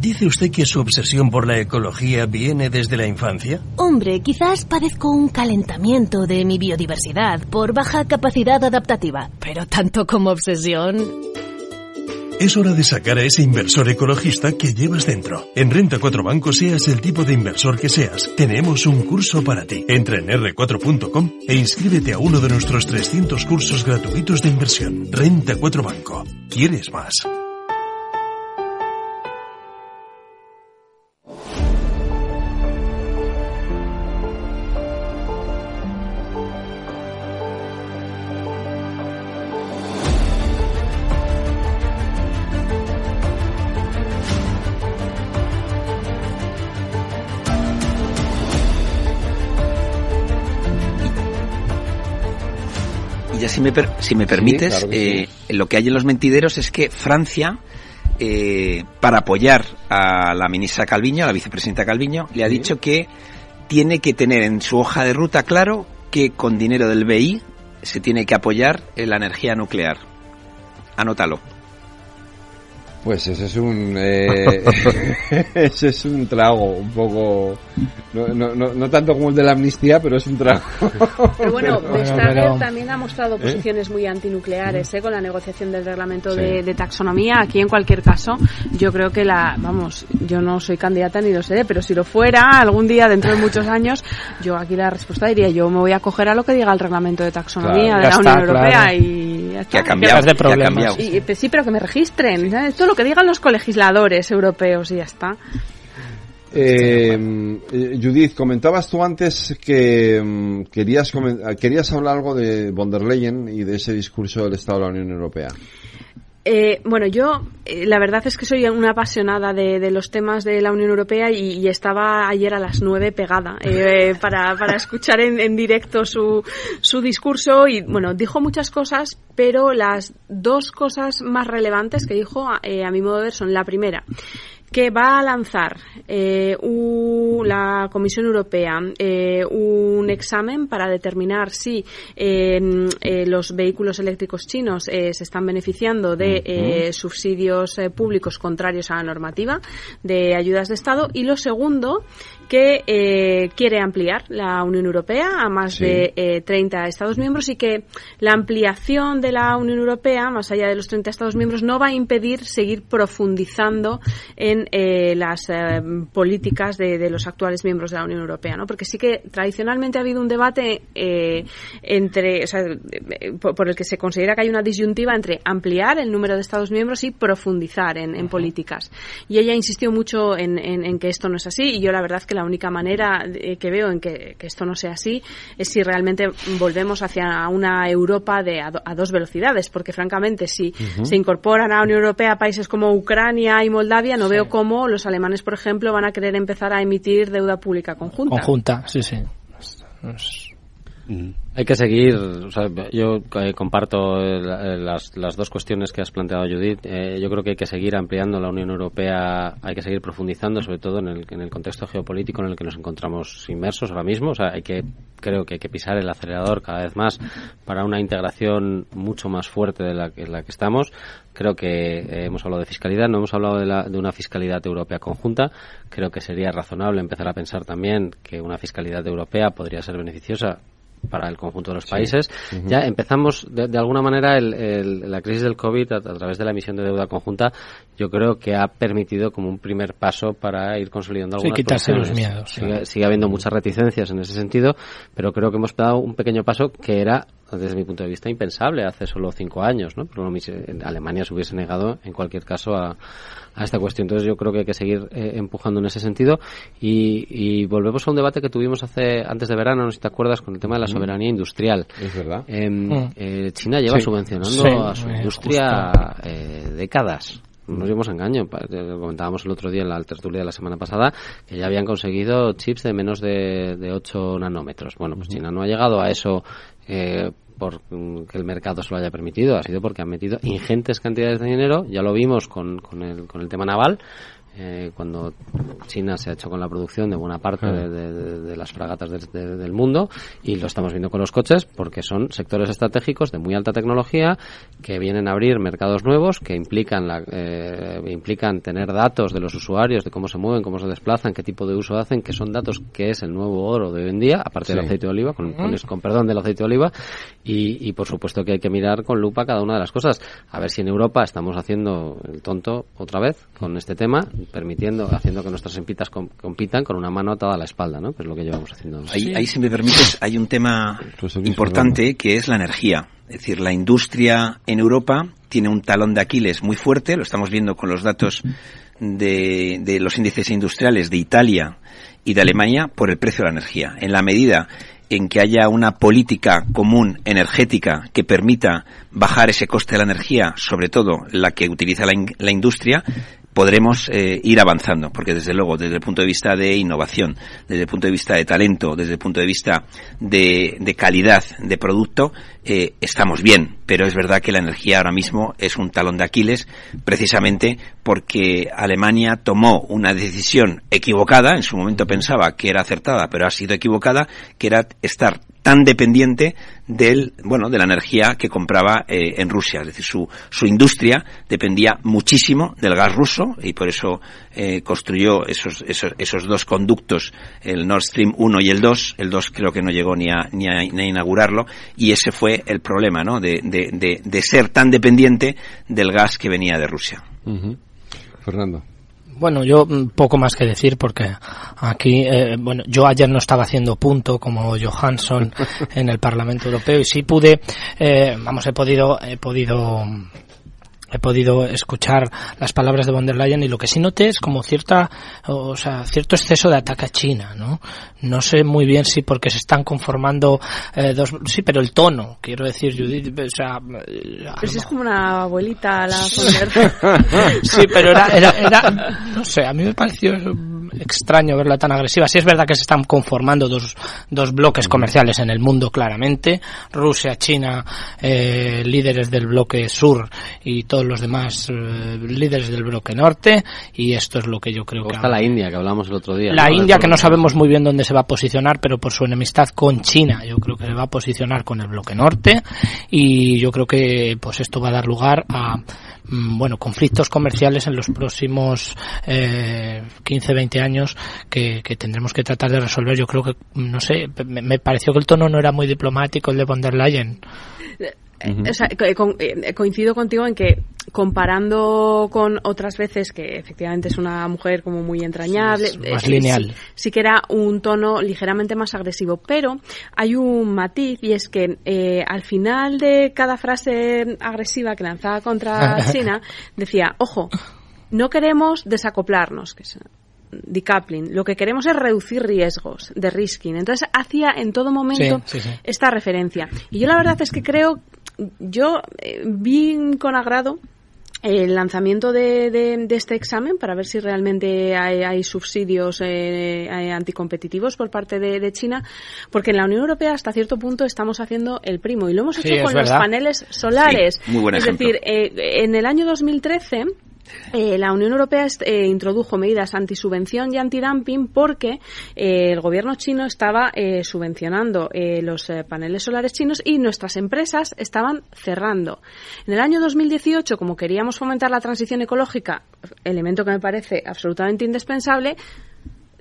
¿dice usted que su obsesión por la ecología viene desde la infancia? Hombre, quizás padezco un calentamiento de mi biodiversidad por baja capacidad adaptativa, pero tanto como obsesión. Es hora de sacar a ese inversor ecologista que llevas dentro. En Renta 4 Banco, seas el tipo de inversor que seas, tenemos un curso para ti. Entra en r4.com e inscríbete a uno de nuestros 300 cursos gratuitos de inversión. Renta 4 Banco. ¿Quieres más? Si me, per- si me permites, claro eh, lo que hay en los mentideros es que Francia, eh, para apoyar a la ministra Calviño, a la vicepresidenta Calviño, le ha dicho que tiene que tener en su hoja de ruta claro que con dinero del BI se tiene que apoyar en la energía nuclear. Anótalo. Pues ese es un eh, <laughs> ese es un trago un poco no, no, no, no tanto como el de la amnistía pero es un trago Pero bueno, Vestager pero- también ha mostrado ¿Eh? posiciones muy antinucleares ¿eh? con la negociación del reglamento Sí. de, de taxonomía. Aquí, en cualquier caso, yo creo que la, vamos, yo no soy candidata ni lo seré, pero si lo fuera algún día dentro de muchos años, yo aquí la respuesta diría, yo me voy a coger a lo que diga el reglamento de taxonomía Claro, de la está, Unión Europea claro. y ya está. Que ha cambiado, de que ha problemas. cambiado. Y, pues sí, pero que me registren, ¿sabes? Todo lo que digan los colegisladores europeos y ya está. Eh, Judith, comentabas tú antes que mm, querías, querías hablar algo de von der Leyen y de ese discurso del Estado de la Unión Europea. Eh, bueno, yo eh, la verdad es que soy una apasionada de, de los temas de la Unión Europea y, y estaba ayer a las nueve pegada eh, <laughs> para, para escuchar en, en directo su, su discurso y bueno, dijo muchas cosas, pero las dos cosas más relevantes que dijo eh, a mi modo de ver son la primera que va a lanzar eh, la Comisión Europea eh, un examen para determinar si eh, eh, los vehículos eléctricos chinos eh, se están beneficiando de eh, subsidios públicos contrarios a la normativa de ayudas de Estado. Y lo segundo que eh, quiere ampliar la Unión Europea a más Sí. de eh, 30 Estados miembros y que la ampliación de la Unión Europea, más allá de los 30 Estados miembros, no va a impedir seguir profundizando en eh, las eh, políticas de, de los actuales miembros de la Unión Europea, ¿no? Porque sí que tradicionalmente ha habido un debate eh, entre, o sea, eh, por, el que se considera que hay una disyuntiva entre ampliar el número de Estados miembros y profundizar en, en políticas. Y ella insistió mucho en, en- en que esto no es así y yo la verdad es que la única manera eh, que veo en que, que esto no sea así es si realmente volvemos hacia una Europa de a, do- a dos velocidades, porque francamente si se incorporan a la Unión Europea países como Ucrania y Moldavia, no veo cómo los alemanes, por ejemplo, van a querer empezar a emitir deuda pública conjunta. Conjunta, sí, sí. Es- Hay que seguir, o sea, yo eh, comparto eh, eh, las, las dos cuestiones que has planteado, Judith. Eh, yo creo que hay que seguir ampliando la Unión Europea, hay que seguir profundizando, sobre todo en el, en el contexto geopolítico en el que nos encontramos inmersos ahora mismo. O sea, hay que, creo que hay que pisar el acelerador cada vez más para una integración mucho más fuerte de la, la que estamos. Creo que hemos hablado de fiscalidad, no hemos hablado de, la- de una fiscalidad europea conjunta. Creo que sería razonable empezar a pensar también que una fiscalidad europea podría ser beneficiosa para el conjunto de los países. Ya empezamos, de, de alguna manera, el- el- la crisis del COVID a, a través de la emisión de deuda conjunta, yo creo que ha permitido como un primer paso para ir consolidando Sí, algunas quitarse los miedos, sí. Sigue, sigue habiendo muchas reticencias en ese sentido, pero creo que hemos dado un pequeño paso que era, desde mi punto de vista, impensable hace solo cinco años, ¿no? Pero Alemania se hubiese negado, en cualquier caso, a, a esta cuestión. Entonces yo creo que hay que seguir eh, empujando en ese sentido y, y volvemos a un debate que tuvimos hace antes de verano, no sé si te acuerdas, con el tema de la soberanía industrial. Es verdad. Em, Mm. eh, China lleva Sí. subvencionando Sí, a su eh, industria eh, décadas. No nos dimos engaño. Eh, comentábamos el otro día en la tertulia de la semana pasada que ya habían conseguido chips de menos de, de 8 nanómetros. Bueno, pues China no ha llegado a eso eh, por mm, que el mercado se lo haya permitido. Ha sido porque han metido ingentes cantidades de dinero. Ya lo vimos con, con, el, con el tema naval. Eh, cuando China se ha hecho con la producción de buena parte de, de- de- de las fragatas de- de- del mundo y lo estamos viendo con los coches porque son sectores estratégicos de muy alta tecnología que vienen a abrir mercados nuevos que implican la, eh, implican tener datos de los usuarios de cómo se mueven cómo se desplazan qué tipo de uso hacen que son datos que es el nuevo oro de hoy en día aparte del aceite de oliva con, con- con perdón del aceite de oliva y, y por supuesto que hay que mirar con lupa cada una de las cosas. A ver si en Europa estamos haciendo el tonto otra vez con este tema permitiendo haciendo que nuestras empitas com- compitan con una mano atada a la espalda ¿no? que es lo que llevamos haciendo Ahí, ahí, si me permites, hay un tema Pues importante que es la energía. Es decir, la industria en Europa tiene un talón de Aquiles muy fuerte, lo estamos viendo con los datos de, de los índices industriales de Italia y de Alemania por el precio de la energía. En la medida en que haya una política común energética que permita bajar ese coste de la energía, sobre todo la que utiliza la, in- la industria, podremos eh, ir avanzando, porque desde luego, desde el punto de vista de innovación, desde el punto de vista de talento, desde el punto de vista de, de calidad de producto, eh, estamos bien, pero es verdad que la energía ahora mismo es un talón de Aquiles, precisamente porque Alemania tomó una decisión equivocada, en su momento pensaba que era acertada, pero ha sido equivocada, que era estar tan dependiente del bueno de la energía que compraba eh, en Rusia. Es decir su su industria dependía muchísimo del gas ruso y por eso eh, construyó esos, esos esos dos conductos el Nord Stream 1 y el 2 el 2 creo que no llegó ni a ni a, ni a inaugurarlo. Y ese fue el problema no de, de, de, de ser tan dependiente del gas que venía de Rusia. Ujú. Fernando. Bueno, yo mm, poco más que decir porque aquí, eh, bueno, yo ayer no estaba haciendo punto como Johansson <laughs> en el Parlamento Europeo y sí pude, eh, vamos, he podido, he podido he podido escuchar las palabras de von der Leyen y lo que sí noté es como cierta, o sea, cierto exceso de ataque a China, ¿no? No sé muy bien si porque se están conformando eh, dos, sí, pero el tono, quiero decir, Judith, o sea, Pero si es como una abuelita la von der <laughs> sí, pero era, era, era, no sé, a mí me pareció extraño verla tan agresiva. Sí es verdad que se están conformando dos, dos bloques comerciales en el mundo claramente, Rusia, China, eh, líderes del bloque sur y todos los demás eh, líderes del bloque norte y esto es lo que yo creo que está la India que hablamos el otro día la ¿no? India que no sabemos muy bien dónde se va a posicionar, pero por su enemistad con China, yo creo que se va a posicionar con el bloque norte y yo creo que pues esto va a dar lugar a bueno, conflictos comerciales en los próximos eh, 15, 20 años que, que tendremos que tratar de resolver. Yo creo que, no sé, me, me pareció que el tono no era muy diplomático el de von der Leyen. Eh, o sea, con- eh, coincido contigo en que comparando con otras veces que efectivamente es una mujer como muy entrañable, Sí, más eh, lineal. Sí, sí que era un tono ligeramente más agresivo, pero hay un matiz y es que eh, al final de cada frase agresiva que lanzaba contra <laughs> China decía, ojo, no queremos desacoplarnos, que es decoupling, lo que queremos es reducir riesgos de risking. Entonces hacía en todo momento Sí, sí, sí. esta referencia. Y yo la verdad es que creo, yo eh, vi con agrado el lanzamiento de, de, de, este examen para ver si realmente hay, hay subsidios eh, anticompetitivos por parte de, de, China, porque en la Unión Europea hasta cierto punto estamos haciendo el primo y lo hemos hecho sí, con los paneles solares. Sí, muy buen es ejemplo. decir, eh, en el año 2013 eh, la Unión Europea eh, introdujo medidas antisubvención y antidumping porque eh, el gobierno chino estaba eh, subvencionando los paneles solares chinos y nuestras empresas estaban cerrando. En el año 2018, como queríamos fomentar la transición ecológica, elemento que me parece absolutamente indispensable,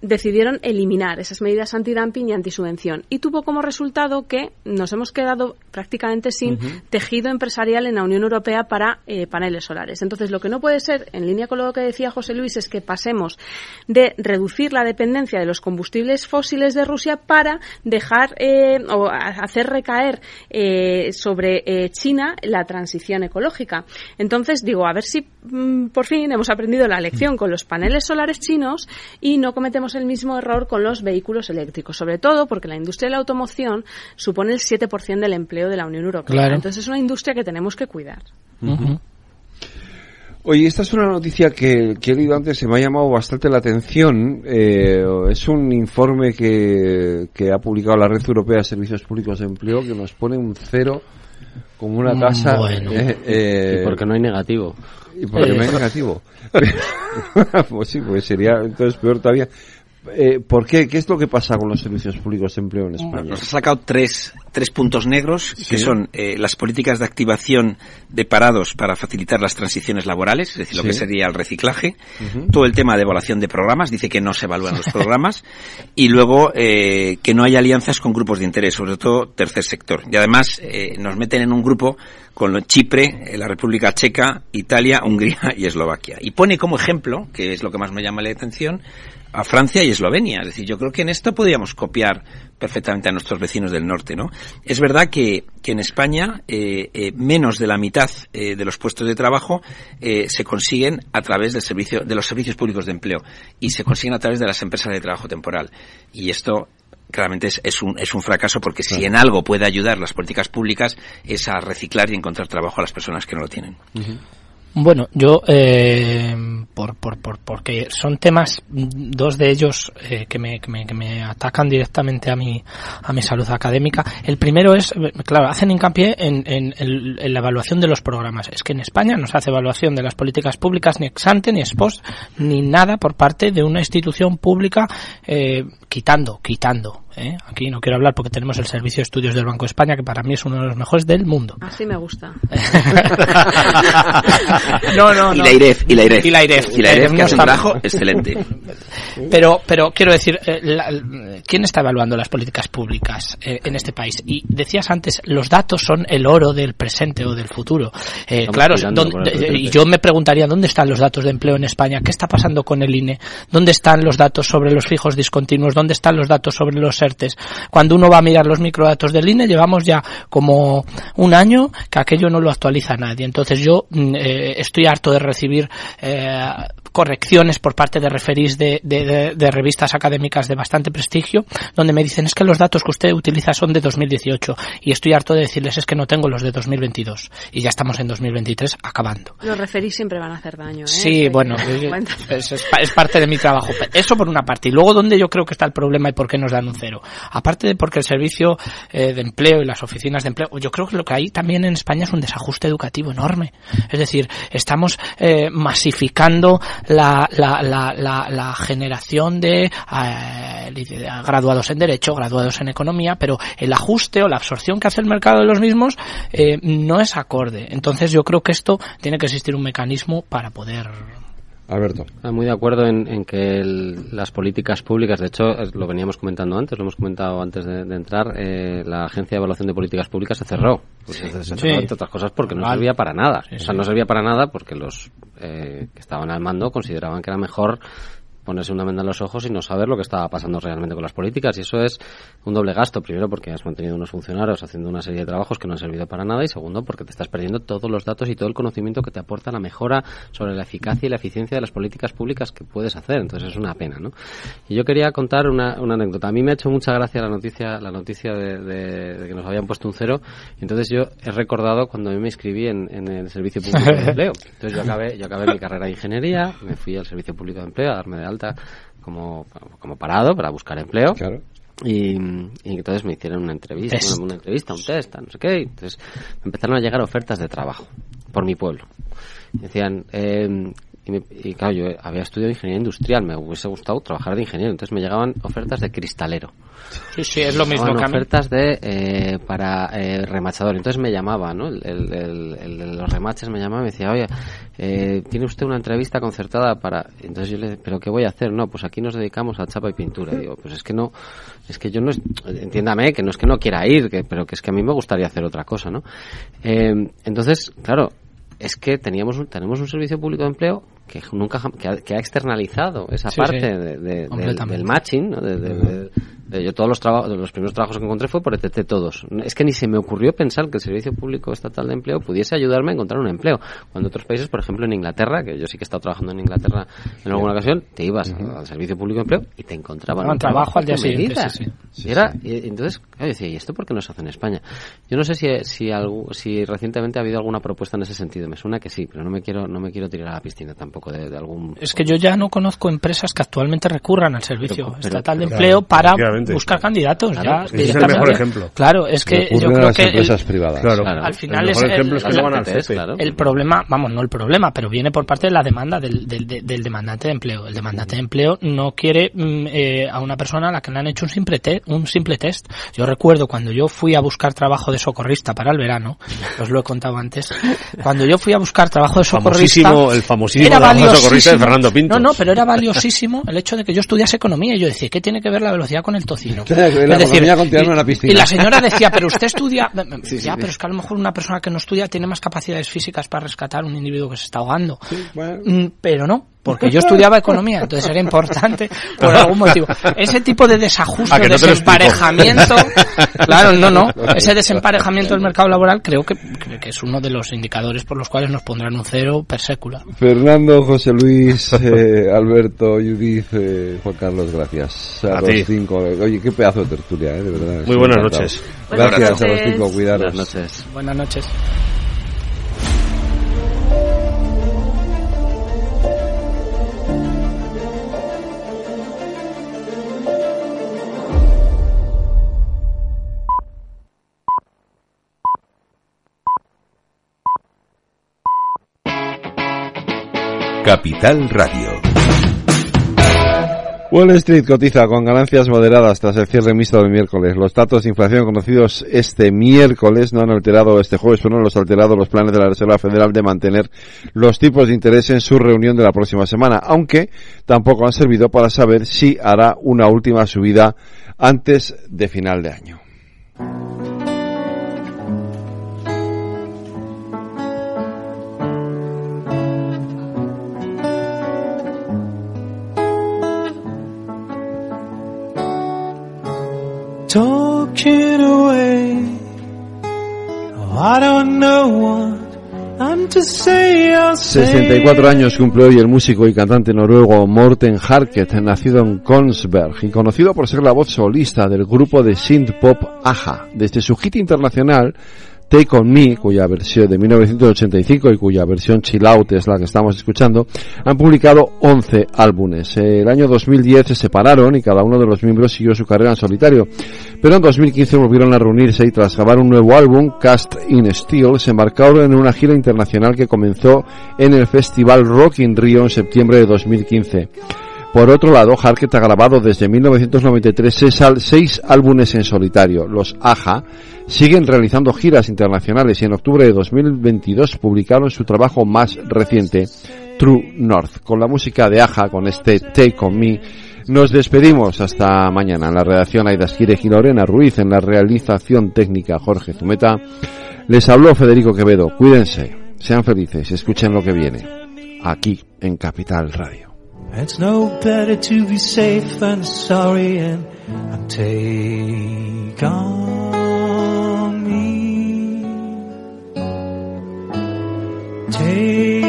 decidieron eliminar esas medidas antidumping y antisubvención y tuvo como resultado que nos hemos quedado prácticamente sin uh -huh. tejido empresarial en la Unión Europea para eh, paneles solares. Entonces, lo que no puede ser, en línea con lo que decía José Luis, es que pasemos de reducir la dependencia de los combustibles fósiles de Rusia para dejar eh, o hacer recaer eh, sobre China la transición ecológica. Entonces, digo, a ver si por fin hemos aprendido la lección con los paneles solares chinos y no cometemos el mismo error con los vehículos eléctricos, sobre todo porque la industria de la automoción supone el 7% del empleo de la Unión Europea. Claro. Entonces es una industria que tenemos que cuidar. Uh -huh. Oye, esta es una noticia que, que, he leído antes y me ha llamado bastante la atención. Eh, es un informe que, que, ha publicado la Red Europea de Servicios Públicos de Empleo que nos pone un cero como una tasa. Bueno. Eh, eh, y porque no hay negativo. Y porque no hay negativo. <laughs> pues sí, pues sería entonces peor todavía. Eh, ¿Por qué? ¿Qué es lo que pasa con los servicios públicos de empleo en España? Nos ha sacado tres, tres puntos negros, ¿Sí? que son eh, las políticas de activación de parados para facilitar las transiciones laborales, es decir, lo que sería el reciclaje, Uh -huh. todo el tema de evaluación de programas, dice que no se evalúan los programas, <laughs> y luego eh, que no hay alianzas con grupos de interés, sobre todo tercer sector. Y además eh, nos meten en un grupo con Chipre, eh, la República Checa, Italia, Hungría <laughs> y Eslovaquia. Y pone como ejemplo, que es lo que más me llama la atención, a Francia y Eslovenia. Es decir, yo creo que en esto podríamos copiar perfectamente a nuestros vecinos del norte, ¿no? Es verdad que, que en España eh, eh, menos de la mitad de los puestos de trabajo se consiguen a través del servicio, de los servicios públicos de empleo y se consiguen a través de las empresas de trabajo temporal. Y esto claramente es, es, un, es un fracaso porque si en algo puede ayudar las políticas públicas es a reciclar y encontrar trabajo a las personas que no lo tienen. Uh -huh. Bueno, yo, eh, por, por, por, porque son temas, dos de ellos eh, que, me, que, me, que me atacan directamente a mi, a mi salud académica. El primero es, claro, hacen hincapié en, en, en, la evaluación de los programas. Es que en España no se hace evaluación de las políticas públicas ni ex ante, ni ex post, ni nada por parte de una institución pública, eh, quitando, quitando ¿eh? Aquí no quiero hablar porque tenemos el Servicio de Estudios del Banco de España, que para mí es uno de los mejores del mundo. Así me gusta. no, <laughs> no, no. Y la IREF, y la IREF. Y la IREF. Y la IREF, que hace un trabajo excelente. <laughs> Pero, pero quiero decir, eh, la, ¿quién está evaluando las políticas públicas eh, en este país? Y decías antes, los datos son el oro del presente o del futuro. Eh, claro, y yo me preguntaría, ¿dónde están los datos de empleo en España? ¿Qué está pasando con el INE? ¿Dónde están los datos sobre los fijos discontinuos? ¿Dónde están los datos sobre los ERTES? Cuando uno va a mirar los microdatos del INE, llevamos ya como un año que aquello no lo actualiza nadie. Entonces yo eh, estoy harto de recibir eh, correcciones por parte de referís de, de, de, de, revistas académicas de bastante prestigio, donde me dicen es que los datos que usted utiliza son de 2018 y estoy harto de decirles es que no tengo los de 2022 y ya estamos en 2023 acabando. Los referís siempre van a hacer daño. ¿eh? Sí, bueno, es, es, es, parte de mi trabajo. Eso por una parte. Y luego, ¿dónde yo creo que está el problema y por qué nos dan un cero? Aparte de porque el servicio eh, de empleo y las oficinas de empleo, yo creo que lo que hay también en España es un desajuste educativo enorme. Es decir, estamos eh, masificando la, la, la, generación de eh, graduados en Derecho, graduados en Economía, pero el ajuste o la absorción que hace el mercado de los mismos eh, no es acorde. Entonces yo creo que esto tiene que existir un mecanismo para poder Alberto. Muy de acuerdo en, en que el, las políticas públicas, de hecho, lo veníamos comentando antes, lo hemos comentado antes de, de entrar, eh, la Agencia de Evaluación de Políticas Públicas se cerró. Pues se, se cerró, sí. entre otras cosas, porque no servía para nada. Sí, o sea, no servía para nada porque los eh, que estaban al mando consideraban que era mejor ponerse una venda en los ojos y no saber lo que estaba pasando realmente con las políticas. Y eso es un doble gasto. Primero, porque has mantenido unos funcionarios haciendo una serie de trabajos que no han servido para nada. Y segundo, porque te estás perdiendo todos los datos y todo el conocimiento que te aporta la mejora sobre la eficacia y la eficiencia de las políticas públicas que puedes hacer. Entonces es una pena, ¿no? Y yo quería contar una, una anécdota. A mí me ha hecho mucha gracia la noticia, la noticia de, de- de que nos habían puesto un cero. Entonces yo he recordado cuando yo me inscribí en, en el Servicio Público de <laughs> Empleo. Entonces yo acabé, yo acabé mi carrera de ingeniería, me fui al Servicio Público de Empleo a darme de alta como, como parado para buscar empleo. Y, y entonces me hicieron una entrevista, una, una entrevista, un test, no sé qué. y Entonces me empezaron a llegar ofertas de trabajo por mi pueblo. Decían, eh, y, me- y claro, yo había estudiado ingeniería industrial, me hubiese gustado trabajar de ingeniero, entonces me llegaban ofertas de cristalero. Sí, sí, es lo mismo que a mí. ofertas de eh, para eh, remachador. Entonces me llamaba, ¿no? El, el- el- el de los remaches me llamaba y me decía, oye, eh, tiene usted una entrevista concertada para. Entonces yo le, pero qué voy a hacer? No, pues aquí nos dedicamos a chapa y pintura. Y digo, pues es que no, es que yo no, es- entiéndame que no es que no quiera ir, que, pero que es que a mí me gustaría hacer otra cosa, ¿no? Eh, entonces, claro, es que teníamos un, tenemos un servicio público de empleo que nunca que ha, que ha externalizado esa Sí, parte sí. de- de- del, matching ¿no? de, de- yo todos los trabajos los primeros trabajos que encontré fue por ETT todos. Es que ni se me ocurrió pensar que el servicio público estatal de empleo pudiese ayudarme a encontrar un empleo cuando otros países por ejemplo en Inglaterra que yo sí que he estado trabajando en Inglaterra en alguna ocasión te ibas al servicio público de empleo y te encontraban un trabajo al día siguiente, sí, Y era, y entonces, claro, yo decía, ¿y esto por qué no se hace en España? Yo no sé si, si, algo, si recientemente ha habido alguna propuesta en ese sentido. Me suena que sí, pero no me quiero, no me quiero tirar a la piscina tampoco de, de algún... Es que yo ya no conozco empresas que actualmente recurran al servicio Pero- pero- estatal de empleo claro, para efectivamente. buscar candidatos. Claro, ya ese es el mejor ejemplo. Claro, es que yo creo las que el- empresas privadas. Claro. al final el es mejor el, ejemplo es que el- se van al el- CEPE. el problema, vamos, no el problema, pero viene por parte de la demanda del, del, del- demandante de empleo. El demandante de empleo no quiere mm, eh, a una persona a la que le han hecho un simple, te- un simple test. Yo recuerdo cuando yo fui a buscar trabajo de socorrista para el verano, os lo he contado antes, cuando yo fui a buscar trabajo de socorrista... Famosísimo- el famosísimo era trabajo de socorrista de valiosísimo. Fernando Pinto. No, no, pero era valiosísimo el hecho de que yo estudiase economía y yo decía, ¿qué tiene que ver la velocidad con el tocino? <laughs> La decir, con tirarme y- la piscina. Y la señora decía, pero usted estudia... <laughs> Sí, ya, sí. pero es que a lo mejor una persona que no estudia tiene más capacidades físicas para rescatar un individuo que se está ahogando. Mm, Pero no, porque yo estudiaba economía, entonces era importante <laughs> por algún motivo. Ese tipo de desajuste, ¿A que no desemparejamiento, <laughs> claro, no, no, ese desemparejamiento del mercado laboral creo que, que- que es uno de los indicadores por los cuales nos pondrán un cero per sécula. Fernando, José Luis, <laughs> eh, Alberto, Judith, eh, Juan Carlos, gracias. A, A los ti. cinco. Oye, qué pedazo de tertulia, eh, de verdad. Muy buenas encantado. noches. Buenas Gracias a los cinco, cuidaros. Buenas noches. Buenas noches. Capital Radio. Wall Street cotiza con ganancias moderadas tras el cierre mixto del miércoles. Los datos de inflación conocidos este miércoles no han alterado este jueves, pero no los han alterado los planes de la Reserva Federal de mantener los tipos de interés en su reunión de la próxima semana, aunque tampoco han servido para saber si hará una última subida antes de final de año. Talking away. Oh, I don't know what I'm to say. I'll say 64 años cumple hoy el músico y cantante noruego Morten Harket, nacido en Kongsberg y conocido por ser la voz solista del grupo de synth pop Aja. Desde su hit internacional Take On Me, cuya versión de 1985 y cuya versión Chill Out es la que estamos escuchando, han publicado 11 álbumes. El año 2010 se separaron y cada uno de los miembros siguió su carrera en solitario. Pero en 2015 volvieron a reunirse y tras grabar un nuevo álbum, Cast in Steel, se embarcaron en una gira internacional que comenzó en el festival Rock in Rio en septiembre de 2015. Por otro lado, Harket ha grabado desde 1993 seis, álbumes en solitario. Los AJA siguen realizando giras internacionales y en octubre de 2022 publicaron su trabajo más reciente, True North. Con la música de AJA, con este Take On Me, nos despedimos hasta mañana. En la redacción Aida Esquirej y Lorena Ruiz, en la realización técnica Jorge Zumeta. Les habló Federico Quevedo. Cuídense, sean felices, escuchen lo que viene. Aquí en Capital Radio. It's no better to be safe than sorry and, and take on me. Take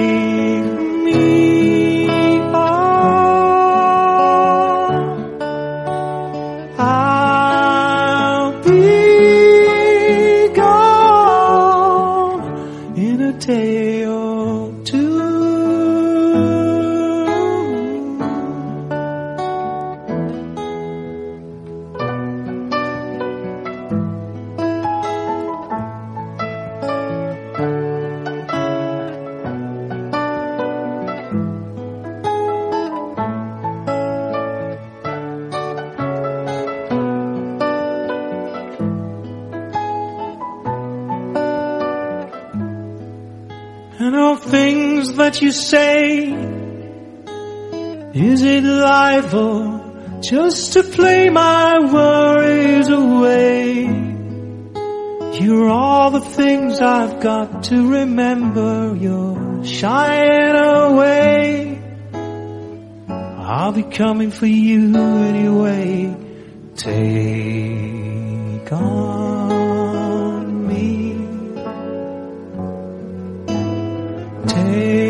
that you say, is it life or just to play my worries away? You're all the things I've got to remember. You're shying away. I'll be coming for you anyway. Take on me. Take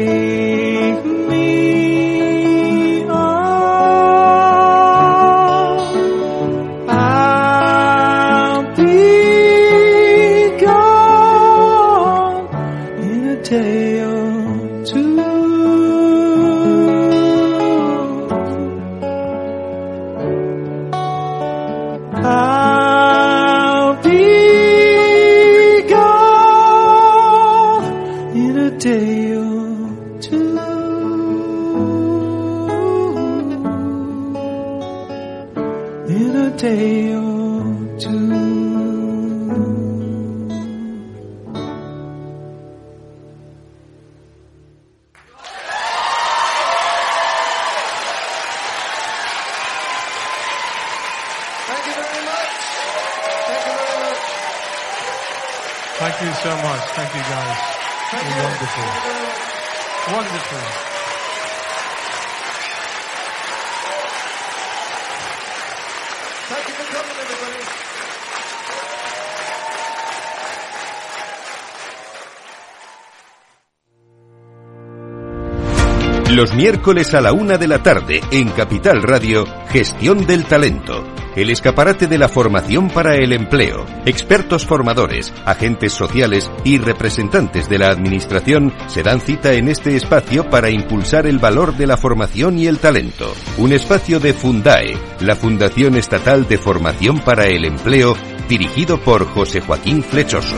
wonderful. Thank you very much. Wonderful. Thank you for coming, everybody. Los miércoles a la una de la tarde en Capital Radio, Gestión del Talento. El escaparate de la formación para el empleo. Expertos formadores, agentes sociales y representantes de la Administración se dan cita en este espacio para impulsar el valor de la formación y el talento. Un espacio de Fundae, la Fundación Estatal de Formación para el Empleo, dirigido por José Joaquín Flechoso.